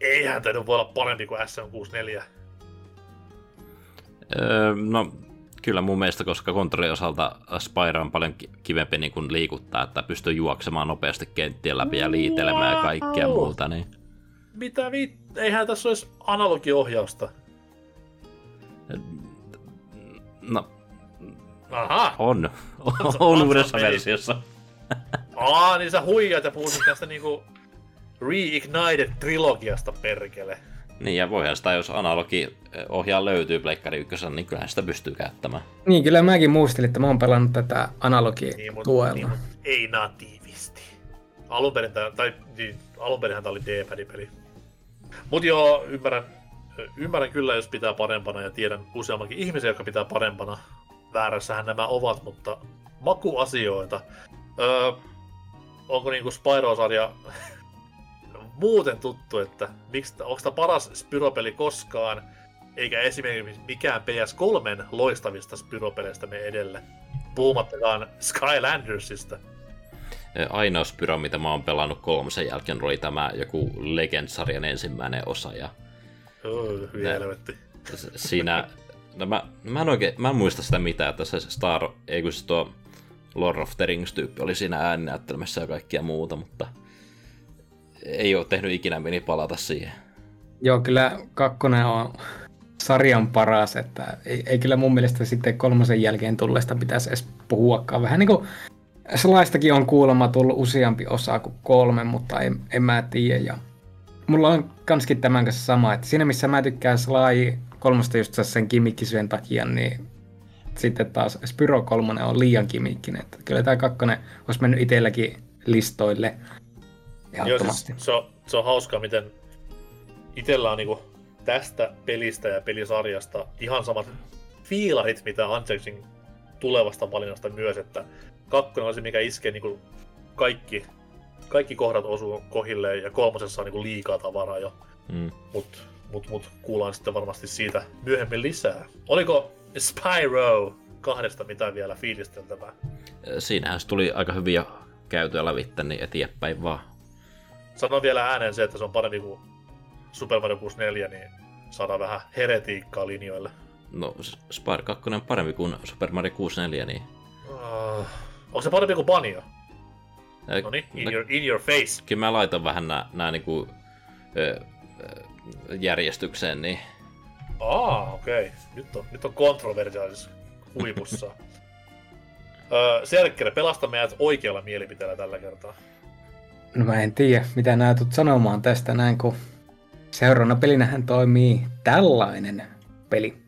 eihän tämä voi olla parempi kuin SM64. Öö, no, kyllä mun mielestä, koska kontrollin osalta Spyro on paljon kivempi niin kuin liikuttaa, että pystyy juoksemaan nopeasti kenttien läpi ja liitelemään ja kaikkea muuta. Niin... Mitä vi... Eihän tässä olisi analogiohjausta. No. Aha. On. On, on uudessa versiossa. Aa, niin sä huijat ja puhut tästä niinku Reignited-trilogiasta, perkele. Niin, ja voihan sitä, jos analogi ohjaa löytyy Pleikkari 1, niin kyllähän sitä pystyy käyttämään. Niin, kyllä mäkin muistelin, että mä oon pelannut tätä analogia niin, tuella. Niin, ei natiivisti. Alun perin, tai niin, alun perinhän tää oli D-pad-peli. Mut joo, ymmärrän, ymmärrän kyllä, jos pitää parempana, ja tiedän useammankin ihmisiä, jotka pitää parempana. Väärässähän nämä ovat, mutta makuasioita. Öö, onko niinku Spyro-sarja muuten tuttu, että miksi, onko tämä paras Spyro-peli koskaan, eikä esimerkiksi mikään PS3 loistavista Spyro-peleistä me edelle. Puhumattakaan Skylandersista. Ainoa Spyro, mitä mä oon pelannut kolmosen jälkeen, oli tämä joku Legend-sarjan ensimmäinen osa. Ja oh, helvetti. Siinä, no mä, mä, en oikein, mä en muista sitä mitään, että se Star, ei kun se tuo Lord of the Rings-tyyppi oli siinä ääninäyttelmässä ja kaikkia muuta, mutta ei ole tehnyt ikinä meni palata siihen. Joo, kyllä kakkonen on sarjan paras, että ei, ei kyllä mun mielestä sitten kolmosen jälkeen tulleesta pitäisi edes puhuakaan. Vähän niin kuin Slaistakin on kuulemma tullut useampi osa kuin kolme, mutta en, en mä tiedä. Ja mulla on kanskin tämän kanssa sama, että siinä missä mä tykkään Sly kolmosta just sen kimikkisyön takia, niin sitten taas Spyro 3 on liian kimikkinen. Että kyllä tämä kakkonen olisi mennyt itselläkin listoille Joo, siis se, on, se on hauskaa, miten itsellä on niinku tästä pelistä ja pelisarjasta ihan samat fiilarit, mitä Unchanging tulevasta valinnasta myös, että kakkonen on se, mikä iskee niinku kaikki, kaikki kohdat osuu kohilleen ja kolmosessa on niinku liikaa tavaraa jo. Mm. Mut, mut, mut kuullaan sitten varmasti siitä myöhemmin lisää. Oliko Spyro kahdesta mitään vielä fiilisteltävää? Siinähän se tuli aika hyviä käytyä lävittä, niin eteenpäin vaan. Sanon vielä ääneen se, että se on parempi kuin Super Mario 64, niin saadaan vähän heretiikkaa linjoille. No, S- Spire 2 on parempi kuin Super Mario 64, niin... Uh, onko se parempi kuin Banjo? No niin, in, no, your, in your face. Kyllä mä laitan vähän nää niinku, ö, ö, järjestykseen, niin Aa, okei. Okay. Nyt on, nyt on kontroversiaalisessa huipussa. öö, Serkkere, pelasta meidät oikealla mielipiteellä tällä kertaa. No mä en tiedä, mitä nää tulet sanomaan tästä näin, kun seuraavana pelinähän toimii tällainen peli.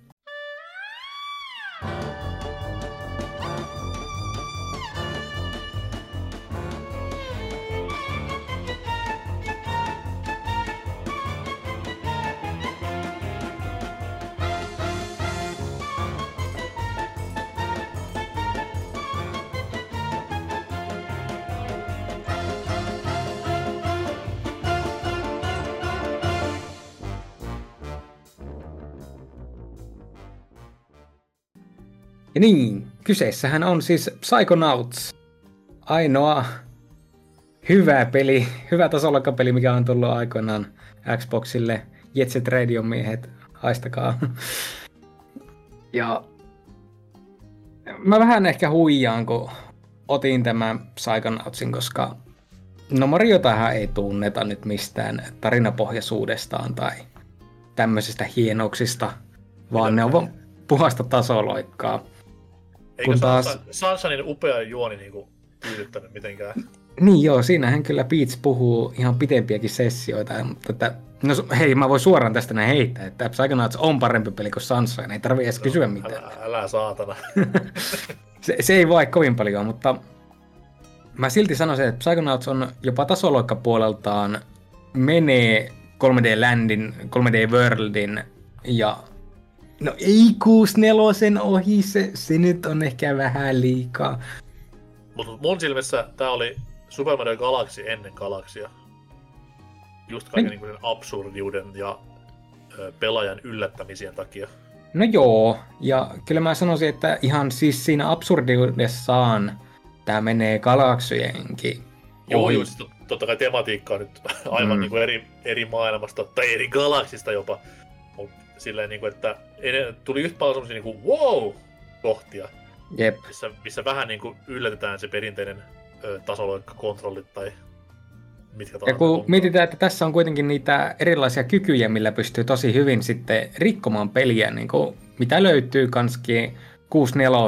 Niin, kyseessähän on siis Psychonauts. Ainoa hyvä peli, hyvä tasolokkapeli, mikä on tullut aikoinaan Xboxille. Jet Set Radio miehet, haistakaa. Ja mä vähän ehkä huijaan, kun otin tämän Psychonautsin, koska no Mariotahan ei tunneta nyt mistään tarinapohjaisuudestaan tai tämmöisistä hienouksista, vaan ne on vaan puhasta tasoloikkaa. Eikö Kun taas-. Sansanin upea juoni niinku tyydyttänyt mitenkään? Niin joo, siinähän kyllä Beats puhuu ihan pitempiäkin sessioita, mutta että, no hei, mä voin suoraan tästä näin heittää, että Psychonauts on parempi peli kuin Sunshine, ei tarvi edes kysyä mitään. Älä, älä saatana. Se, se ei vai kovin paljon, mutta mä silti sanoisin, että Psychonauts on jopa tasoloikkapuoleltaan menee 3D Landin, 3D Worldin ja no ei 64 ohi, se, se nyt on ehkä vähän liikaa. Mutta mun silmissä tää oli Super Mario Galaxy ennen Galaxia. Just kaiken Niin. niin sen absurdiuden ja ö, pelaajan yllättämisien takia. No joo, ja kyllä mä sanoisin, että ihan siis siinä absurdiudessaan tämä menee galaksyjenkin Joo, joo, siis tot- totta kai tematiikka on nyt aivan mm. niin kuin eri, eri maailmasta, tai eri galaksista jopa. Mutta silleen, niin kuin, että tuli yhtä paljon semmosia niin kuin wow kohtia, Jep. missä, missä vähän niin kuin yllätetään se perinteinen ö, tasoloikkakontrollit tai mitkä Ja tahansa. kun onkaan. mietitään, että tässä on kuitenkin niitä erilaisia kykyjä, millä pystyy tosi hyvin sitten rikkomaan peliä, niin kuin mitä löytyy kanskin 64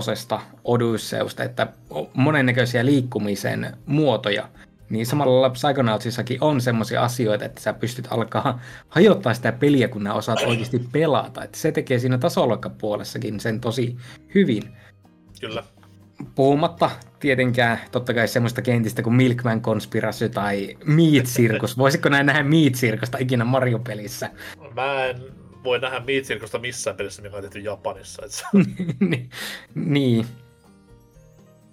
Odysseusta, että on monennäköisiä liikkumisen muotoja, niin samalla Psychonautsissakin on semmoisia asioita, että sä pystyt alkaa hajottaa sitä peliä, kun nää osaat oikeasti pelata. Että se tekee siinä tasoloikkapuolessakin sen tosi hyvin. Kyllä. Puhumatta tietenkään totta kai semmoista kentistä kuin Milkman Conspiracy tai Meat Circus. Voisiko näin nähdä Meat Circusta ikinä Mario-pelissä? Mä en voi nähdä Meat Circusta missään pelissä, mikä on tehty Japanissa. Niin-.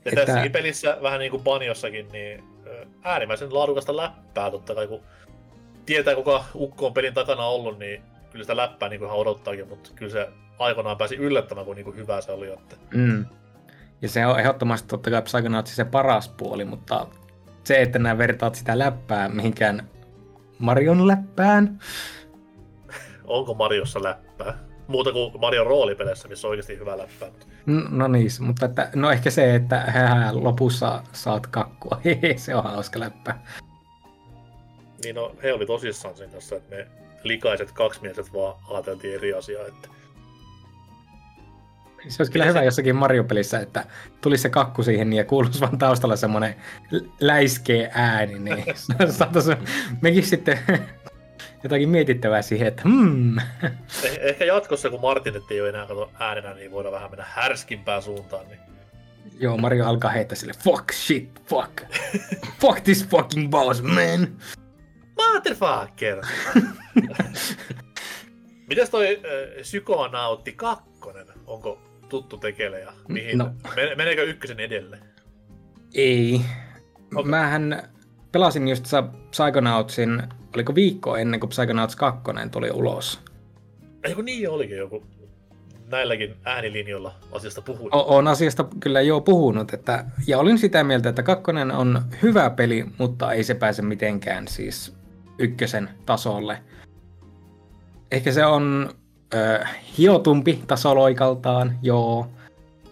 Ja Että- tässäkin pelissä, vähän niin kuin Banjossakin, niin äärimmäisen laadukasta läppää totta kai, kun tietää kuka ukko on pelin takana ollut, niin kyllä sitä läppää niin kuin ihan odottaakin, mutta kyllä se aikoinaan pääsi yllättämään, kun niin kuin hyvä se oli. Että... Mm. Ja se on ehdottomasti totta kai Psychonauts se paras puoli, mutta se, että nämä vertaat sitä läppää mihinkään Marion läppään, Onko Mariossa läppää? Muuta kuin Marion roolipeleissä, missä on oikeasti hyvä läppää. N- No niin, mutta että, no ehkä se, että hä, lopussa saat kakkua, Hehe, se on hauska läppä. Niin no, he oli tosissaan sen kanssa, että me likaiset kaksimieliset vaan ajateltiin eri asiaa. Että... Se olisi kyllä Miten hyvä se- jossakin Mario-pelissä, että tulisi se kakku siihen niin ja kuuluisi vaan taustalla semmoinen läiskee ääni, niin saataisiin mekin sitten jotakin mietittävää siihen, että hmm, Eh- ehkä jatkossa, kun Martinet ei ole enää kato äänenä, niin voidaan vähän mennä härskimpään suuntaan. Niin... joo, Mario alkaa heittää sille fuck shit, fuck, fuck this fucking boss man. Motherfucker! Mitäs toi äh, Psykonautti 2? Onko tuttu tekele ja mihin? No. Meneekö ykkösen edelle? Ei. Okei. Mähän pelasin just Psychonautsin, oliko viikko ennen kuin Psychonauts 2 tuli ulos. Ei kun niin olikin joku näilläkin äänilinjoilla asiasta puhui. O- Olen asiasta kyllä jo puhunut, että, ja olin sitä mieltä, että kakkonen on hyvä peli, mutta ei se pääse mitenkään siis ykkösen tasolle. Ehkä se on ö, hiotumpi tasoloikaltaan, joo,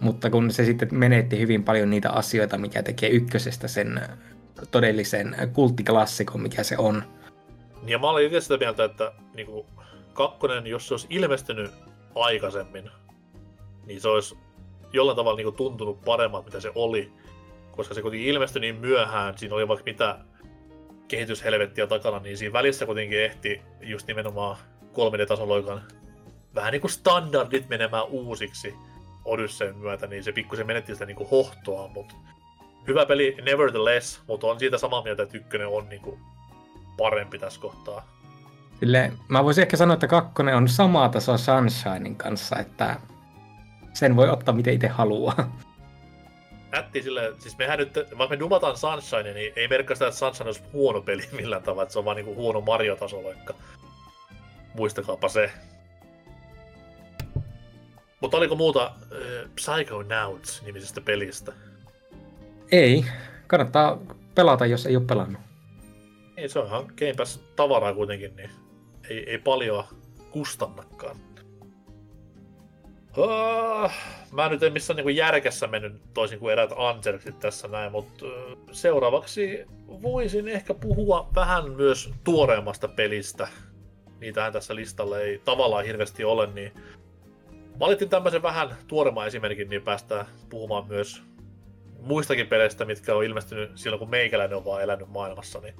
mutta kun se sitten menetti hyvin paljon niitä asioita, mikä tekee ykkösestä sen todellisen kulttiklassikon, mikä se on. Ja mä olin itse sitä mieltä, että kuin, kakkonen, jos se olisi ilmestynyt aikaisemmin, niin se olisi jollain tavalla niin kuin, tuntunut paremmat, mitä se oli. Koska se kuitenkin ilmestyi niin myöhään, siinä oli vaikka mitä kehityshelvettiä takana, niin siinä välissä kuitenkin ehti just nimenomaan 3D-tasoloikan vähän niin kuin standardit menemään uusiksi Odysseen myötä, niin se pikkusen menetti sitä kuin hohtoa, mutta hyvä peli nevertheless, mutta on siitä samaa mieltä, että ykkönen on niin kuin parempi tässä kohtaa. Sille, mä voisin ehkä sanoa, että kakkonen on samaa tasoa Sunshinein kanssa, että sen voi ottaa miten itse haluaa. Nätti sille, siis mehän nyt, vaikka me dumataan Sunshine, niin ei merkkaa sitä, että Sunshine olisi huono peli millään tavalla, että se on vaan niinku huono Mario-tasoloikka. Muistakaapa se. Mutta oliko muuta äh, Psychonauts nimisestä pelistä? Ei, kannattaa pelata, jos ei ole pelannut. Ei, se on ihan Game Pass tavaraa kuitenkin, niin ei, ei paljon kustannakaan. Uh, mä nyt en missään niin järkessä mennyt toisin kuin eräät Angelsit tässä näin, mutta seuraavaksi voisin ehkä puhua vähän myös tuoreemmasta pelistä. Niitähän tässä listalla ei tavallaan hirveästi ole, niin valitin tämmöisen vähän tuoreemman esimerkin, niin päästään puhumaan myös muistakin peleistä, mitkä on ilmestynyt silloin, kun meikäläinen on vaan elänyt maailmassa. Niin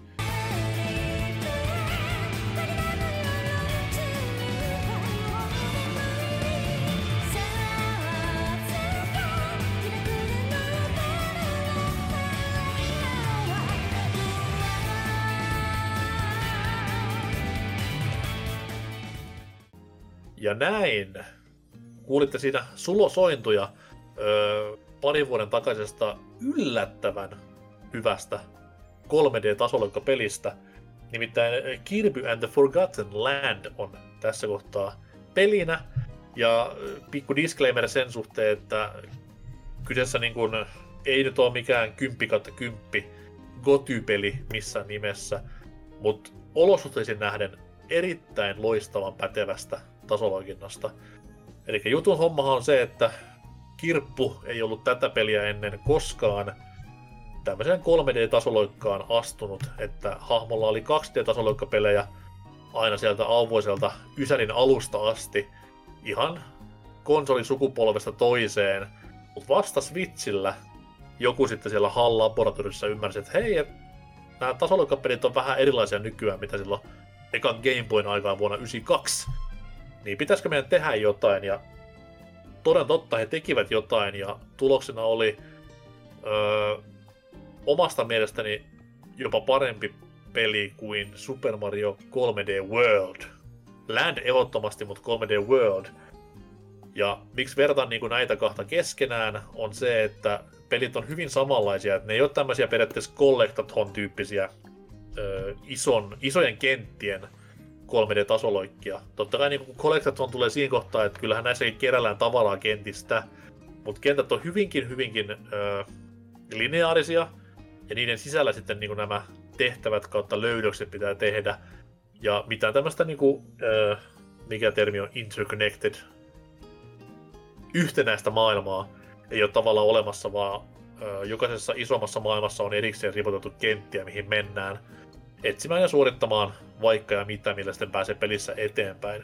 Ja näin. Kuulitte siinä sulosointuja öö, parin vuoden takaisesta yllättävän hyvästä 3D-tasolokka-pelistä. Nimittäin Kirby and the Forgotten Land on tässä kohtaa pelinä. Ja pikku disclaimer sen suhteen, että kyseessä niin kuin, ei nyt ole mikään 10 kautta 10 goty-peli missään nimessä, mutta olosuhteisiin nähden erittäin loistavan pätevästä tasoloikinnasta. Eli jutun hommahan on se, että Kirppu ei ollut tätä peliä ennen koskaan tämmöiseen 3D-tasoloikkaan astunut, että hahmolla oli 2D-tasoloikkapelejä aina sieltä auvoiselta Ysärin alusta asti ihan konsolisukupolvesta toiseen, mutta vasta Switchillä joku sitten siellä HAL Laboratoriossa ymmärsi, että hei, nämä tasoloikkapelit on vähän erilaisia nykyään, mitä silloin ekan Game Boyn aikaan vuonna 1992 niin pitäisikö meidän tehdä jotain, ja toden totta he tekivät jotain, ja tuloksena oli öö, omasta mielestäni jopa parempi peli kuin Super Mario 3D World. Land ehdottomasti, mutta 3D World. Ja miksi vertaan niin näitä kahta keskenään, on se, että pelit on hyvin samanlaisia, että ne ei ole tämmöisiä periaatteessa collectathon-tyyppisiä öö, ison, isojen kenttien 3D-tasoloikkia. Totta kai niin Collectathon tulee siinä kohtaa, että kyllähän näissäkin kerällään tavaraa kentistä, mutta kentät on hyvinkin, hyvinkin ö, lineaarisia, ja niiden sisällä sitten niin nämä tehtävät kautta löydökset pitää tehdä. Ja mitään tämmöistä, niin kuin, ö, mikä termi on interconnected, yhtenäistä maailmaa ei ole tavallaan olemassa, vaan ö, jokaisessa isommassa maailmassa on erikseen ripotettu kenttiä, mihin mennään etsimään ja suorittamaan vaikka ja mitä, millä sitten pääsee pelissä eteenpäin.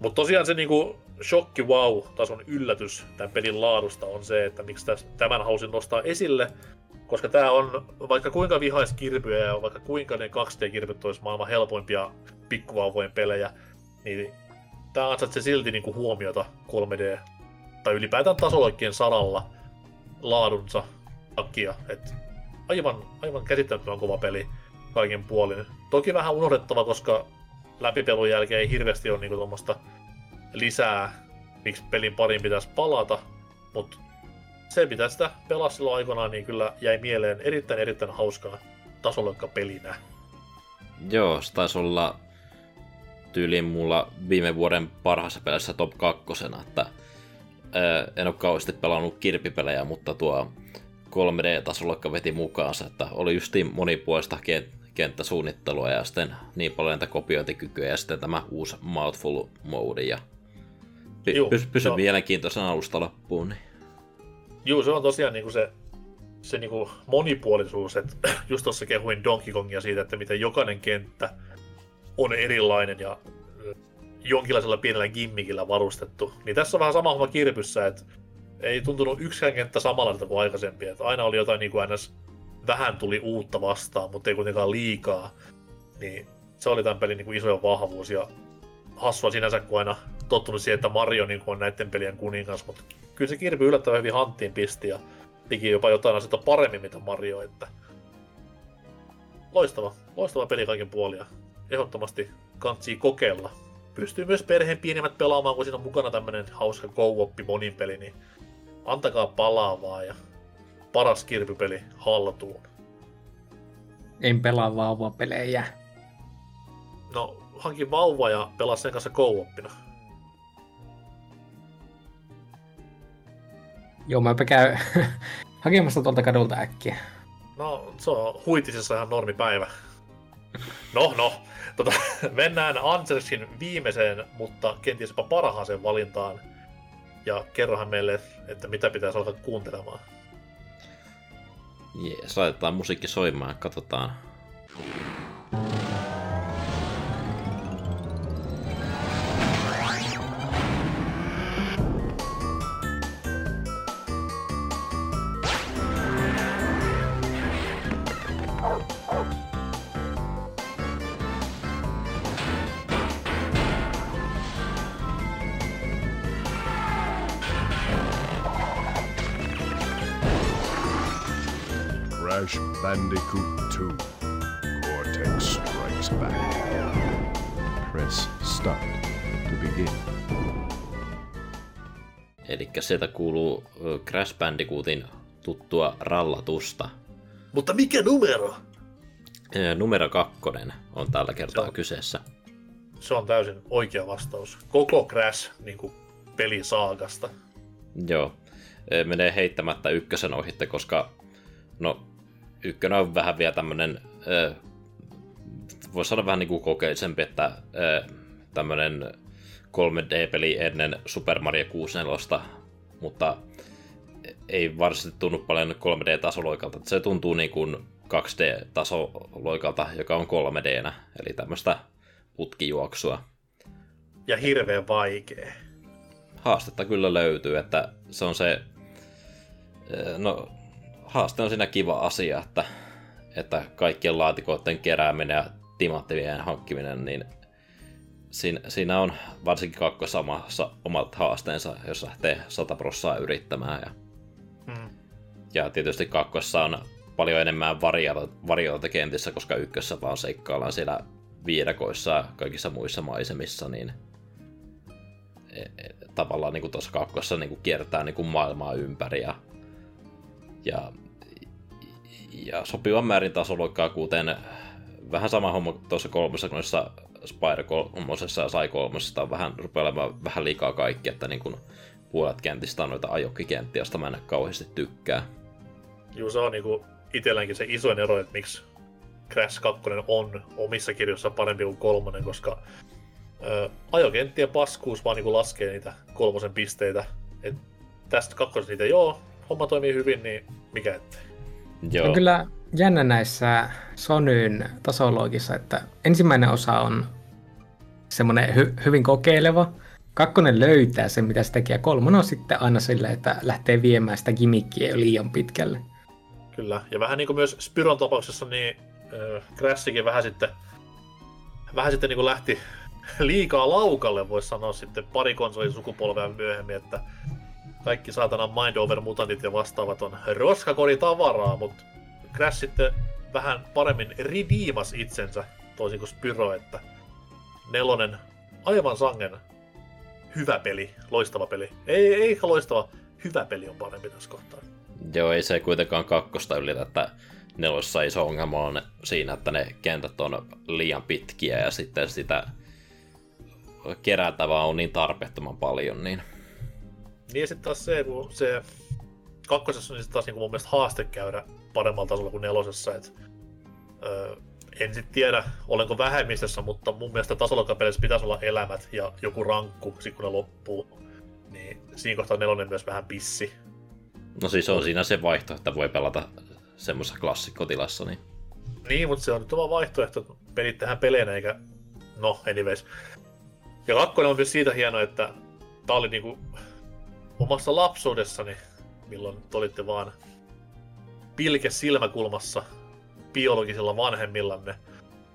Mutta tosiaan se niinku shokki wow-tason yllätys tämän pelin laadusta on se, että miksi tämän halusin nostaa esille, koska tämä on vaikka kuinka vihais kirpyjä ja vaikka kuinka ne 2D-kirpyt olisi maailman helpoimpia pikkuvauvojen pelejä, niin tämä ansaitsee silti niinku huomiota 3D tai ylipäätään tasoloikkien saralla laadunsa takia. Et aivan, aivan käsittämättömän kova peli kaiken puolin. Toki vähän unohdettava, koska läpipelun jälkeen ei hirveästi ole niinku tuommoista lisää, miksi pelin parin pitäisi palata, mutta se mitä sitä pelasi silloin aikoinaan, niin kyllä jäi mieleen erittäin erittäin hauskaa tasolokka pelinä. Joo, se taisi olla tyyliin mulla viime vuoden parhaassa pelissä top kakkosena, että ää, en ole kauheasti pelannut kirpipelejä, mutta tuo 3D-tasolokka veti mukaansa, että oli justiin monipuolista kenttäsuunnittelua ja sitten niin paljon näitä kopiointikykyjä ja sitten tämä uusi Mouthful Mode ja py- Juu, pysy, pysy mielenkiintoisena alusta loppuun. Niin. Juu, se on tosiaan niinku se, se niinku monipuolisuus, että just tuossa kehuin Donkey Kongia siitä, että miten jokainen kenttä on erilainen ja jonkinlaisella pienellä gimmikillä varustettu. Niin tässä on vähän sama homma kirpyssä, että ei tuntunut yksikään kenttä samanlaista kuin aikaisempi. Että aina oli jotain niin kuin ns. Vähän tuli uutta vastaan, mutta ei kuitenkaan liikaa. Niin se oli tämän pelin niin kuin isoin vahvuus ja hassua sinänsä, kun aina tottunut siihen, että Mario niin kuin on näiden pelien kuningas, mutta kyllä se Kirby yllättävän hyvin hanttiin pisti ja teki jopa jotain asioita paremmin, mitä Mario, että loistava, loistava peli kaiken puolia. Ehdottomasti kantsii kokeilla. Pystyy myös perheen pienimmät pelaamaan, kun siinä on mukana tämmönen hauska go monin peli, niin antakaa palaa vaan ja paras kirpypeli haltuun. En pelaa vauvapelejä. No, hankin vauva ja pelaa sen kanssa go Joo, mäpä käy hakemassa tuolta kadulta äkkiä. No, se on huitisessa ihan normipäivä. No, no. Tota, mennään Ansersin viimeiseen, mutta kenties jopa parhaaseen valintaan. Ja kerrohan meille, että mitä pitäisi alkaa kuuntelemaan. Jees, laitetaan musiikki soimaan, katsotaan. Crash Bandicoot 2. Cortex Strikes Back. Press start to begin. Eli sieltä kuuluu Crash Bandicootin tuttua rallatusta. Mutta mikä numero? Numero kakkonen on tällä kertaa Joo. kyseessä. Se on täysin oikea vastaus. Koko Crash niin kuin pelisaakasta. Joo. Menee heittämättä ykkösen ohitte, koska no, ykkönen on vähän vielä tämmönen, voisi sanoa vähän niin kuin kokeellisempi, että tämmönen 3D-peli ennen Super Mario 64, mutta ei varsinaisesti tunnu paljon 3D-tasoloikalta. Se tuntuu niin kuin 2D-tasoloikalta, joka on 3D-nä, eli tämmöistä putkijuoksua. Ja hirveän vaikea. haastetta kyllä löytyy, että se on se, no haaste on siinä kiva asia, että, että kaikkien laatikoiden kerääminen ja timanttivien hankkiminen, niin siinä, siinä on varsinkin kakkossamassa omat haasteensa, jos lähtee 100 prossaa yrittämään. Ja, Mm. ja tietysti kakkossa on paljon enemmän variota kentissä, koska ykkössä vaan seikkaillaan siellä viidakoissa ja kaikissa muissa maisemissa, niin e- e- tavallaan niin kuin tuossa kakkossa niin kuin kiertää niin kuin maailmaa ympäri ja, ja, ja sopivan määrin tasoloikkaa, kuten vähän sama homma tuossa kolmessa, kun Spyro kolmosessa ja Sai kolmosessa on vähän, rupeaa olemaan vähän liikaa kaikki, että niin kuin puolet kentistä on noita ajokkikenttiä, josta mä en kauheasti tykkää. Juu, se on niinku itselläänkin se isoin ero, että miksi Crash 2 on omissa kirjoissa parempi kuin kolmonen, koska ö, ajokenttien paskuus vaan niinku laskee niitä kolmosen pisteitä. Et tästä kakkosesta niitä joo, homma toimii hyvin, niin mikä ettei. Joo, On kyllä jännä näissä Sonyn tasoloogissa, että ensimmäinen osa on semmoinen hy- hyvin kokeileva. Kakkonen löytää sen, mitä se tekee. Ja kolmonen on sitten aina silleen, että lähtee viemään sitä gimmickiä jo liian pitkälle. Kyllä, ja vähän niin kuin myös Spyron tapauksessa, niin äh, Crashikin vähän sitten, vähän sitten niin kuin lähti liikaa laukalle, voisi sanoa sitten pari konsolin sukupolvea myöhemmin, että kaikki saatana Mind Over mutantit ja vastaavat on roskakori tavaraa, mutta Crash sitten vähän paremmin redeemas itsensä, toisin kuin Spyro, että nelonen aivan sangen hyvä peli, loistava peli. Ei, ei loistava, hyvä peli on parempi tässä kohtaa. Joo, ei se kuitenkaan kakkosta ylitä, että nelossa iso ongelma on siinä, että ne kentät on liian pitkiä ja sitten sitä kerätävää on niin tarpeettoman paljon, niin Niin ja sitten taas se, kun se kakkosessa on niin taas niinku mun mielestä haaste käydä paremmalla tasolla kuin nelosessa, että ö, en sitten tiedä, olenko vähemmistössä, mutta mun mielestä tasolokapeleissä pitäisi olla elämät ja joku rankku, sit kun ne loppuu. Niin siinä kohtaa nelonen myös vähän pissi. No siis on siinä se vaihtoehto, että voi pelata semmoisessa klassikkotilassa. Niin... Niin, mutta se on nyt vaan vaihtoehto, että pelit tehdään peleinä eikä... No, anyways. Ja kakkonen on myös siitä hieno, että tää oli niinku omassa lapsuudessani, milloin te olitte vaan pilke silmäkulmassa biologisilla vanhemmillanne,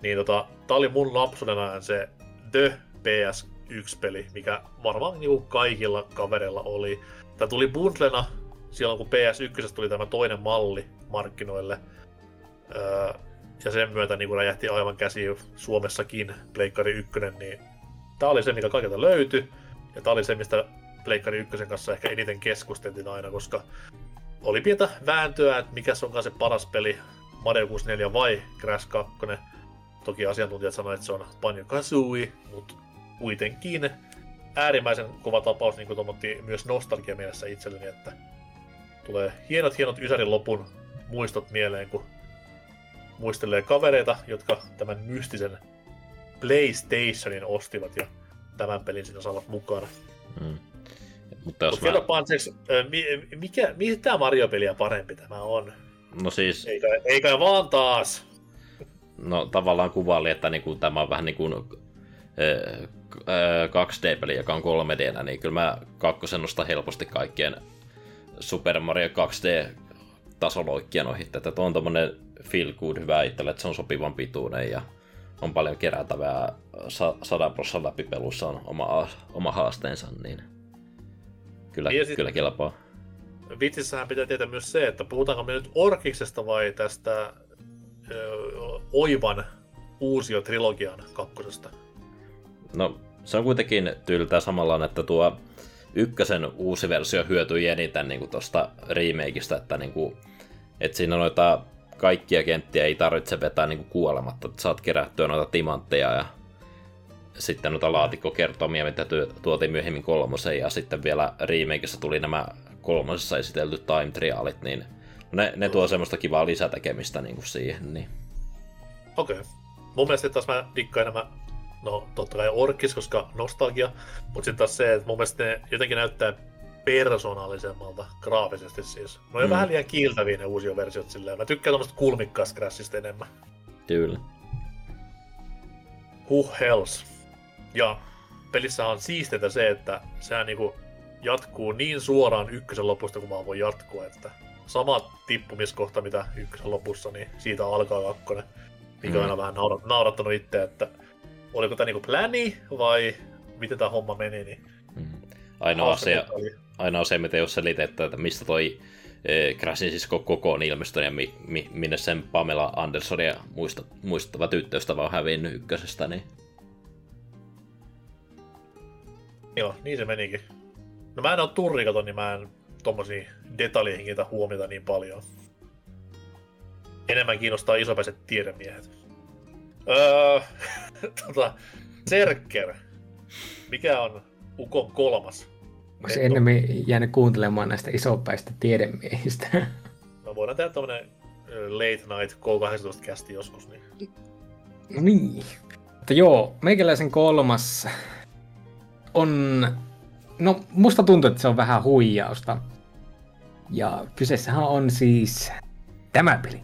niin tota, tää oli mun lapsuuden ajan se The PS1-peli, mikä varmaan niinku kaikilla kavereilla oli. Tää tuli bundlena silloin, kun PS1 tuli tämä toinen malli markkinoille. Öö, ja sen myötä niin räjähti aivan käsi Suomessakin Pleikkari 1, niin tää oli se, mikä kaikilta löytyi. Ja tää oli se, mistä Pleikkari 1 kanssa ehkä eniten keskusteltiin aina, koska oli pientä vääntöä, että mikä onkaan se paras peli, Mario 64 vai Crash 2. Toki asiantuntijat sanoivat, että se on Banjo Kazooie, mutta kuitenkin äärimmäisen kova tapaus, niin kuin myös nostalgia mielessä itselleni, että tulee hienot hienot Ysärin lopun muistot mieleen, kun muistelee kavereita, jotka tämän mystisen PlayStationin ostivat ja tämän pelin siinä saavat mukana. Mm. Mutta jos Mut ö, mi- mikä, mitä Mario-peliä parempi tämä on? No siis, Eikä, eikä vaan taas. no tavallaan kuvaili, että niinku, tämä on vähän niin kuin ö, ö, 2D-peli, joka on 3D, niin kyllä mä kakkosen nostan helposti kaikkien Super Mario 2D tasoloikkien ohi, että tuo on tommonen feel good hyvä itselle, että se on sopivan pituinen ja on paljon kerätävää sa- 100 prosenttia läpipelussa on oma, oma haasteensa, niin kyllä, Niin ja sit- kyllä kelpaa. Vitsissähän pitää tietää myös se, että puhutaanko me nyt Orkiksesta vai tästä ö, Oivan uusio-trilogian kakkosesta. No, se on kuitenkin tyyliltään samanlainen, että tuo ykkösen uusi versio hyötyi eniten niin tuosta remakeista, että, niin kuin, että siinä noita kaikkia kenttiä ei tarvitse vetää niin kuin kuolematta, että saat kerättyä noita timantteja ja sitten noita laatikkokertomia, mitä tuotiin myöhemmin kolmosen, ja sitten vielä remakeissa tuli nämä kolmosessa esitellyt time trialit, niin ne, ne tuo semmoista kivaa lisätekemistä niin kuin siihen. Niin. Okei. Okay. Mun mielestä taas mä dikkaan enemmän, no totta kai Orkis, koska nostalgia, mutta sitten taas se, että mun mielestä ne jotenkin näyttää persoonallisemmalta graafisesti siis. Ne on Mm. vähän liian kiiltäviä ne uusia versiot silleen. Mä tykkään tuommoista kulmikkaasta enemmän. Kyllä. Who hells. Ja pelissä on siisteitä se, että sehän niinku jatkuu niin suoraan ykkösen lopusta kuin vaan voi jatkua, että sama tippumiskohta mitä ykkösen lopussa, niin siitä alkaa kakkonen. Mikä on Mm. aina vähän naurat, naurattanut itse, että oliko tämä niinku pläni vai miten tämä homma meni, niin Mm. Ainoa asia, ainoa se, mitä jos selitetään, että mistä toi eh, Crashin sisko koko on ilmestynyt ja mi, mi, minne sen Pamela Andersonia muista, muistuttava tyttöystävä on hävinnyt ykkösestä, niin Joo, niin se menikin. No mä en oo turrikaton, niin mä en tommosia detaljeihin kiinnitä huomiota niin paljon. Enemmän kiinnostaa isopäiset tiedemiehet. Öö, tota, Serker. Mikä on Ukon kolmas? Netto. ennemmin jäänyt kuuntelemaan näistä isopäistä tiedemiehistä. No voidaan tehdä tommonen late night K18 kästi joskus. Niin. No niin. Mutta joo, meikäläisen kolmas on... No, musta tuntuu, että se on vähän huijausta. Ja kyseessähän on siis tämä peli.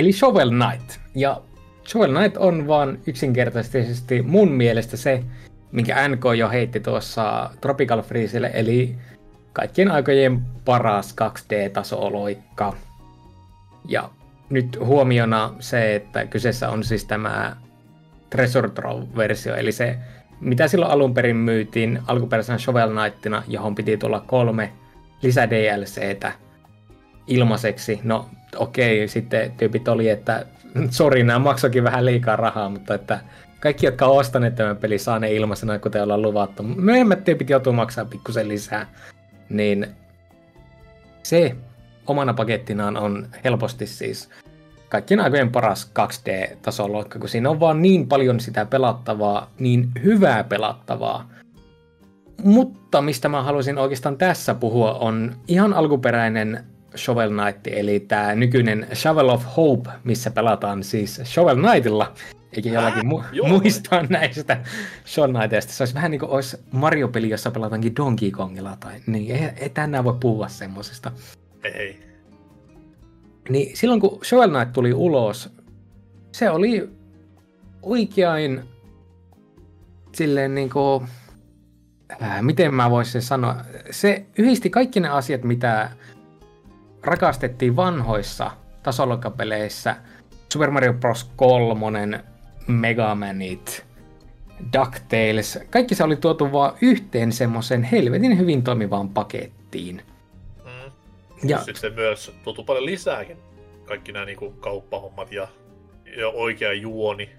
Eli Shovel Knight. Ja Shovel Knight on vaan yksinkertaisesti mun mielestä se, minkä NK jo heitti tuossa Tropical Freezelle, eli kaikkien aikojen paras 2D-tasoloikka. Ja nyt huomiona se, että kyseessä on siis tämä Treasure Trove-versio, eli se, mitä silloin alun perin myytiin alkuperäisenä Shovel Knightina, johon piti tulla kolme lisä DLCtä ilmaiseksi. No, okei, sitten tyypit oli, että sori, nämä maksoikin vähän liikaa rahaa, mutta että kaikki, jotka on ostaneet tämän pelin, saa ne ilmaisena, kuten ollaan luvattu. Myöhemmät tyypit joutuu maksaa pikkusen lisää. Niin se omana pakettinaan on helposti siis kaikkien aikojen paras 2D-tasoloikka, kun siinä on vaan niin paljon sitä pelattavaa, niin hyvää pelattavaa. Mutta mistä mä haluaisin oikeastaan tässä puhua on ihan alkuperäinen Shovel Knight, eli tämä nykyinen Shovel of Hope, missä pelataan siis Shovel Knightilla, eikä jollakin mu- Joo. muistaa näistä Shovel Knightista. Se olisi vähän niin kuin olisi Mario-peli, jossa pelataankin Donkey Kongilla tai niin. Ei, ei tänään voi puhua semmosesta. Ei. Niin silloin kun Shovel Knight tuli ulos, se oli oikein silleen niin kuin, äh, miten mä voisin sanoa, se yhdisti kaikki ne asiat, mitä rakastettiin vanhoissa tasoloikkapeleissä, Super Mario Bros. 3, Mega Manit, DuckTales, kaikki se oli tuotu vaan yhteen semmoisen helvetin hyvin toimivaan pakettiin. Mm. Ja Sitten se myös tuntuu paljon lisääkin. Kaikki nämä niinku kauppahommat ja, ja oikea juoni.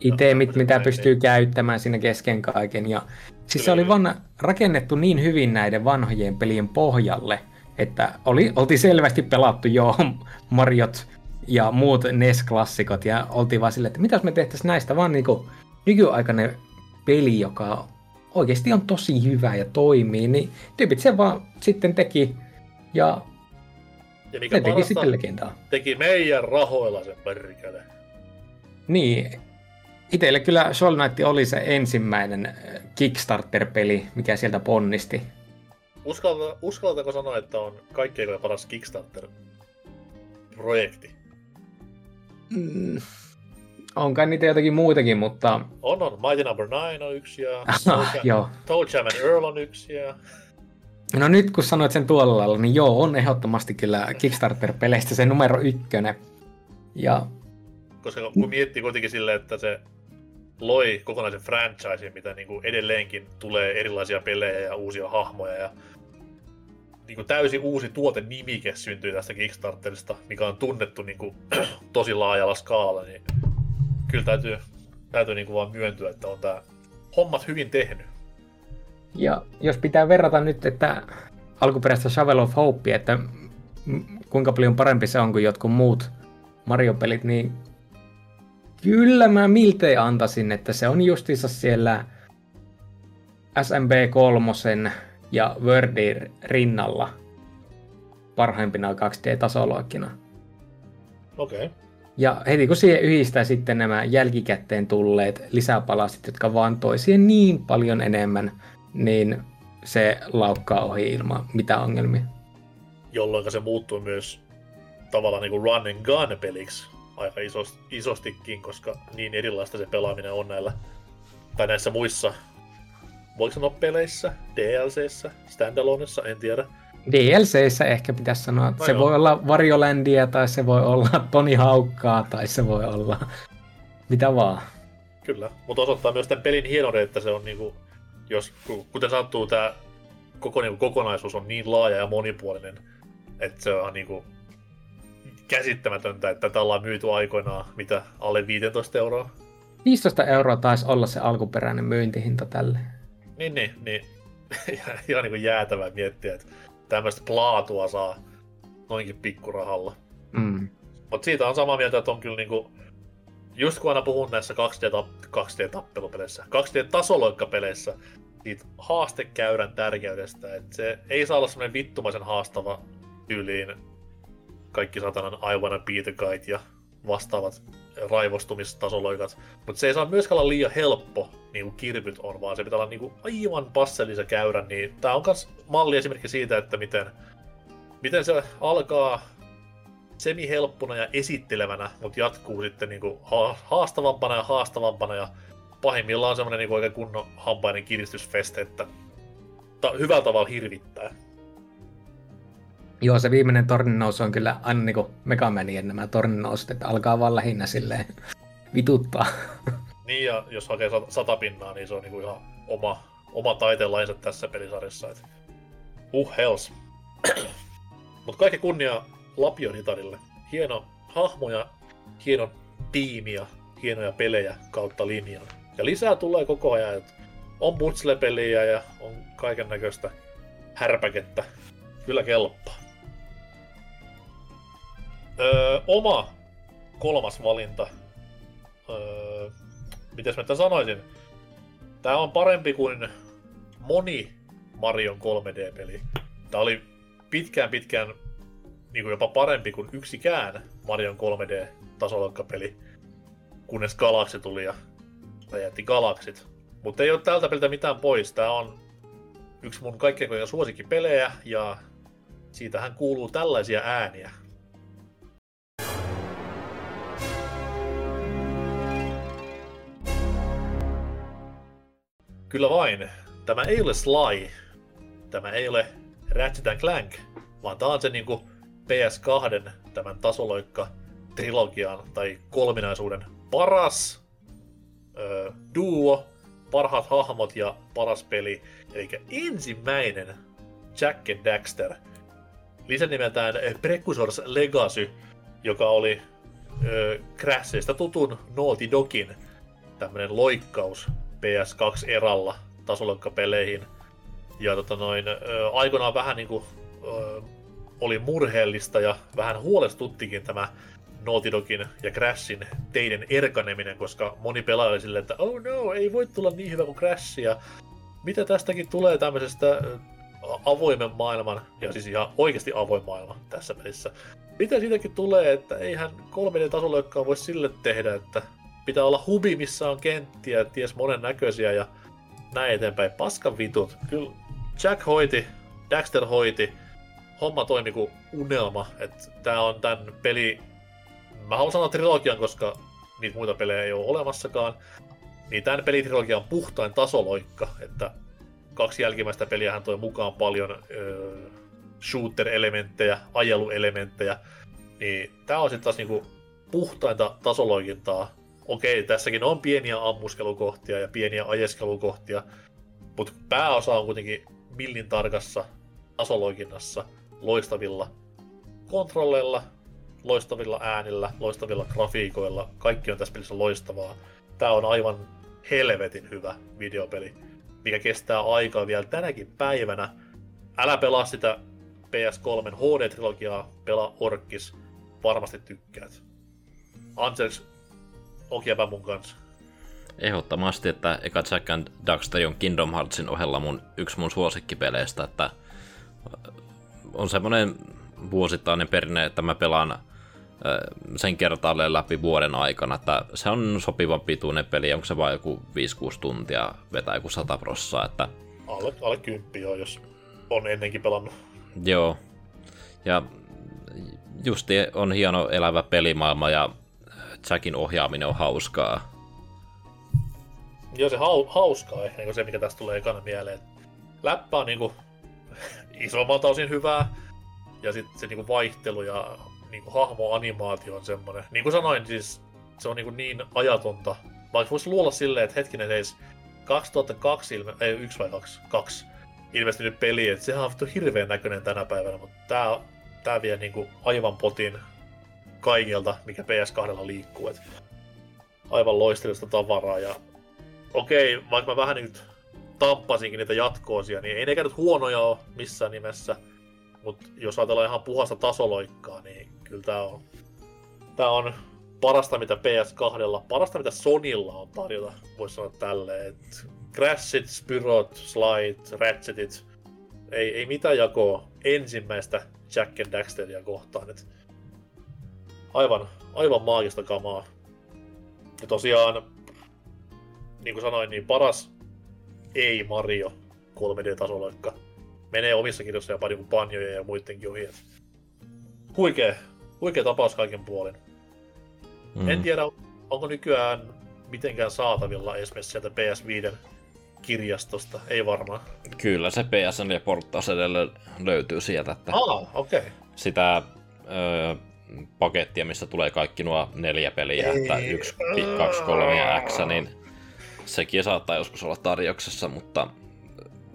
itemit, mitä Näin, pystyy niin. käyttämään siinä kesken kaiken. Ja, siis se Kyllä, oli vaan rakennettu niin hyvin näiden vanhojen pelien pohjalle, että oli, oltiin selvästi pelattu jo Mariot ja muut NES-klassikot, ja oltiin vaan silleen, että mitä me tehtäisiin näistä vaan niinku nykyaikainen peli, joka oikeasti on tosi hyvä ja toimii, niin tyypit sen vaan sitten teki, ja Ja mikä ne teki sitten legendaa. teki meidän rahoilla sen perkele. Niin. Itelle kyllä Shovel Knight oli se ensimmäinen äh, Kickstarter-peli, mikä sieltä ponnisti. Uskalta, uskallatako sanoa, että on kaikkein paras Kickstarter-projekti? Mm. On kai niitä jotakin muitakin, mutta On, on. Mighty Number 9 on yksi ja joo. Toe Jam and Earl on yksi ja... No nyt kun sanoit sen tuolla lailla, niin joo, on ehdottomasti kyllä Kickstarter-peleistä se numero ykkönen. Ja Koska kun miettii kuitenkin silleen, että se loi kokonaisen franchisein, mitä niinku edelleenkin tulee erilaisia pelejä ja uusia hahmoja ja niinku täysin uusi tuotenimike syntyi tästä Kickstarterista, mikä on tunnettu niinku tosi laajalla skaalalla, niin kyllä täytyy, täytyy niinku vaan myöntyä, että on tää hommat hyvin tehnyt. Ja jos pitää verrata nyt, että alkuperäistä Shovel of Hope, että kuinka paljon parempi se on kuin jotkut muut Mario-pelit, niin kyllä mä miltei antaisin, että se on justiinsa siellä SMB3 ja Wordin rinnalla parhaimpina 2D-tasoloikkina. Okei. Okay. Ja heti kun siihen yhdistää sitten nämä jälkikäteen tulleet lisäpalasit, jotka vaan toi siihen niin paljon enemmän, niin se laukkaa ohi ilman mitään ongelmia. Jolloin se muuttuu myös tavallaan niinku run and gun peliksi aika isos, isostikin, koska niin erilaista se pelaaminen on näillä, tai näissä muissa, voiko sanoa peleissä, DLCissä, standaloneissa, en tiedä. DLCissä ehkä pitäisi sanoa, että No se joo. voi olla Varjolandia, tai se voi olla Toni Haukkaa, tai se voi olla mitä vaan. Kyllä, mutta osoittaa myös tämän pelin hienouden, että se on niinku, jos, ku- kuten sattuu, tämä koko niinku, kokonaisuus on niin laaja ja monipuolinen, että se on niinku käsittämätöntä, että tätä ollaan myyty aikoinaan, mitä alle 15 euroa. 15 euroa taisi olla se alkuperäinen myyntihinta tälle. Niin, niin, niin. ihan niin kuin jäätävää miettiä, että tämmöistä plaatua saa noinkin pikkurahalla. Mm. Mutta siitä on samaa mieltä, että on kyllä niinku, just kun aina puhun näissä 2D, 2D-tappelupeleissä, 2D-tasoloikkapeleissä, siitä haastekäyrän tärkeydestä, että se ei saa olla semmoinen vittumaisen haastava tyyliin kaikki satanan I wanna be the guide ja vastaavat raivostumistasoloikat, mutta se ei saa myöskään olla liian helppo, niin kuin kirpyt on, vaan se pitää olla niin kuin aivan passellisen käyrän, niin tää on myös malli esimerkki siitä, että miten, miten se alkaa semi-helppona ja esittelevänä, mutta jatkuu sitten niinku ha- haastavampana ja haastavampana ja pahimmillaan semmoinen niinku oikein kunnon hampainen kiristysfeste, että ta- hyvällä tavalla hirvittää. Joo, se viimeinen torninnousu on kyllä aina niinku Megamanien nämä torninnousut, että alkaa vaan lähinnä silleen vituttaa. Niin ja jos hakee sat- sata pinnaa, niin se on niinku ihan oma, oma taiteenlainsa tässä pelisarjassa. Et uh hells. Mut kaikki kunnia Lapion hitarille. hieno hahmoja, hieno tiimi ja hienoja pelejä kautta linjan. Ja lisää tulee koko ajan, että on putslepeliä ja on kaiken näköistä härpäkettä. Kyllä kelpaa. Öö, oma kolmas valinta. Öö, mitäs mä sanoisin? Tää on parempi kuin moni Marion 3D-peli. Tää oli pitkään pitkään niin kuin jopa parempi kuin yksikään Marion 3D-tasoloikkapeli, kunnes Galaxy tuli ja räjähti Galaxit. Mutta ei ole tältä peliltä mitään pois. Tää on yksi mun kaikkein suosikkipelejä ja siitähän kuuluu tällaisia ääniä. Kyllä vain. Tämä ei ole Sly. Tämä ei ole Ratchet Clank, vaan tämä on se niinku PS2 tämän tasoloikka trilogian tai kolminaisuuden paras öö, duo, parhaat hahmot ja paras peli. Eli ensimmäinen Jack and Daxter. Lisänimeltään Precursors Legacy, joka oli öö, Crashista tutun Naughty Dogin tämmönen loikkaus PS2-eralla tasoloikkapeleihin. Ja tota noin, aikoinaan vähän niinku oli murheellista ja vähän huolestuttikin tämä Naughty Dogin ja Crashin teiden erkaneminen, koska moni pelaaja oli silleen, että oh no, ei voi tulla niin hyvä kuin Crash, ja mitä tästäkin tulee tämmöisestä avoimen maailman, ja siis ihan oikeasti avoin maailma tässä pelissä. Mitä siitäkin tulee, että eihän 3D-tasolla voi sille tehdä, että pitää olla hubi, missä on kenttiä, ties monen näköisiä ja näin eteenpäin. Paskan vitut. Kyllä Jack hoiti, Daxter hoiti, homma toimi kuin unelma. Että tää on tän peli, mä haluan sanoa trilogian, koska niitä muita pelejä ei ole olemassakaan. Niin tämän pelitrilogian puhtain tasoloikka, että kaksi jälkimmäistä peliähän toi mukaan paljon öö, shooter-elementtejä, ajeluelementtejä. Niin tää on sitten taas niinku puhtainta tasoloikintaa okei, tässäkin on pieniä ammuskelukohtia ja pieniä ajeskelukohtia, mutta pääosa on kuitenkin millin tarkassa tasoloikinnassa, loistavilla kontrolleilla, loistavilla äänillä, loistavilla grafiikoilla. Kaikki on tässä pelissä loistavaa. Tämä on aivan helvetin hyvä videopeli, mikä kestää aikaa vielä tänäkin päivänä. Älä pelaa sitä PS3 HD-trilogiaa, pelaa Orkis, varmasti tykkäät. Anteeksi, Okiäpä mun kanssa. Ehdottomasti, että eka Jack and Daxter on Kingdom Heartsin ohella mun, yksi mun suosikkipeleistä, että on semmoinen vuosittainen perinne, että mä pelaan sen kertaalleen läpi vuoden aikana, että se on sopivan pituinen peli, onko se vain joku 5-6 tuntia, vetää joku 100 prossaa, että... Alle, alle 10 joo, jos on ennenkin pelannut. Joo, ja justi on hieno elävä pelimaailma ja Jackin ohjaaminen on hauskaa. Joo, se hau, hauskaa ehkä niin se, mikä tästä tulee ekana mieleen. Läppä on niinku isommalta osin hyvää, ja sitten se niinku vaihtelu ja niinku hahmoanimaatio on semmonen. Niin kuin sanoin, siis se on niinku niin ajatonta. Vaikka voisi luulla silleen, että hetkinen edes 2002 ilme... ei yksi vai kaksi, kaksi ilmestynyt peli, että sehän on hirveän näköinen tänä päivänä, mutta tää, tää vie niinku aivan potin kaikilta, mikä PS2 liikkuu. Et aivan loistavista tavaraa. Ja okei, vaikka mä vähän nyt tamppasinkin niitä jatkoosia, niin ei ne nyt huonoja ole missään nimessä. Mutta jos ajatellaan ihan puhasta tasoloikkaa, niin kyllä tää on, tää on parasta mitä PS2, parasta mitä Sonilla on tarjota, voisi sanoa tälleen. Crashit, Spyrot, Slide, Ratchetit, ei, ei mitään jakoa ensimmäistä Jack and Daxteria kohtaan. Et aivan, aivan maagista kamaa. Ja tosiaan, niin kuin sanoin, niin paras ei Mario 3D-tasoloikka. Menee omissa kirjoissa ja paljon panjoja ja muidenkin ohi. Huikea, huikea tapaus kaiken puolin. Mm. En tiedä, onko nykyään mitenkään saatavilla esimerkiksi sieltä PS5 kirjastosta, ei varmaan. Kyllä se PSN ja porttaus edelleen löytyy sieltä. Että ah, okei. Okay. Sitä öö, pakettia, missä tulee kaikki nuo neljä peliä, Ei. että yksi, kaksi, kolme ja X, niin sekin saattaa joskus olla tarjouksessa, mutta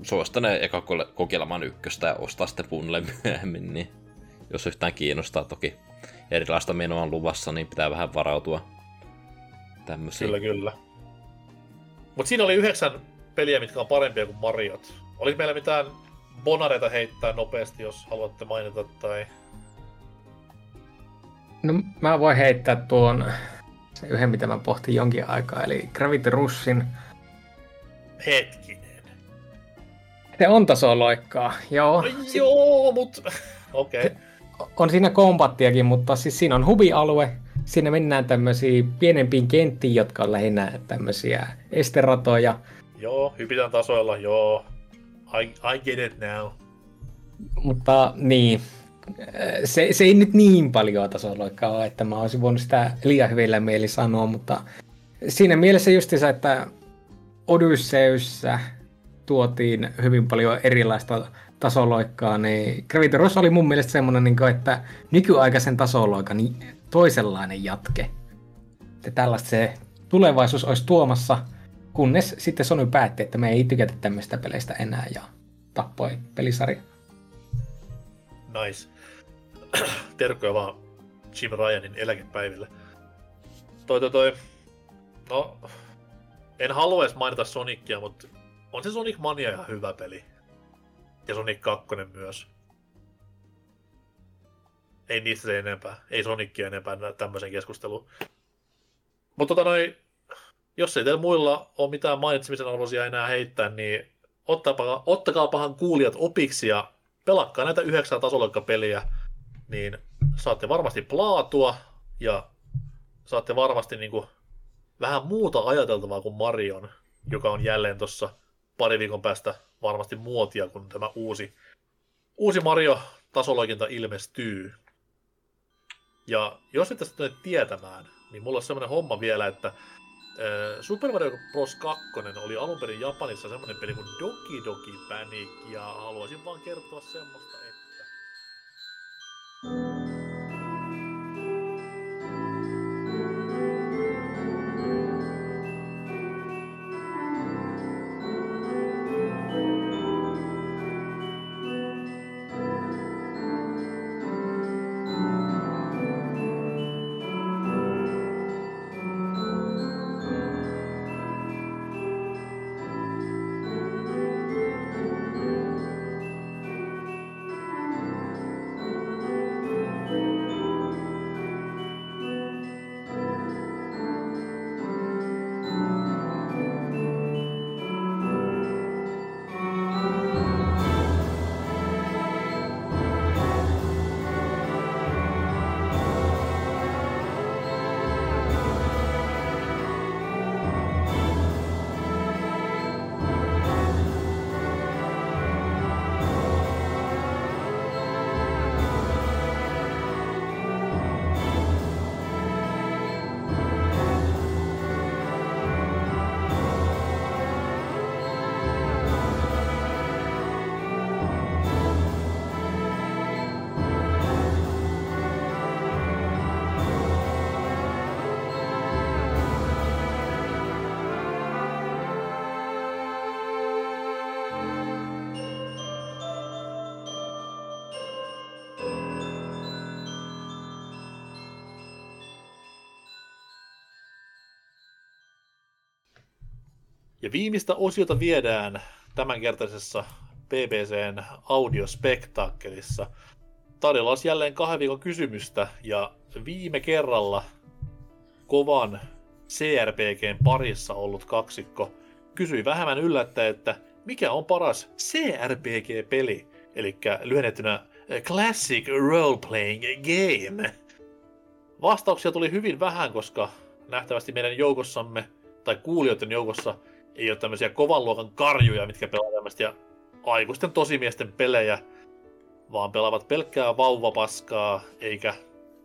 suosittelen eka kokeilemaan ykköstä ja ostaa sitten punle myöhemmin, niin jos yhtään kiinnostaa toki. erilaista menoa on luvassa, niin pitää vähän varautua tämmöisiin. Kyllä, kyllä. Mutta siinä oli yhdeksän peliä, mitkä on parempia kuin Mariot. Oliko meillä mitään bonareita heittää nopeasti, jos haluatte mainita, tai... No mä voin heittää tuon se yhden, mitä mä pohtin jonkin aikaa, eli Gravity Rushin. Hetkinen. Se on tasoloikkaa, joo. No, joo, mut... Okei. Okay. On siinä kombattiakin, mutta siis siinä on hubialue, siinä mennään tämmöisiin pienempiin kenttiin, jotka on lähinnä tämmöisiä esteratoja. Joo, hypitään tasoilla, joo. I, I get it now. Mutta niin, se, se ei nyt niin paljon tasoloikkaa ole, että mä olisin voinut sitä liian hyvillä mieli sanoa, mutta siinä mielessä justiinsa, että Odysseyssä tuotiin hyvin paljon erilaista tasoloikkaa, niin Gravity Rush oli mun mielestä semmoinen, niin että nykyaikaisen tasoloikan toisenlainen jatke. Että tällaista se tulevaisuus olisi tuomassa, kunnes sitten Sony päätti, että me ei tykätä tämmöistä peleistä enää ja tappoi pelisarja. Nice. Terkkoja vaan Jim Ryanin eläkepäiville. Toi, toi, toi. No, en halua edes mainita Sonicia, mutta on se Sonic Mania ihan hyvä peli. Ja Sonic 2 myös. Ei niistä se enempää. Ei Sonicia enempää tämmöisen keskusteluun. Mutta tota noin, jos ei teillä muilla ole mitään mainitsemisen arvoisia enää heittää, niin ottakaa, ottakaapahan kuulijat opiksi ja pelakkaa näitä yhdeksän tasoloikkapeliä, niin saatte varmasti plaatua ja saatte varmasti niin kuin vähän muuta ajateltavaa kuin Marion, joka on jälleen tuossa pari viikon päästä varmasti muotia, kun tämä uusi, uusi Mario tasoloikinta ilmestyy. Ja jos et tästä tietämään, niin mulla on semmoinen homma vielä, että Super Mario Bros. 2 oli alun perin Japanissa semmoinen peli kuin Doki Doki Panic, ja haluaisin vaan kertoa semmoista, että... viimeistä osiota viedään tämänkertaisessa BBCn audiospektaakkelissa. Tarjolla olisi jälleen kahden viikon kysymystä, ja viime kerralla kovan CRPGn parissa ollut kaksikko kysyi vähemmän yllättäen, että mikä on paras CRPG-peli, eli lyhennettynä Classic Role Playing Game. Vastauksia tuli hyvin vähän, koska nähtävästi meidän joukossamme, tai kuulijoiden joukossa, ei ole tämmöisiä kovan luokan karjuja, mitkä pelaa tämmöistä aikuisten tosimiesten pelejä, vaan pelaavat pelkkää vauvapaskaa, eikä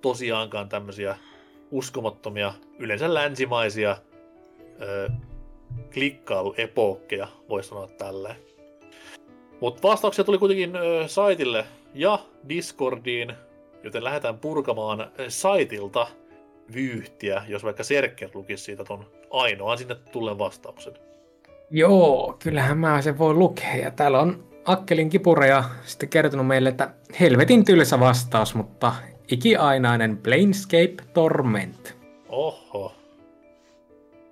tosiaankaan tämmöisiä uskomattomia, yleensä länsimaisia ö, klikkailuepokkeja, voisi sanoa tälleen. Mutta vastauksia tuli kuitenkin ö, saitille ja Discordiin, joten lähdetään purkamaan saitilta vyyhtiä, jos vaikka Serker lukisi siitä ton ainoan sinne tulleen vastauksen. Joo, kyllähän mä sen voi lukea. Ja täällä on Akkelin kipureja sitten kertonut meille, että helvetin tylsä vastaus, mutta ikiainainen Planescape Torment. Oho.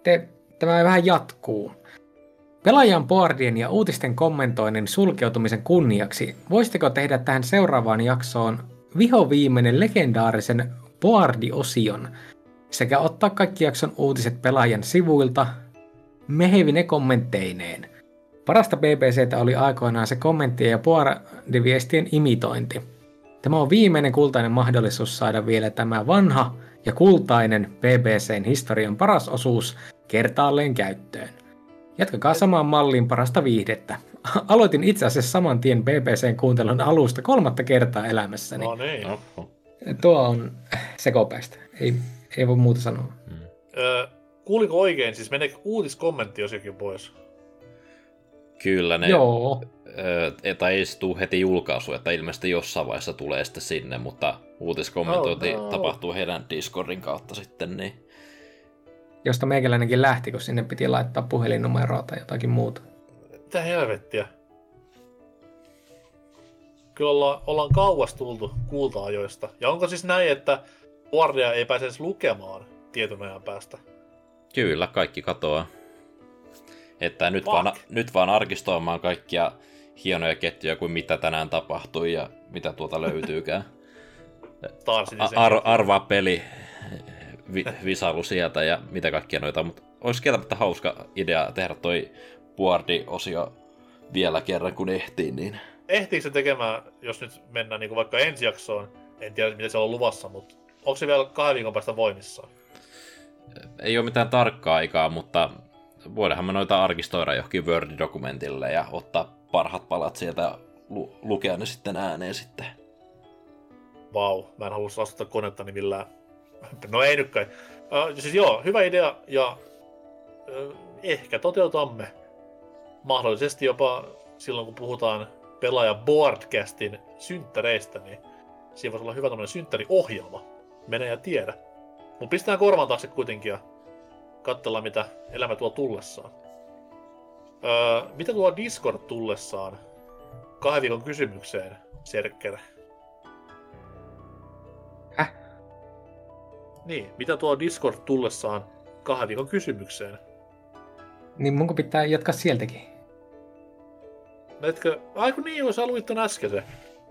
Te, tämä vähän jatkuu. Pelaajan boardien ja uutisten kommentoinnin sulkeutumisen kunniaksi, voisitteko tehdä tähän seuraavaan jaksoon vihoviimeinen legendaarisen boardi-osion sekä ottaa kaikki jakson uutiset pelaajan sivuilta mehevine kommentteineen. Parasta BBCtä oli aikoinaan se kommenttien ja boardiviestien imitointi. Tämä on viimeinen kultainen mahdollisuus saada vielä tämä vanha ja kultainen BBCn historian paras osuus kertaalleen käyttöön. Jatkakaa samaan malliin parasta viihdettä. Aloitin itse asiassa saman tien BBCn kuuntelun alusta kolmatta kertaa elämässäni. No niin. Tuo on sekopäistä. Ei, ei voi muuta sanoa. Öö, kuuliko oikein, siis meneekö uutiskommenttiosiokin pois? Kyllä ne, Joo. ö, tai ei se tule heti julkaisu, että ilmeisesti jossain vaiheessa tulee sitten sinne, mutta uutiskommentointi Oh, no. tapahtuu heidän Discordin kautta sitten, niin Josta meikäläinenkin lähti, kun sinne piti laittaa puhelinnumeroa tai jotakin muuta. Mitä helvettiä? Kyllä olla, ollaan kauas tultu kulta-ajoista. Ja onko siis näin, että Guardia ei pääse edes lukemaan tietyn ajan päästä? Kyllä kaikki katoaa. Että nyt Fuck. vaan, nyt vaan arkistoimaan kaikkia hienoja ketjuja kuin mitä tänään tapahtui ja mitä tuolta löytyykään. Ar- arvaa peli, vi- visailu sieltä ja mitä kaikkia noita, mutta olisi kieltämättä hauska idea tehdä toi Boardi-osio vielä kerran kun ehtii, niin Ehtiikö se tekemään, jos nyt mennään niin vaikka ensi jaksoon, en tiedä mitä siellä on luvassa, mutta onko se vielä kahden viikon päästä voimissaan? Ei ole mitään tarkkaa aikaa, mutta voidaanhan me noita arkistoida johonkin Word-dokumentille ja ottaa parhaat palat sieltä lu- lukea ne sitten ääneen sitten. Vau, mä en halua vastata konetta niin millään. No ei nyt kai. Uh, siis joo, hyvä idea ja uh, ehkä toteutamme. Mahdollisesti jopa silloin, kun puhutaan pelaaja Boardcastin synttäreistä, niin siinä voisi olla hyvä tämmöinen synttäriohjelma. Mene ja tiedä. Mutta pistetään korvan taakse kuitenkin ja katsellaan, mitä elämä tuo tullessaan. Öö, mitä tuo Discord tullessaan? Kahden viikon kysymykseen, Serkker. Häh? Niin, mitä tuo Discord tullessaan kahden viikon kysymykseen? Niin munko pitää jatkaa sieltäkin. Näetkö, aiku niin, jos sä luit ton äsken se.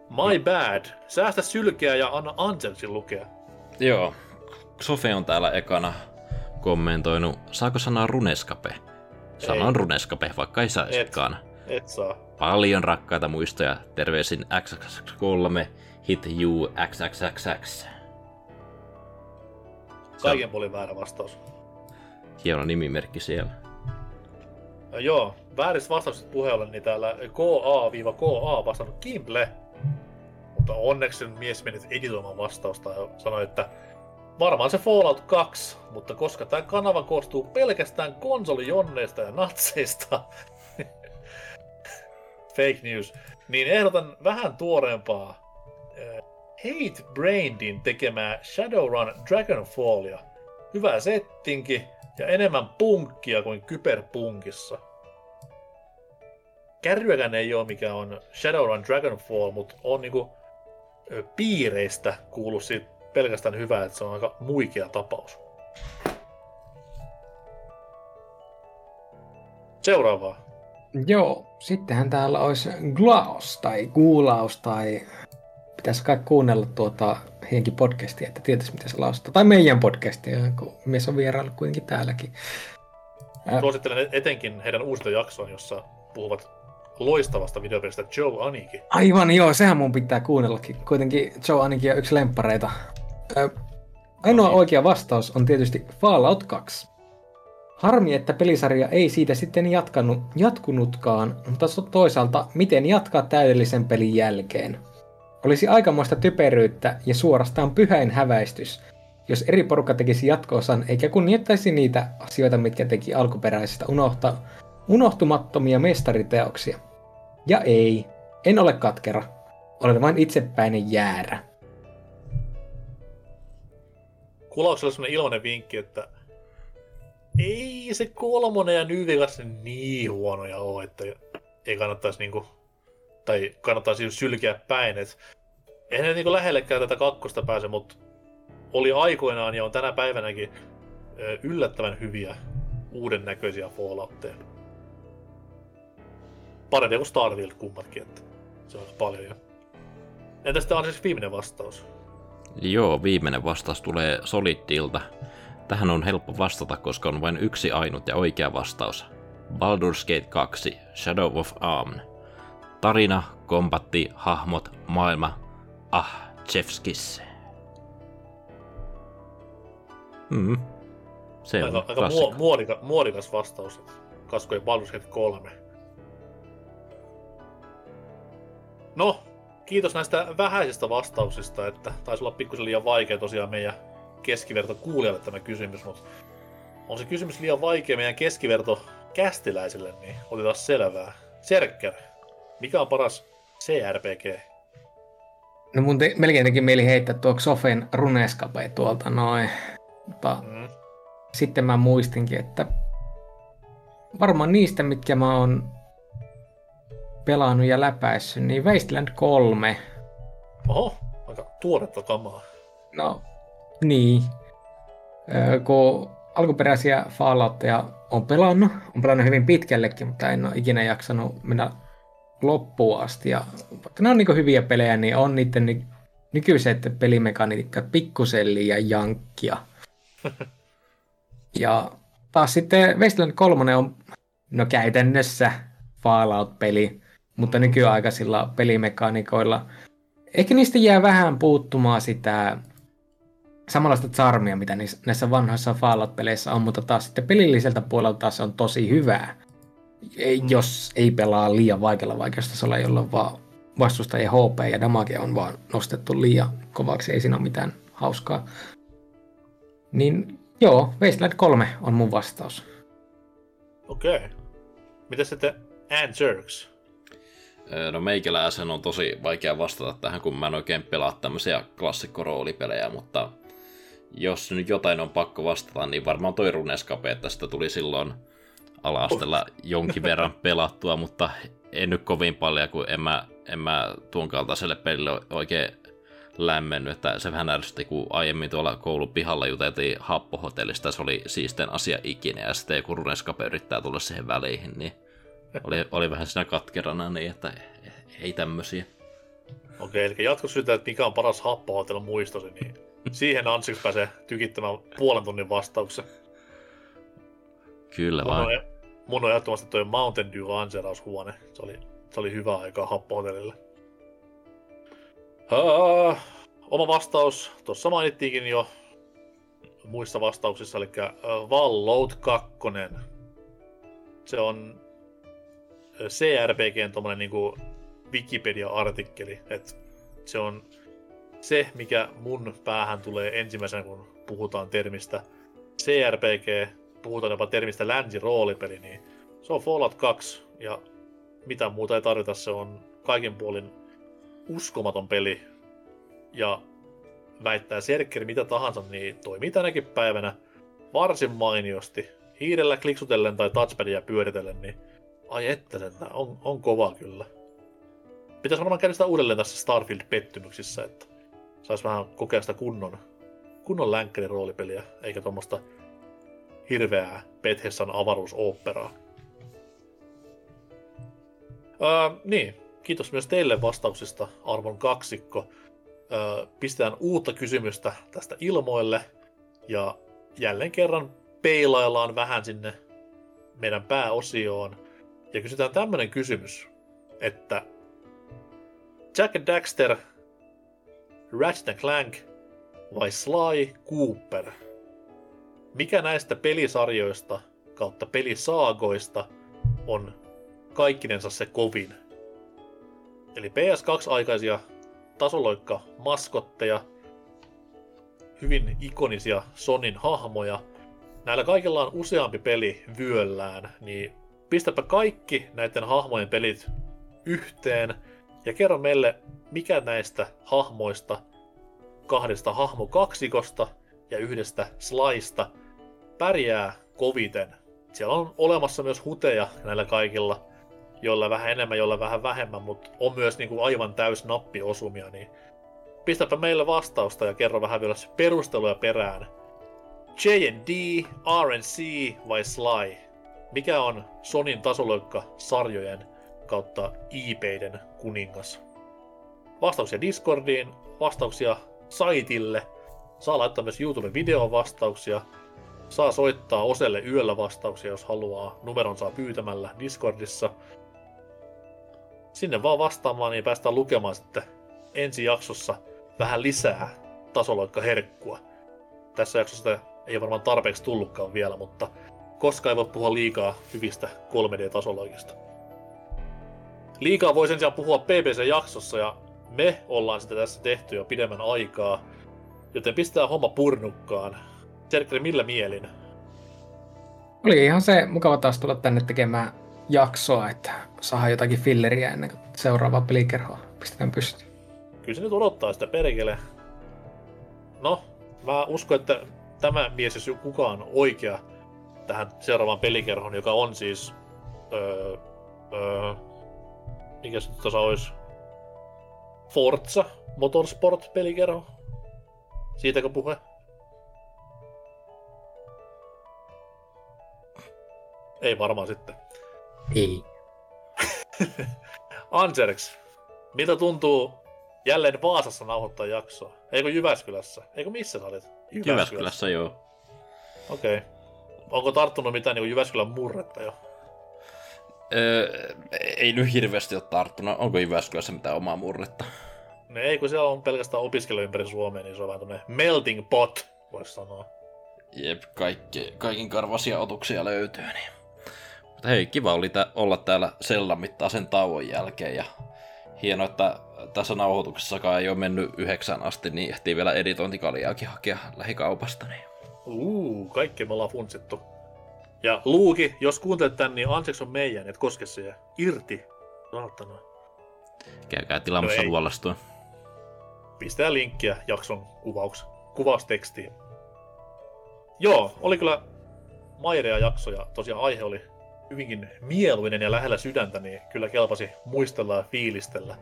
My bad. Säästä sylkeä ja anna Angelsin lukea. Joo, Sofe on täällä ekana kommentoinut, saako sanoa runeskape? Sanon Ei. runeskape, vaikka ei saisikaan. Et saa. Paljon rakkaita muistoja, terveisin XXX3, hit you XXXX. Kaiken puolin väärä vastaus. Hieno nimimerkki siellä. Ja joo, vääristä vastauksista puheelle, niin täällä KA-KA vastannut Kimble. Mutta onneksi mies meni editoimaan vastausta ja sanoi, että varmaan se Fallout 2, mutta koska tämä kanava koostuu pelkästään konsolijonneista ja natseista, fake news, niin ehdotan vähän tuoreempaa Hate Braindin tekemää Shadowrun Dragonfallia. Hyvä settinki ja enemmän punkkia kuin kyberpunkissa. Kärryäkään ei ole mikä on Shadowrun Dragonfall, mutta on niinku piireistä kuullut siitä pelkästään hyvää, että se on aika muikea tapaus. Seuraavaa. Joo, sittenhän täällä olisi Glaus tai Guulaus tai pitäisi kai kuunnella tuota henki podcastia, että tietäisi mitä se laustaa. Tai meidän podcastia, kun mies on vierailu kuitenkin täälläkin. Ää, Suosittelen etenkin heidän uusista jaksoon, jossa puhuvat loistavasta videopelistä Joe Aniki. Aivan joo, sehän mun pitää kuunnellakin. Kuitenkin Joe ainakin on yksi lemppareita. Ö, ainoa oikea vastaus on tietysti Fallout 2. Harmi, että pelisarja ei siitä sitten jatkanut, jatkunutkaan, mutta to- toisaalta miten jatkaa täydellisen pelin jälkeen. Olisi aikamoista typeryyttä ja suorastaan pyhäin häväistys, jos eri porukka tekisi jatko-osan eikä kunnioittaisi niitä asioita, mitkä teki alkuperäisestä unohta, unohtumattomia mestariteoksia. Ja ei, en ole katkera. Olen vain itsepäinen jäärä. Kulauksella sellainen ilmainen vinkki, että ei se kolmonen ja New Vegas niin huonoja ole, että ei kannattaisi niinku, tai kannattaisi sylkeä päin, että eihän ne niinku lähellekään tätä kakkosta pääse, mutta oli aikoinaan ja on tänä päivänäkin yllättävän hyviä uuden näköisiä Falloutteja. Parempia kuin Starfield kummatkin, että se on paljon jo. Entä sitten on siis viimeinen vastaus? Joo, viimeinen vastaus tulee Solidilta. Tähän on helppo vastata, koska on vain yksi ainut ja oikea vastaus. Baldur's Gate 2, Shadow of Arm. Tarina, kombatti, hahmot, maailma. Ah, Chefskis. Mm. Se on Aika, aika klassikko. muo, muodika, muodikas vastaus. Kaskojen Baldur's Gate 3. No, kiitos näistä vähäisistä vastauksista, että taisi olla pikkusen liian vaikea tosiaan meidän keskiverto kuulijalle tämä kysymys, mutta on se kysymys liian vaikea meidän keskiverto kästiläisille, niin otetaan selvää. Serkker, mikä on paras CRPG? No mun te- melkein teki mieli heittää tuo Xofen Runescape tuolta noin. Mutta Mm. sitten mä muistinkin, että varmaan niistä, mitkä mä oon pelannut ja läpäissyt, niin Wasteland 3. Oho, aika tuoretta kamaa. No, niin. Öö, kun alkuperäisiä Falloutteja on pelannut, on pelannut hyvin pitkällekin, mutta en ole ikinä jaksanut mennä loppuun asti. Ja vaikka ne on niin hyviä pelejä, niin on niiden ny- nykyiset pelimekaniikat pikkusen liian jankkia. ja taas sitten Wasteland 3 on no käytännössä Fallout-peli, mutta nykyaikaisilla pelimekaniikoilla. Ehkä niistä jää vähän puuttumaan sitä samanlaista charmia, mitä näissä vanhoissa Fallout-peleissä on, mutta taas sitten pelilliseltä puolelta taas on tosi hyvää. Jos ei pelaa liian vaikealla vaikeustasolla, jolloin vaan vastustajien HP ja damage on vaan nostettu liian kovaksi, ei siinä ole mitään hauskaa. Niin joo, Wasteland 3 on mun vastaus. Okei. Okay. Miten sitten Anjerks? Öö, No meikäläisen on tosi vaikea vastata tähän, kun mä en oikein pelaa tämmöisiä klassikkoroolipelejä, mutta jos nyt jotain on pakko vastata, niin varmaan toi Runescape, että sitä tuli silloin ala-asteella jonkin verran pelattua, mutta en nyt kovin paljon, kun en mä, en mä tuon kaltaiselle pelille oikein lämmennyt, että se vähän ärsytti, kun aiemmin tuolla koulun pihalla juteltiin happohotellista, se oli siisten asia ikinä, ja sitten joku Runescape yrittää tulla siihen väliin, niin oli, oli vähän siinä katkerana niin, että ei tämmösiä. Okei, eli jatko siitä, että mikä on paras happohotello muistosi, niin siihen Ansiksi pääsee tykittämään puolen tunnin vastauksen. Kyllä Mun on, vaan. mun on ehdottomasti toi Mountain Dew lanseeraushuone. Se oli, se oli hyvä aikaa happohotellille. Uh, oma vastaus, tuossa mainittiinkin jo muissa vastauksissa, eli uh, Vallout 2. Se on CRPGn tommonen niinku Wikipedia-artikkeli, että se on se, mikä mun päähän tulee ensimmäisenä, kun puhutaan termistä CRPG, puhutaan jopa termistä länsiroolipeli, niin se on Fallout 2, ja mitä muuta ei tarvita, se on kaikin puolin uskomaton peli, ja väittää Serkkeri mitä tahansa, niin toimii tänäkin päivänä varsin mainiosti. Hiirellä kliksutellen tai touchpadia pyöritellen, niin ai että on, on kova kyllä. Pitäisi varmaan käydä sitä uudelleen tässä Starfield-pettymyksissä, että sais vähän kokea sitä kunnon, kunnon länkkärin roolipeliä, eikä tuommoista hirveää Bethesdan avaruusoopperaa. Öö, niin, kiitos myös teille vastauksista, arvon kaksikko. Öö, pistetään uutta kysymystä tästä ilmoille, ja jälleen kerran peilaillaan vähän sinne meidän pääosioon, ja kysytään tämmönen kysymys, että Jack Daxter, Ratchet Clank vai Sly Cooper? Mikä näistä pelisarjoista kautta pelisaagoista on kaikkinensa se kovin? Eli PS2-aikaisia tasoloikka maskotteja, hyvin ikonisia Sonin hahmoja. Näillä kaikilla on useampi peli vyöllään, niin pistäpä kaikki näiden hahmojen pelit yhteen ja kerro meille, mikä näistä hahmoista, kahdesta hahmokaksikosta ja yhdestä slaista pärjää koviten. Siellä on olemassa myös huteja näillä kaikilla, joilla vähän enemmän, joilla vähän vähemmän, mutta on myös niinku aivan täys nappiosumia, niin pistäpä meille vastausta ja kerro vähän vielä perusteluja perään. J&D, RNC vai Sly? Mikä on Sonin tasoloikka-sarjojen kautta IPiden kuningas? Vastauksia Discordiin, vastauksia saitille, saa laittaa myös YouTuben videon vastauksia, saa soittaa Oselle yöllä vastauksia, jos haluaa. Numeron saa pyytämällä Discordissa. Sinne vaan vastaamaan, niin päästään lukemaan sitten ensi jaksossa vähän lisää tasoloikka herkkua. Tässä jaksossa ei varmaan tarpeeksi tullutkaan vielä, mutta koska ei voi puhua liikaa hyvistä 3D-tasoloikista. Liikaa voi sen sijaan puhua PPC-jaksossa ja me ollaan sitä tässä tehty jo pidemmän aikaa, joten pistää homma purnukkaan. Serkri, millä mielin? Oli ihan se mukava taas tulla tänne tekemään jaksoa, että saa jotakin filleriä ennen kuin seuraavaa pelikerhoa pistetään pystyyn. Kyllä se nyt odottaa sitä perkele. No, mä uskon, että tämä mies, jos kukaan on oikea tähän seuraavaan pelikerhoon, joka on siis... Öö, öö, mikä se tuossa olisi? Forza Motorsport-pelikerho. Siitäkö puhe? Ei varmaan sitten. Ei. Anserks, miltä tuntuu jälleen Vaasassa nauhoittaa jaksoa? Eikö Jyväskylässä? Eikö missä sä olit? Jyväskylässä, joo. Okei. Okay. Onko tarttunut mitään niin Jyväskylän murretta jo? Öö, ei nyt hirveästi ole tarttunut. Onko Jyväskylässä mitään omaa murretta? No ei, kun siellä on pelkästään opiskelu ympäri Suomea, niin se on vähän melting pot, voisi sanoa. Jep, kaikki, kaikin karvasia otuksia löytyy. Niin. Mutta hei, kiva oli tä- olla täällä sellan mittaisen tauon jälkeen. Ja hienoa, että tässä nauhoituksessakaan ei ole mennyt yhdeksän asti, niin ehtii vielä editointikaliaakin hakea lähikaupasta. Niin. Uuu, kaikki me ollaan funtsittu. Ja Luuki, jos kuuntelet tän, niin Anseks on meidän, et koske siihen. Irti. Saatana. Käykää tilaamassa No luolastua. Pistää linkkiä jakson kuvauks, kuvaustekstiin. Joo, oli kyllä mairea jakso ja tosiaan aihe oli hyvinkin mieluinen ja lähellä sydäntä, niin kyllä kelpasi muistella ja fiilistellä.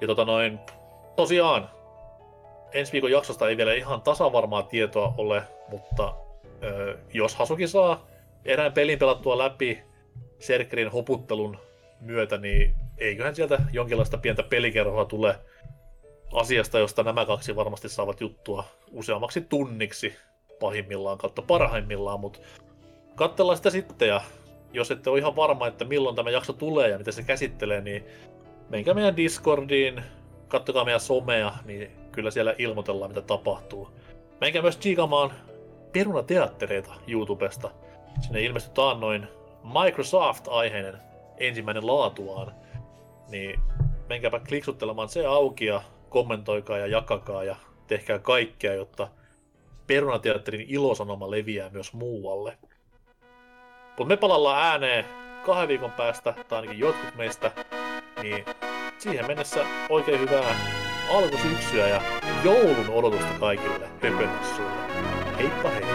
Ja tota noin, tosiaan, ensi viikon jaksosta ei vielä ihan tasavarmaa tietoa ole, mutta ö, jos Hasuki saa erään pelin pelattua läpi Serkerin hoputtelun myötä, niin eiköhän sieltä jonkinlaista pientä pelikerhoa tule asiasta, josta nämä kaksi varmasti saavat juttua useammaksi tunniksi pahimmillaan kautta parhaimmillaan, mutta katsellaan sitä sitten ja jos ette ole ihan varma, että milloin tämä jakso tulee ja mitä se käsittelee, niin menkää meidän Discordiin, kattokaa meidän somea, niin kyllä siellä ilmoitellaan, mitä tapahtuu. Menkää myös tsiikamaan perunateattereita YouTubesta. Sinne ilmestyi taannoin Microsoft-aiheinen ensimmäinen laatuaan. Niin menkääpä kliksuttelemaan se auki ja kommentoikaa ja jakakaa ja tehkää kaikkea, jotta perunateatterin ilosanoma leviää myös muualle. Mutta me palellaan ääneen kahden viikon päästä, tai ainakin jotkut meistä, niin siihen mennessä oikein hyvää alkusyksyä ja joulun odotusta kaikille pöpönnessuille. Heippa hei!